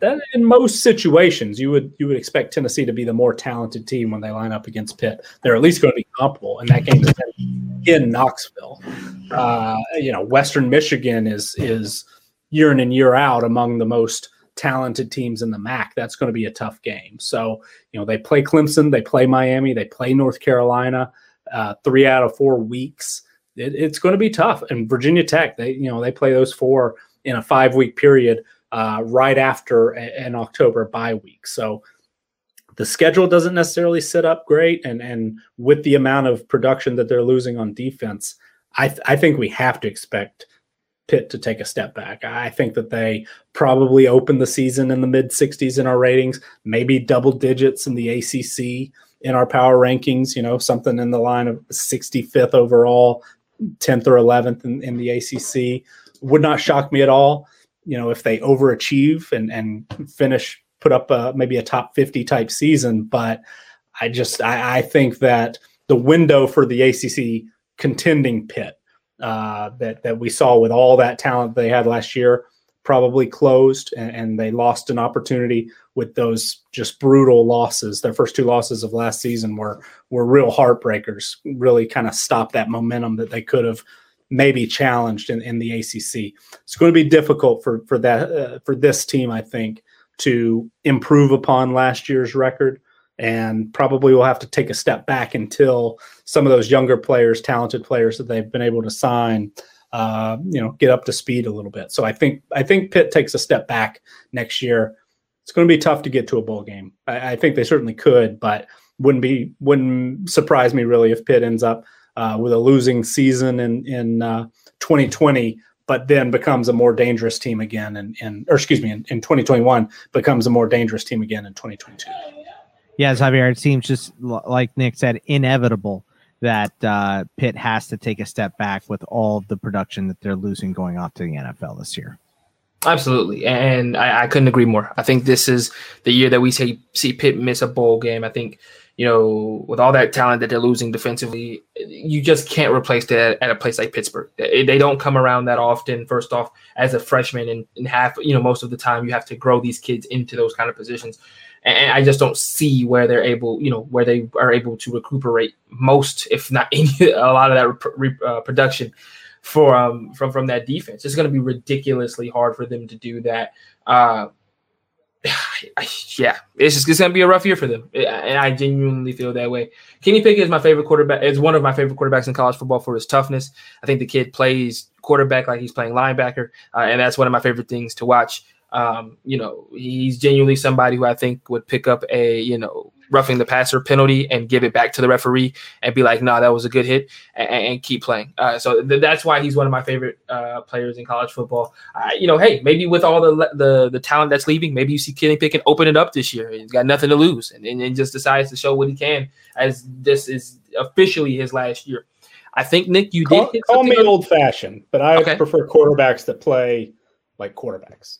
That in most situations, you would you would expect Tennessee to be the more talented team when they line up against Pitt. They're at least going to be comparable, and that game is in Knoxville. Uh, you know, Western Michigan is is year in and year out among the most talented teams in the MAC. That's going to be a tough game. So you know they play Clemson, they play Miami, they play North Carolina. Uh, three out of four weeks it, it's going to be tough. And Virginia Tech, they you know they play those four in a five week period uh, right after an October bye week. So the schedule doesn't necessarily sit up great, and and with the amount of production that they're losing on defense, I th- I think we have to expect Pitt to take a step back. I think that they probably open the season in the mid 60s in our ratings, maybe double digits in the ACC in our power rankings, you know, something in the line of 65th overall, 10th or 11th in, in the ACC. Would not shock me at all. You know, if they overachieve and and finish, put up a, maybe a top 50 type season. But I just I, I think that the window for the ACC contending Pitt uh, that that we saw with all that talent they had last year probably closed and, and, they lost an opportunity with those just brutal losses. Their first two losses of last season were were real heartbreakers. Really kind of stopped that momentum that they could have maybe challenged in, in the ACC. It's going to be difficult for for that uh, for this team, I think, to improve upon last year's record. And probably will have to take a step back until some of those younger players, talented players that they've been able to sign, uh, you know, get up to speed a little bit. So I think I think Pitt takes a step back next year. It's going to be tough to get to a bowl game. I, I think they certainly could, but wouldn't be wouldn't surprise me really if Pitt ends up uh, with a losing season in in uh, 2020, but then becomes a more dangerous team again, and in, or excuse me, in, in 2021 becomes a more dangerous team again in 2022. Yeah, Xavier, it seems just like Nick said, inevitable that uh, Pitt has to take a step back with all the production that they're losing going off to the NFL this year. Absolutely, and I, I, couldn't agree more. I think this is the year that we see see Pitt miss a bowl game. I think you know with all that talent that they're losing defensively, you just can't replace that at a place like Pittsburgh. They, they don't come around that often. First off, as a freshman, and, and half you know most of the time you have to grow these kids into those kind of positions and I just don't see where they're able, you know, where they are able to recuperate most, if not any, a lot of that uh, production for um from from that defense. It's going to be ridiculously hard for them to do that. Uh, yeah, it's just it's going to be a rough year for them, and I genuinely feel that way. Kenny Pickett is my favorite quarterback. Is one of my favorite quarterbacks in college football for his toughness. I think the kid plays quarterback like he's playing linebacker, uh, and that's one of my favorite things to watch. Um, you know, he's genuinely somebody who I think would pick up a, you know, roughing the passer penalty and give it back to the referee and be like, nah, that was a good hit," and, and keep playing. Uh, so th- that's why he's one of my favorite uh, players in college football. Uh, you know, hey, maybe with all the the the talent that's leaving, maybe you see Kenny Pickett open it up this year. He's got nothing to lose, and, and, and just decides to show what he can as this is officially his last year. I think Nick, you call, did call me old fashioned, but I okay. prefer quarterbacks that play like quarterbacks.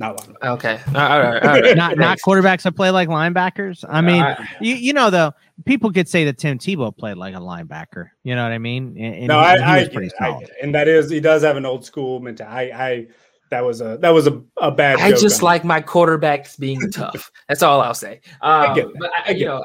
Not linebackers. Okay. All right. All right. not not quarterbacks that play like linebackers. I mean, I, you, you know though, people could say that Tim Tebow played like a linebacker. You know what I mean? And, no, I, I, I, and that is he does have an old school mentality. I, I that was a that was a, a bad. I just like my quarterbacks being tough. That's all I'll say. Um, I get but I, you know,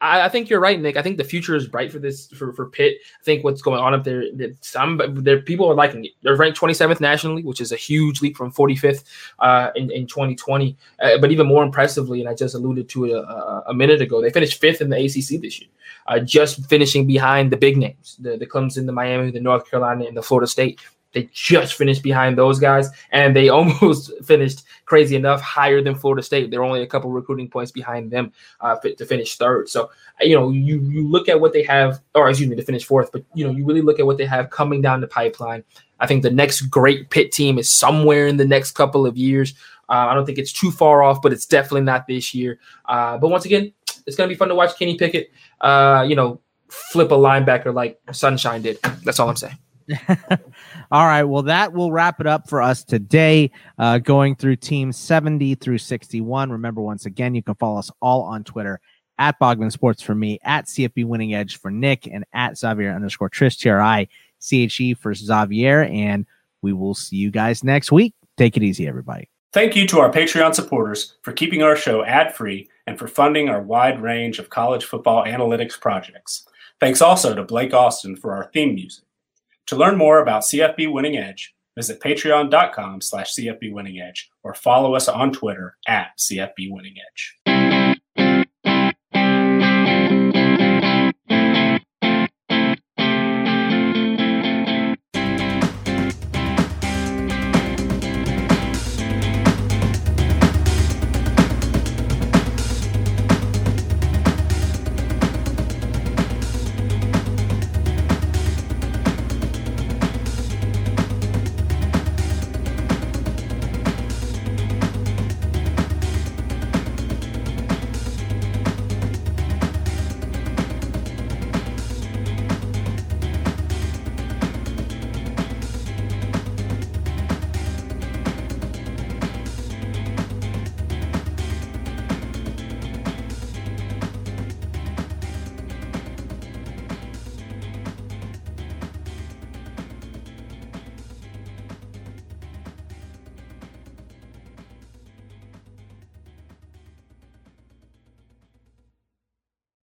I, I, think you're right, Nick. I think the future is bright for this for, for Pitt. I think what's going on up there, some there people are liking it. They're ranked 27th nationally, which is a huge leap from 45th uh, in in 2020. Uh, but even more impressively, and I just alluded to it a, a, minute ago, they finished fifth in the ACC this year, uh, just finishing behind the big names, the the Clemson, the Miami, the North Carolina, and the Florida State. They just finished behind those guys, and they almost finished crazy enough higher than Florida State. They're only a couple recruiting points behind them uh, to finish third. So you know, you you look at what they have, or excuse me, to finish fourth. But you know, you really look at what they have coming down the pipeline. I think the next great Pitt team is somewhere in the next couple of years. Uh, I don't think it's too far off, but it's definitely not this year. Uh, but once again, it's going to be fun to watch Kenny Pickett, uh, you know, flip a linebacker like Sunshine did. That's all I'm saying. all right. Well, that will wrap it up for us today, uh, going through team 70 through 61. Remember, once again, you can follow us all on Twitter at Bogman Sports for me, at CFB Winning Edge for Nick, and at Xavier underscore Triche, T R I C H E for Xavier. And we will see you guys next week. Take it easy, everybody. Thank you to our Patreon supporters for keeping our show ad free and for funding our wide range of college football analytics projects. Thanks also to Blake Austin for our theme music. To learn more about CFB Winning Edge, visit patreon.com slash CFB Winning Edge or follow us on Twitter at CFB Winning Edge.